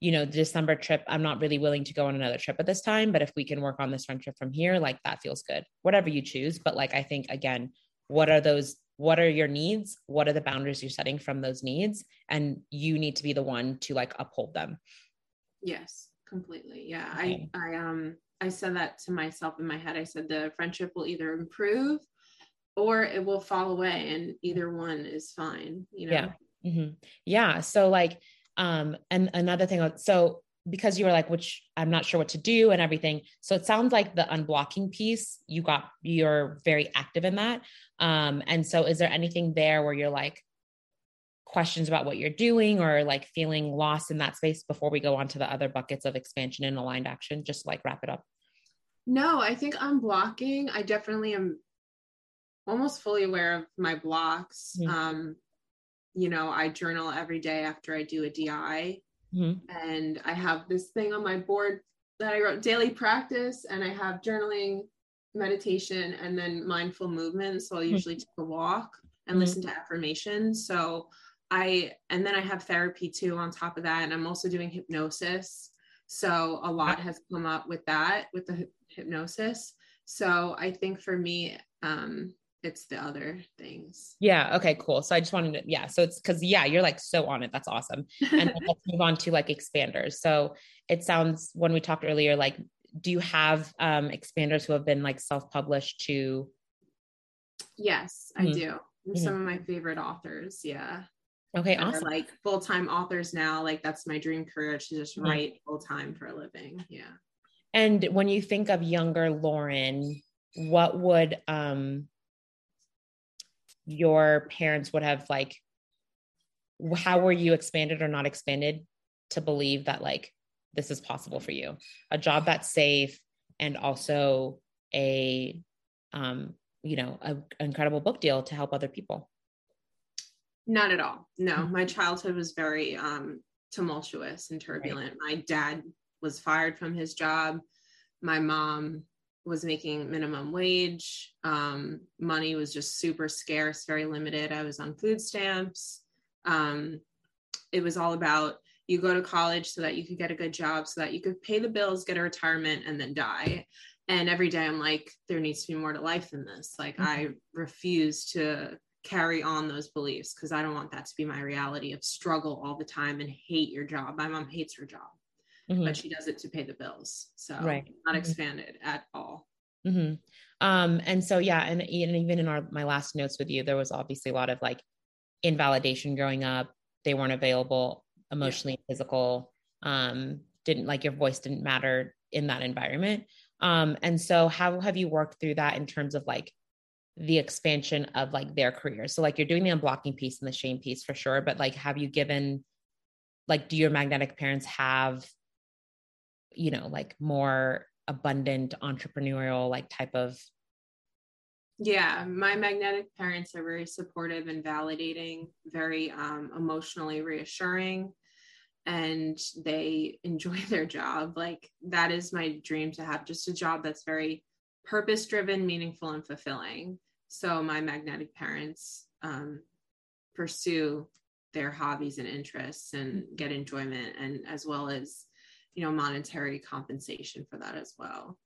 you know the december trip i'm not really willing to go on another trip at this time but if we can work on this friendship from here like that feels good whatever you choose but like i think again what are those what are your needs what are the boundaries you're setting from those needs and you need to be the one to like uphold them Yes, completely. Yeah. Okay. I I um I said that to myself in my head. I said the friendship will either improve or it will fall away and either one is fine, you know. Yeah. Mm-hmm. Yeah. So like um and another thing so because you were like which i'm not sure what to do and everything. So it sounds like the unblocking piece you got you're very active in that. Um and so is there anything there where you're like questions about what you're doing or like feeling lost in that space before we go on to the other buckets of expansion and aligned action just like wrap it up? No i think i'm i definitely am almost fully aware of my blocks. Mm-hmm. um you know i journal every day after i do a di mm-hmm. and i have this thing on my board that i wrote daily practice and i have journaling meditation and then mindful movement so i'll mm-hmm. usually take a walk and mm-hmm. listen to affirmations so I and then I have therapy too on top of that and I'm also doing hypnosis. So a lot has come up with that with the hypnosis. So I think for me um it's the other things. Yeah. Okay, cool. So I just wanted to, yeah. So it's because, yeah, you're like so on it. That's awesome. And let's move on to like expanders. So it sounds, when we talked earlier, like, do you have um, expanders who have been like self published to? Yes, I mm-hmm. do. Mm-hmm. Some of my favorite authors. Yeah. Okay, awesome. Like full time authors now. Like that's my dream career to just mm-hmm. write full time for a living. Yeah. And when you think of younger Lauren, what would um your parents would have like how were you expanded or not expanded to believe that like this is possible for you? A job that's safe and also a um you know an incredible book deal to help other people. Not at all. No. Mm-hmm. my childhood was very um tumultuous and turbulent. Right. my dad was fired from his job. My mom was making minimum wage. Um, money was just super scarce, very limited. I was on food stamps. Um, it was all about you go to college so that you could get a good job, so that you could pay the bills, get a retirement, and then die. And every day I'm like, there needs to be more to life than this. Like, mm-hmm. I refuse to carry on those beliefs because I don't want that to be my reality of struggle all the time and hate your job. My mom hates her job mm-hmm. but she does it to pay the bills. So right. not mm-hmm. expanded mm-hmm. at all. Mm-hmm. Um, and so, yeah. And, and even in our, my last notes with you, there was obviously a lot of like invalidation growing up. They weren't available emotionally, yeah. physical, um, didn't like your voice didn't matter in that environment. Um, and so how have you worked through that in terms of like the expansion of like their career? So like you're doing the unblocking piece and the shame piece for sure, but like have you given like do your magnetic parents have you know like more abundant entrepreneurial like type of yeah my magnetic parents are very supportive and validating very um, emotionally reassuring and they enjoy their job. Like that is my dream to have just a job that's very purpose driven meaningful and fulfilling. So my magnetic parents um, pursue their hobbies and interests and get enjoyment and as well as you know monetary compensation for that as well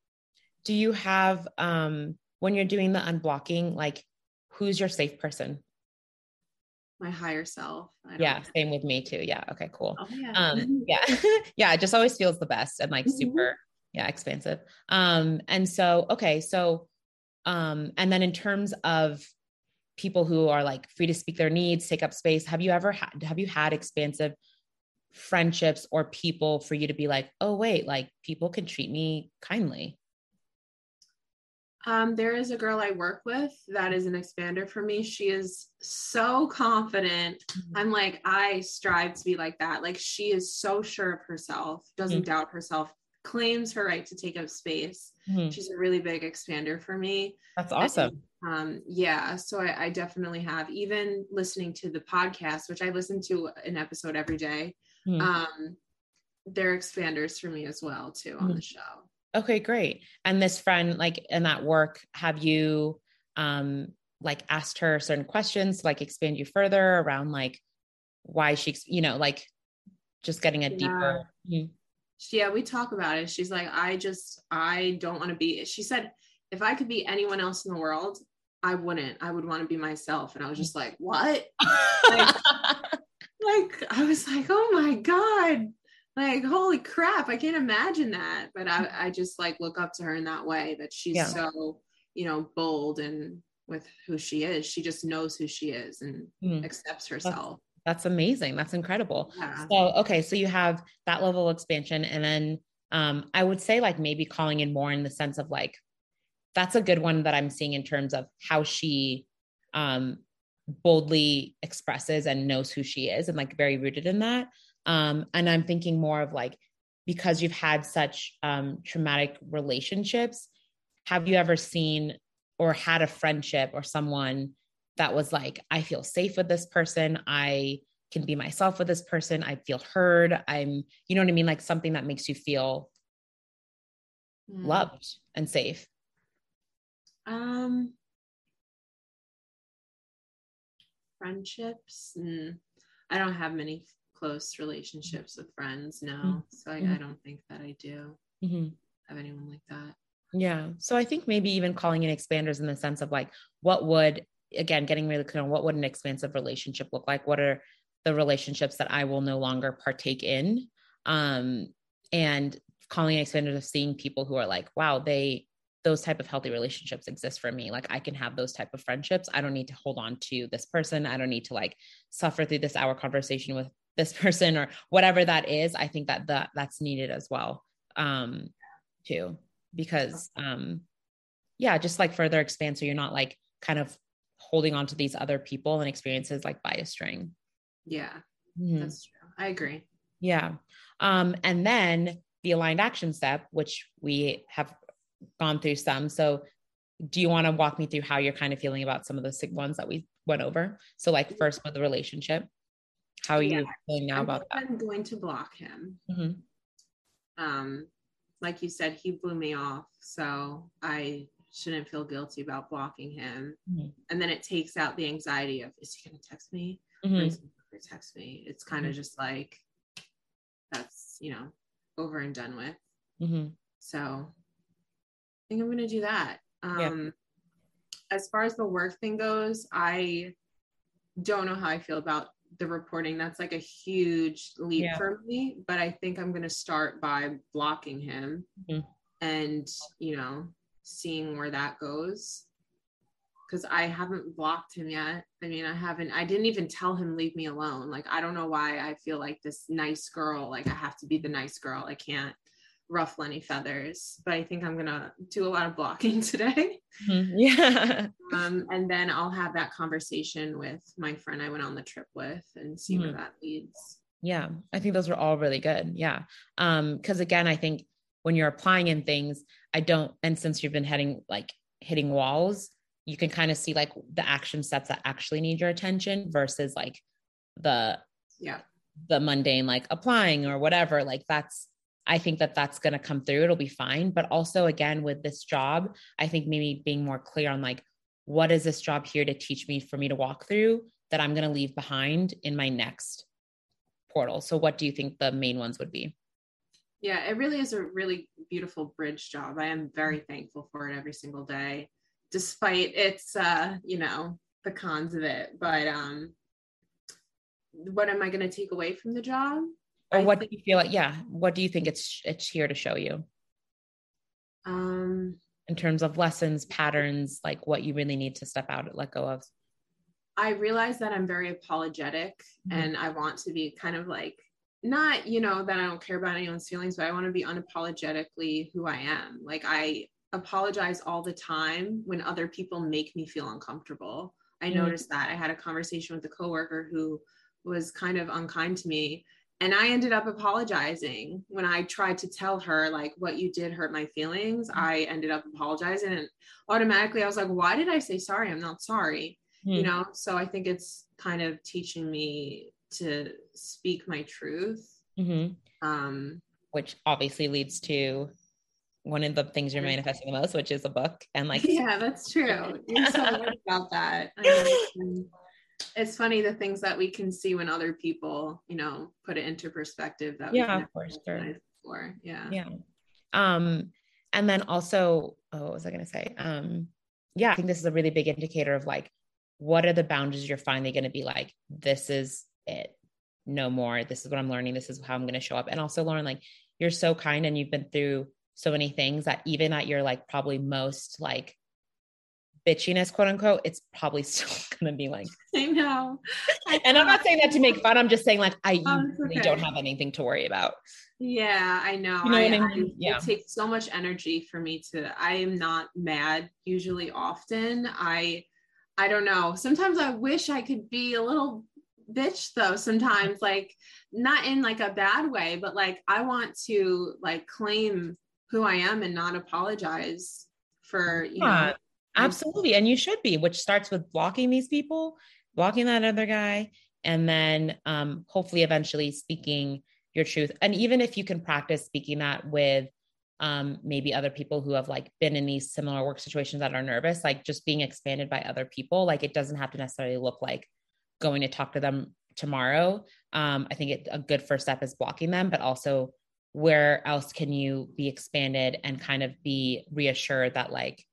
do you have um when you're doing the unblocking like who's your safe person my higher self yeah know. same with me too yeah okay cool oh, yeah. um yeah yeah it just always feels the best and like mm-hmm. super yeah expansive um and so okay so um and then in terms of people who are like free to speak their needs take up space have you ever had have you had expansive friendships or people for you to be like, oh, wait, like people can treat me kindly? Um, there is a girl I work with that is an expander for me. She is so confident. Mm-hmm. I'm like, I strive to be like that. Like, she is so sure of herself, doesn't mm-hmm. doubt herself, claims her right to take up space. Mm-hmm. She's a really big expander for me. That's awesome. And, um, yeah. So I, I definitely have, even listening to the podcast, which I listen to an episode every day mm um, they're expanders for me as well too on mm the show. Okay, great. And this friend, like in that work, have you um like asked her certain questions to like expand you further around like why she, you know, like just getting a yeah. deeper. mm Yeah, we talk about it. She's like, I just, I don't want to be. She said, if I could be anyone else in the world, I wouldn't. I would want to be myself. And I was just like, what? like, like I was like, oh my God. Like, holy crap, I can't imagine that. But I, I just like look up to her in that way that she's yeah. so, you know, bold and with who she is. She just knows who she is and mm. accepts herself. That's, that's, amazing. That's incredible. Yeah. So, okay. So you have that level of expansion. And then um, I would say, like, maybe calling in more in the sense of like, that's a good one that I'm seeing in terms of how she um, boldly expresses and knows who she is and like very rooted in that. Um, and I'm thinking more of like, because you've had such um, traumatic relationships, have you ever seen or had a friendship or someone that was like, I feel safe with this person. I can be myself with this person. I feel heard. I'm, you know what I mean? Like something that makes you feel mm. loved and safe. Um, friendships and i don't have many close relationships with friends no mm-hmm. so I, I, don't think that i do mm-hmm. have anyone like that Yeah. So I think maybe even calling in expanders in the sense of like, what would, again, getting really clear on what would an expansive relationship look like? What are the relationships that I will no longer partake in? Um, and calling in expanders of seeing people who are like, wow, they, those type of healthy relationships exist for me like i can have those type of friendships. I don't need to hold on to this person. I don't need to like suffer through this hour conversation with this person or whatever that is. I think that that that's needed as well um too because um yeah just like further expand. So you're not like kind of holding on to these other people and experiences like by a string. Yeah mm-hmm. that's true. I agree. Yeah. Um and then the aligned action step which we have gone through some so do you want to walk me through how you're kind of feeling about some of the ones that we went over so like first with the relationship how are yeah. you feeling now I'm about that i'm going to block him mm-hmm. um like you said, he blew me off. So I shouldn't feel guilty about blocking him. Mm-hmm. And then it takes out the anxiety of, is he going to text me? Mm-hmm. Or is he going to text me? It's kind of mm-hmm. just like, that's, you know, over and done with. Mm-hmm. So think I'm going to do that. Um, yeah. As far as the work thing goes, I don't know how I feel about the reporting that's like a huge leap yeah. for me but i think i'm going to start by blocking him mm-hmm. and you know seeing where that goes because i haven't blocked him yet i mean i haven't i didn't even tell him leave me alone like i don't know why i feel like this nice girl like i have to be the nice girl i can't ruffle any feathers but i think i'm gonna do a lot of blocking today. Mm-hmm. yeah. Um, and then i'll have that conversation with my friend i went on the trip with and see mm-hmm. where that leads. Yeah i think those are all really good. Yeah. Um because again i think when you're applying in things i don't and since you've been heading like hitting walls you can kind of see like the action steps that actually need your attention versus like the yeah. the mundane like applying or whatever like that's I think that that's going to come through. It'll be fine. But also, again, with this job, I think maybe being more clear on like, what is this job here to teach me for me to walk through that I'm going to leave behind in my next portal? So, what do you think the main ones would be? Yeah, it really is a really beautiful bridge job. I am very thankful for it every single day, despite its, uh, you know, the cons of it. But um, what am I going to take away from the job? Or what think, do you feel like yeah what do you think it's it's here to show you? Um in terms of lessons patterns like what you really need to step out and let go of? I realize that i'm very apologetic mm-hmm. and i want to be kind of like not you know that i don't care about anyone's feelings but i want to be unapologetically who i am. Like i apologize all the time when other people make me feel uncomfortable. I mm-hmm. noticed that. I had a conversation with a coworker who was kind of unkind to me and i ended up apologizing when i tried to tell her like what you did hurt my feelings. Mm-hmm. i ended up apologizing and automatically i was like why did i say sorry? I'm not sorry you know? So i think it's kind of teaching me to speak my truth. Mm-hmm. um which obviously leads to one of the things you're manifesting the most which is a book and like yeah that's true. You're so right about that it's funny the things that we can see when other people, you know, put it into perspective. That yeah, of course, sure. Before. Yeah, yeah. Um, and then also, oh, what was I going to say? Um, yeah, I think this is a really big indicator of like, what are the boundaries you're finally going to be like? This is it. No more. This is what I'm learning. This is how I'm going to show up. And also, Lauren, like, you're so kind and you've been through so many things that even at your like probably most like bitchiness, quote unquote, it's probably still going to be like, I know. and I'm not saying that to make fun. I'm just saying, like, I oh, really okay. don't have anything to worry about. Yeah, I know. You know I, I mean? I, yeah. It takes so much energy for me to, I am not mad usually often. I, I don't know. Sometimes I wish I could be a little bitch though sometimes like not in like a bad way but like i want to like claim who i am and not apologize for you yeah. know Absolutely. And you should be, which starts with blocking these people, blocking that other guy, and then um, hopefully eventually speaking your truth. And even if you can practice speaking that with um, maybe other people who have like been in these similar work situations that are nervous, like just being expanded by other people, like it doesn't have to necessarily look like going to talk to them tomorrow. Um, I think it, a good first step is blocking them, but also where else can you be expanded and kind of be reassured that like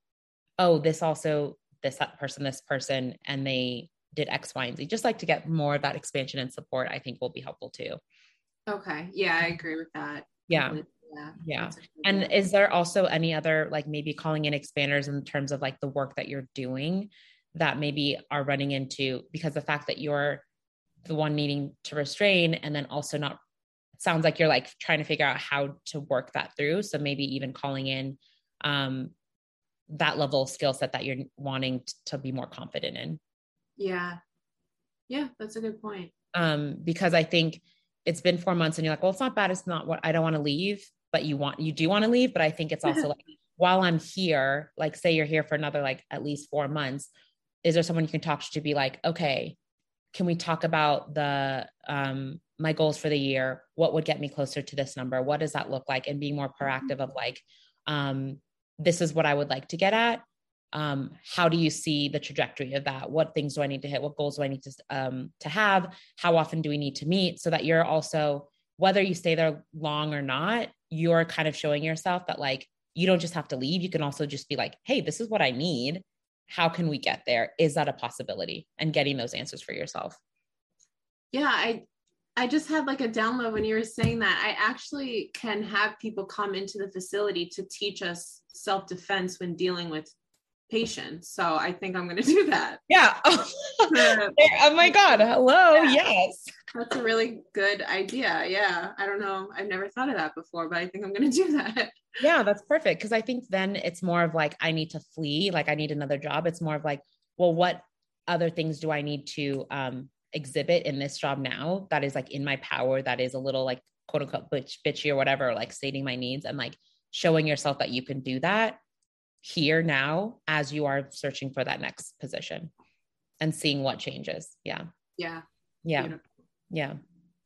oh this also this that person this person and they did x y and z. Just like to get more of that expansion and support i think will be helpful too. Okay. Yeah i agree with that. Yeah. Yeah. Yeah and is there also any other like maybe calling in expanders in terms of like the work that you're doing that maybe are running into because the fact that you're the one needing to restrain and then also not sounds like you're like trying to figure out how to work that through. So maybe even calling in um that level of skill set that you're wanting to be more confident in. Yeah. Yeah that's a good point. Um because i think it's been four months and you're like well it's not bad. It's not what i don't want to leave but you want you do want to leave but i think it's also like while i'm here like say you're here for another like at least four months is there someone you can talk to to be like okay can we talk about the um my goals for the year? What would get me closer to this number? What does that look like? And being more mm-hmm. proactive of like um this is what i would like to get at. Um how do you see the trajectory of that? What things do i need to hit? What goals do i need to um to have? How often do we need to meet? So that you're also whether you stay there long or not you're kind of showing yourself that like you don't just have to leave. You can also just be like hey this is what i need. How can we get there? Is that a possibility? And getting those answers for yourself. Yeah i i just had like a download when you were saying that. I actually can have people come into the facility to teach us self-defense when dealing with patients. So i think i'm going to do that. Yeah. Oh, oh my god. Hello. Yeah. yes. That's a really good idea. Yeah. I don't know. I've never thought of that before but i think i'm going to do that. Yeah, that's perfect. Cause I think then it's more of like, I need to flee, like I need another job. It's more of like, well, what other things do I need to um, exhibit in this job now that is like in my power, that is a little like quote unquote bitch, bitchy or whatever, like stating my needs and like showing yourself that you can do that here now as you are searching for that next position and seeing what changes. Yeah. Yeah. Yeah. Beautiful. Yeah.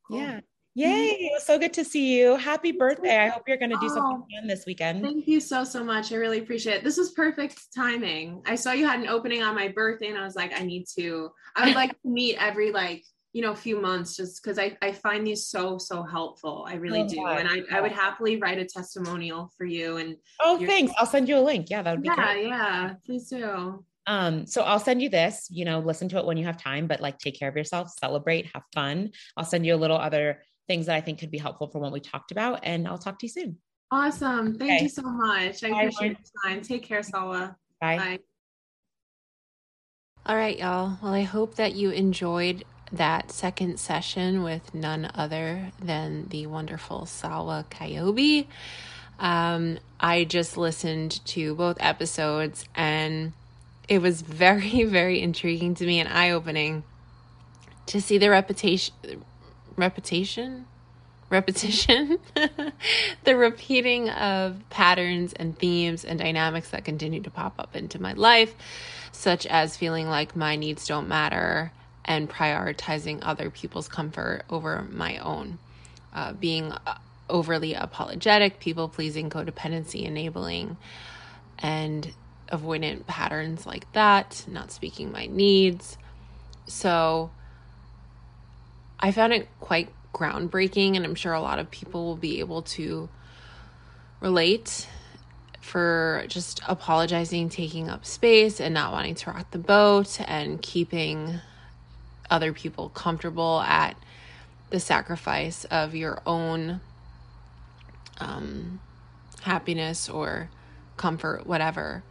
Cool. Yeah. Yay. It was so good to see you. Happy birthday. I hope you're going to do something oh, fun this weekend. Thank you so, so much. I really appreciate it. This is perfect timing. I saw you had an opening on my birthday and I was like, I need to, I would like to meet every like, you know, few months just because I, I find these so, so helpful. I really oh, do. God. And I, I would happily write a testimonial for you. And oh, thanks. I'll send you a link. Yeah, that would be yeah, great. Yeah, please do. Um, so I'll send you this, you know, listen to it when you have time, but like take care of yourself, celebrate, have fun. I'll send you a little other things that I think could be helpful for what we talked about. And I'll talk to you soon. Awesome. Thank okay. you so much. I Bye, appreciate your time. Take care, Salwa. Bye. Bye. All right, y'all. Well, I hope that you enjoyed that second session with none other than the wonderful Salwa Kyobe. Um, I just listened to both episodes and it was very, very intriguing to me and eye opening to see the reputation repetition? Repetition? The repeating of patterns and themes and dynamics that continue to pop up into my life such as feeling like my needs don't matter and prioritizing other people's comfort over my own. Uh, being uh, overly apologetic people pleasing codependency enabling and avoidant patterns like that not speaking my needs. So I found it quite groundbreaking, and I'm sure a lot of people will be able to relate for just apologizing, taking up space, and not wanting to rock the boat and keeping other people comfortable at the sacrifice of your own um, happiness or comfort, whatever.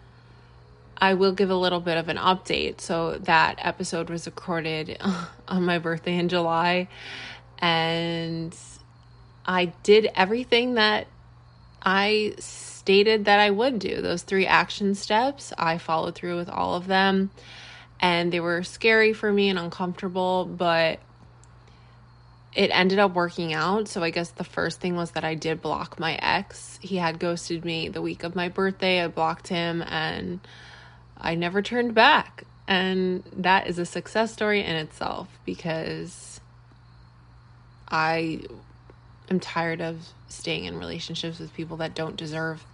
I will give a little bit of an update. So, that episode was recorded on my birthday in July, and I did everything that I stated that I would do. Those three action steps, I followed through with all of them, and they were scary for me and uncomfortable, but it ended up working out. So I guess the first thing was that I did block my ex. He had ghosted me the week of my birthday. I blocked him and I never turned back. And that is a success story in itself because I am tired of staying in relationships with people that don't deserve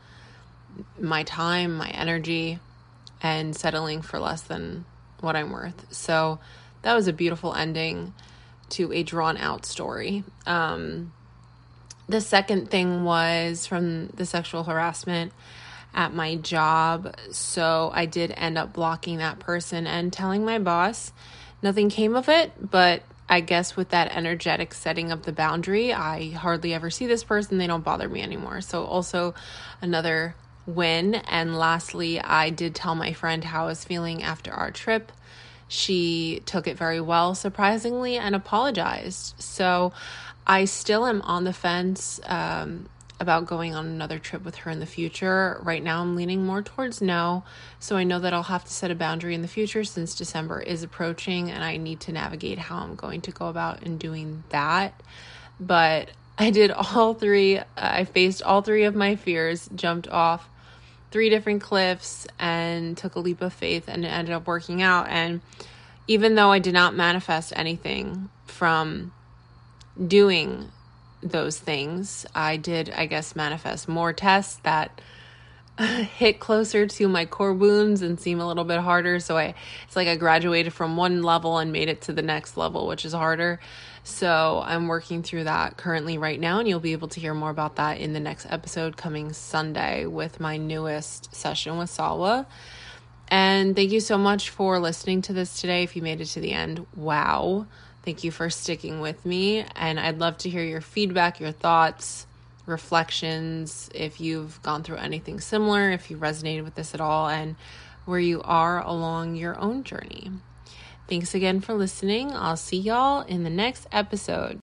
my time, my energy, and settling for less than what I'm worth. So that was a beautiful ending to a drawn out story. Um, the second thing was from the sexual harassment at my job. So I did end up blocking that person and telling my boss. Nothing came of it, but I guess with that energetic setting of the boundary, I hardly ever see this person. They don't bother me anymore. So, also another win. And lastly, I did tell my friend how I was feeling after our trip. She took it very well, surprisingly, and apologized. So, I still am on the fence. Um, about going on another trip with her in the future. Right now, I'm leaning more towards no. So I know that I'll have to set a boundary in the future since December is approaching and I need to navigate how I'm going to go about in doing that. But I did all three, I faced all three of my fears, jumped off three different cliffs and took a leap of faith and it ended up working out. And even though I did not manifest anything from doing those things. I did, I guess, manifest more tests that hit closer to my core wounds and seem a little bit harder. So I, it's like I graduated from one level and made it to the next level, which is harder. So I'm working through that currently right now, and you'll be able to hear more about that in the next episode coming Sunday with my newest session with Salwa. And thank you so much for listening to this today. If you made it to the end, wow. Thank you for sticking with me. And I'd love to hear your feedback, your thoughts, reflections, if you've gone through anything similar, if you resonated with this at all, and where you are along your own journey. Thanks again for listening. I'll see y'all in the next episode.